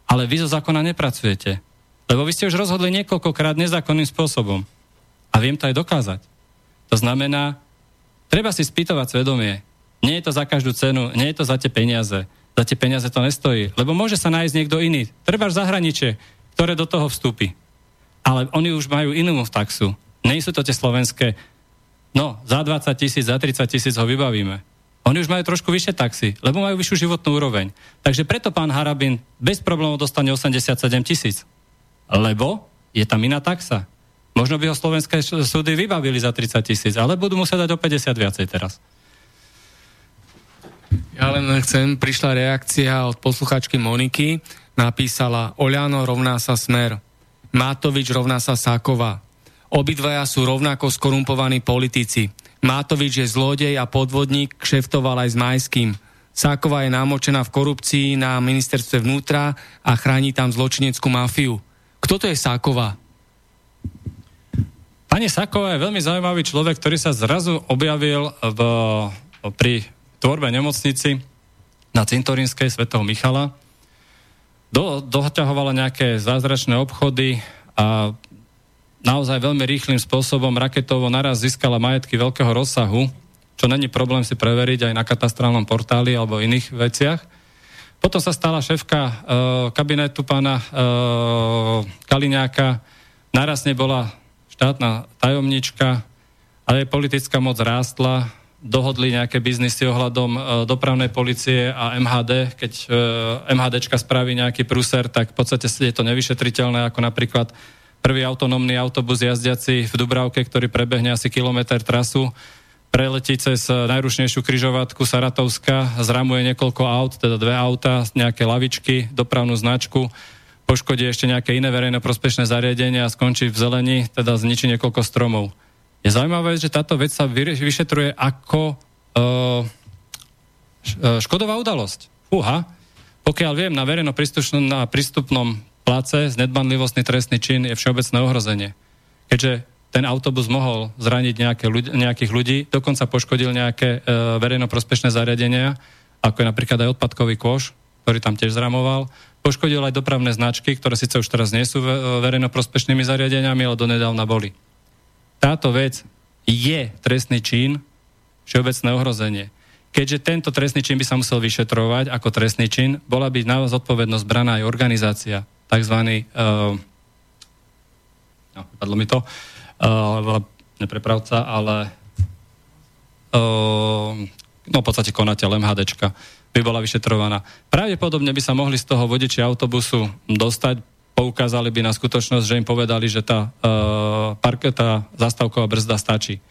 Ale vy zo zákona nepracujete. Lebo vy ste už rozhodli niekoľkokrát nezákonným spôsobom. A viem to aj dokázať. To znamená, treba si spýtovať svedomie, nie je to za každú cenu, nie je to za tie peniaze. Za tie peniaze to nestojí, lebo môže sa nájsť niekto iný. Treba zahraničie, ktoré do toho vstúpi. Ale oni už majú inú taxu. Nie sú to tie slovenské. No, za 20 tisíc, za 30 tisíc ho vybavíme. Oni už majú trošku vyššie taxy, lebo majú vyššiu životnú úroveň. Takže preto pán Harabin bez problémov dostane 87 tisíc. Lebo je tam iná taxa. Možno by ho slovenské súdy vybavili za 30 tisíc, ale budú musieť dať o 50 viacej teraz. Ja len chcem, prišla reakcia od posluchačky Moniky, napísala Oľano rovná sa Smer, Matovič rovná sa Sáková. Obidvaja sú rovnako skorumpovaní politici. Matovič je zlodej a podvodník, kšeftoval aj s Majským. Sáková je námočená v korupcii na ministerstve vnútra a chráni tam zločineckú mafiu. Kto to je Sáková? Pani Sáková je veľmi zaujímavý človek, ktorý sa zrazu objavil v, pri tvorbe nemocnici na cintorínskej svätého Michala. Do, doťahovala nejaké zázračné obchody a naozaj veľmi rýchlým spôsobom raketovo naraz získala majetky veľkého rozsahu, čo není problém si preveriť aj na katastrálnom portáli alebo iných veciach. Potom sa stala šéfka e, kabinetu pána e, Kaliňáka, naraz nebola štátna tajomnička, ale politická moc rástla, dohodli nejaké biznisy ohľadom e, dopravnej policie a MHD. Keď e, MHDčka spraví nejaký pruser, tak v podstate je to nevyšetriteľné, ako napríklad prvý autonómny autobus jazdiaci v Dubravke, ktorý prebehne asi kilometr trasu, preletí cez najrušnejšiu kryžovatku Saratovska, zramuje niekoľko aut, teda dve auta, nejaké lavičky, dopravnú značku, poškodí ešte nejaké iné verejno prospešné zariadenie a skončí v zelení, teda zničí niekoľko stromov. Je zaujímavé, že táto vec sa vyšetruje ako uh, škodová udalosť. Fúha. Pokiaľ viem, na verejno na prístupnom place z nedbanlivostný trestný čin je všeobecné ohrozenie. Keďže ten autobus mohol zraniť nejaké ľudí, nejakých ľudí, dokonca poškodil nejaké uh, verejno prospešné zariadenia, ako je napríklad aj odpadkový kôš, ktorý tam tiež zramoval, poškodil aj dopravné značky, ktoré síce už teraz nie sú verejnoprospešnými zariadeniami, ale donedávna boli. Táto vec je trestný čin, všeobecné ohrozenie. Keďže tento trestný čin by sa musel vyšetrovať ako trestný čin, bola by na zodpovednosť braná aj organizácia, tzv. Uh, no, padlo mi to, uh, neprepravca, ale uh, no v podstate konateľ MHDčka by bola vyšetrovaná. Pravdepodobne by sa mohli z toho vodiči autobusu dostať, poukázali by na skutočnosť, že im povedali, že tá, uh, park, tá zastavková brzda stačí.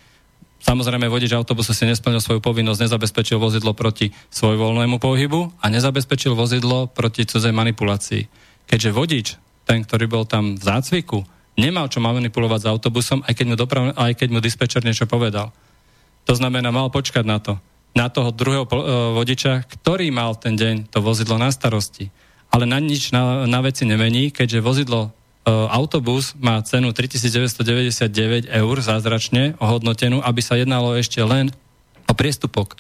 Samozrejme, vodič autobusu si nesplnil svoju povinnosť, nezabezpečil vozidlo proti svojvoľnému pohybu a nezabezpečil vozidlo proti cudzej manipulácii. Keďže vodič, ten, ktorý bol tam v zácviku, nemal čo manipulovať s autobusom, aj keď mu, doprav, aj keď mu dispečer niečo povedal. To znamená, mal počkať na to na toho druhého e, vodiča, ktorý mal ten deň to vozidlo na starosti. Ale na nič na, na veci nemení, keďže vozidlo e, autobus má cenu 3999 eur zázračne ohodnotenú, aby sa jednalo ešte len o priestupok.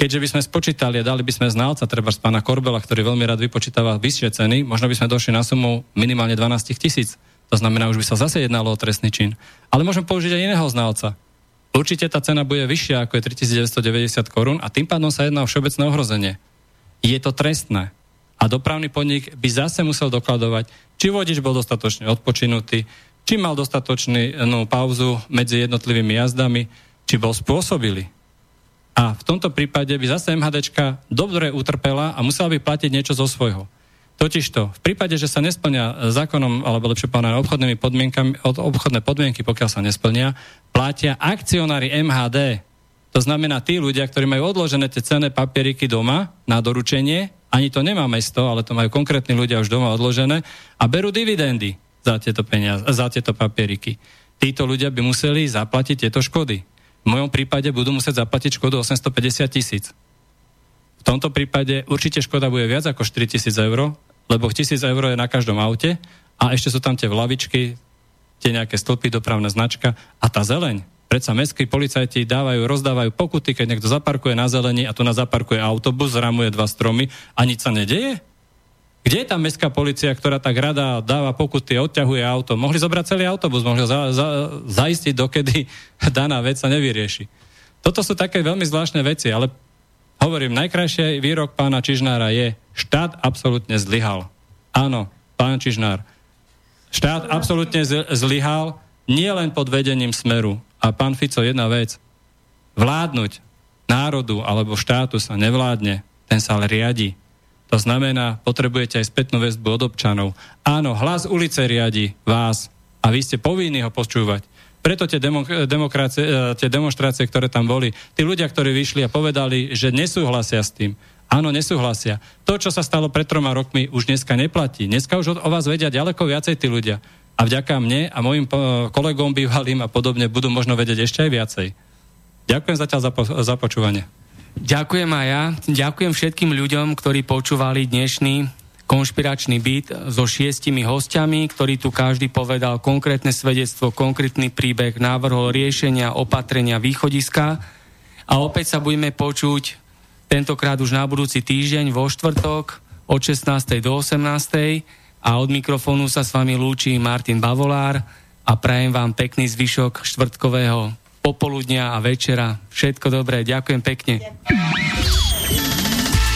Keďže by sme spočítali a dali by sme znalca, treba z pána Korbela, ktorý veľmi rád vypočítava vyššie ceny, možno by sme došli na sumu minimálne 12 tisíc. To znamená, už by sa zase jednalo o trestný čin. Ale môžem použiť aj iného znalca určite tá cena bude vyššia ako je 3990 korún a tým pádom sa jedná o všeobecné ohrozenie. Je to trestné. A dopravný podnik by zase musel dokladovať, či vodič bol dostatočne odpočinutý, či mal dostatočnú pauzu medzi jednotlivými jazdami, či bol spôsobili. A v tomto prípade by zase MHDčka dobre utrpela a musela by platiť niečo zo svojho. Totižto, v prípade, že sa nesplňa zákonom, alebo lepšie povedané obchodnými podmienkami, obchodné podmienky, pokiaľ sa nesplnia, platia akcionári MHD. To znamená tí ľudia, ktorí majú odložené tie cenné papieriky doma na doručenie, ani to nemá mesto, ale to majú konkrétni ľudia už doma odložené a berú dividendy za tieto, peniaz, za tieto papieriky. Títo ľudia by museli zaplatiť tieto škody. V mojom prípade budú musieť zaplatiť škodu 850 tisíc. V tomto prípade určite škoda bude viac ako 4 tisíc eur, lebo 1000 eur je na každom aute a ešte sú tam tie vlavičky, tie nejaké stĺpy, dopravná značka a tá zeleň. Predsa mestskí policajti dávajú, rozdávajú pokuty, keď niekto zaparkuje na zelení a tu na zaparkuje autobus, zramuje dva stromy a nič sa nedeje? Kde je tá mestská policia, ktorá tak rada dáva pokuty, odťahuje auto? Mohli zobrať celý autobus, mohli ho za, za, zaistiť, dokedy daná vec sa nevyrieši. Toto sú také veľmi zvláštne veci, ale hovorím, najkrajší výrok pána Čižnára je, štát absolútne zlyhal. Áno, pán Čižnár, štát absolútne zlyhal nie len pod vedením smeru. A pán Fico, jedna vec. Vládnuť národu alebo štátu sa nevládne, ten sa ale riadi. To znamená, potrebujete aj spätnú väzbu od občanov. Áno, hlas ulice riadi vás, A vy ste povinní ho počúvať. Preto tie, demo, e, tie demonstrácie, ktoré tam boli, tí ľudia, ktorí vyšli a povedali, že nesúhlasia s tým, áno, nesúhlasia. To, čo sa stalo pred troma rokmi, už dneska neplatí. Dneska už o vás vedia ďaleko viacej tí ľudia. A vďaka mne a mojim kolegom bývalým a podobne budú možno vedieť ešte aj viacej. Ďakujem zatiaľ za, po, za počúvanie. Ďakujem aj ja. Ďakujem všetkým ľuďom, ktorí počúvali dnešný konšpiračný byt so šiestimi hostiami, ktorý tu každý povedal konkrétne svedectvo, konkrétny príbeh, návrhol riešenia, opatrenia, východiska. A opäť sa budeme počuť tentokrát už na budúci týždeň vo štvrtok od 16. do 18. A od mikrofónu sa s vami lúči Martin Bavolár a prajem vám pekný zvyšok štvrtkového popoludnia a večera. Všetko dobré, ďakujem pekne.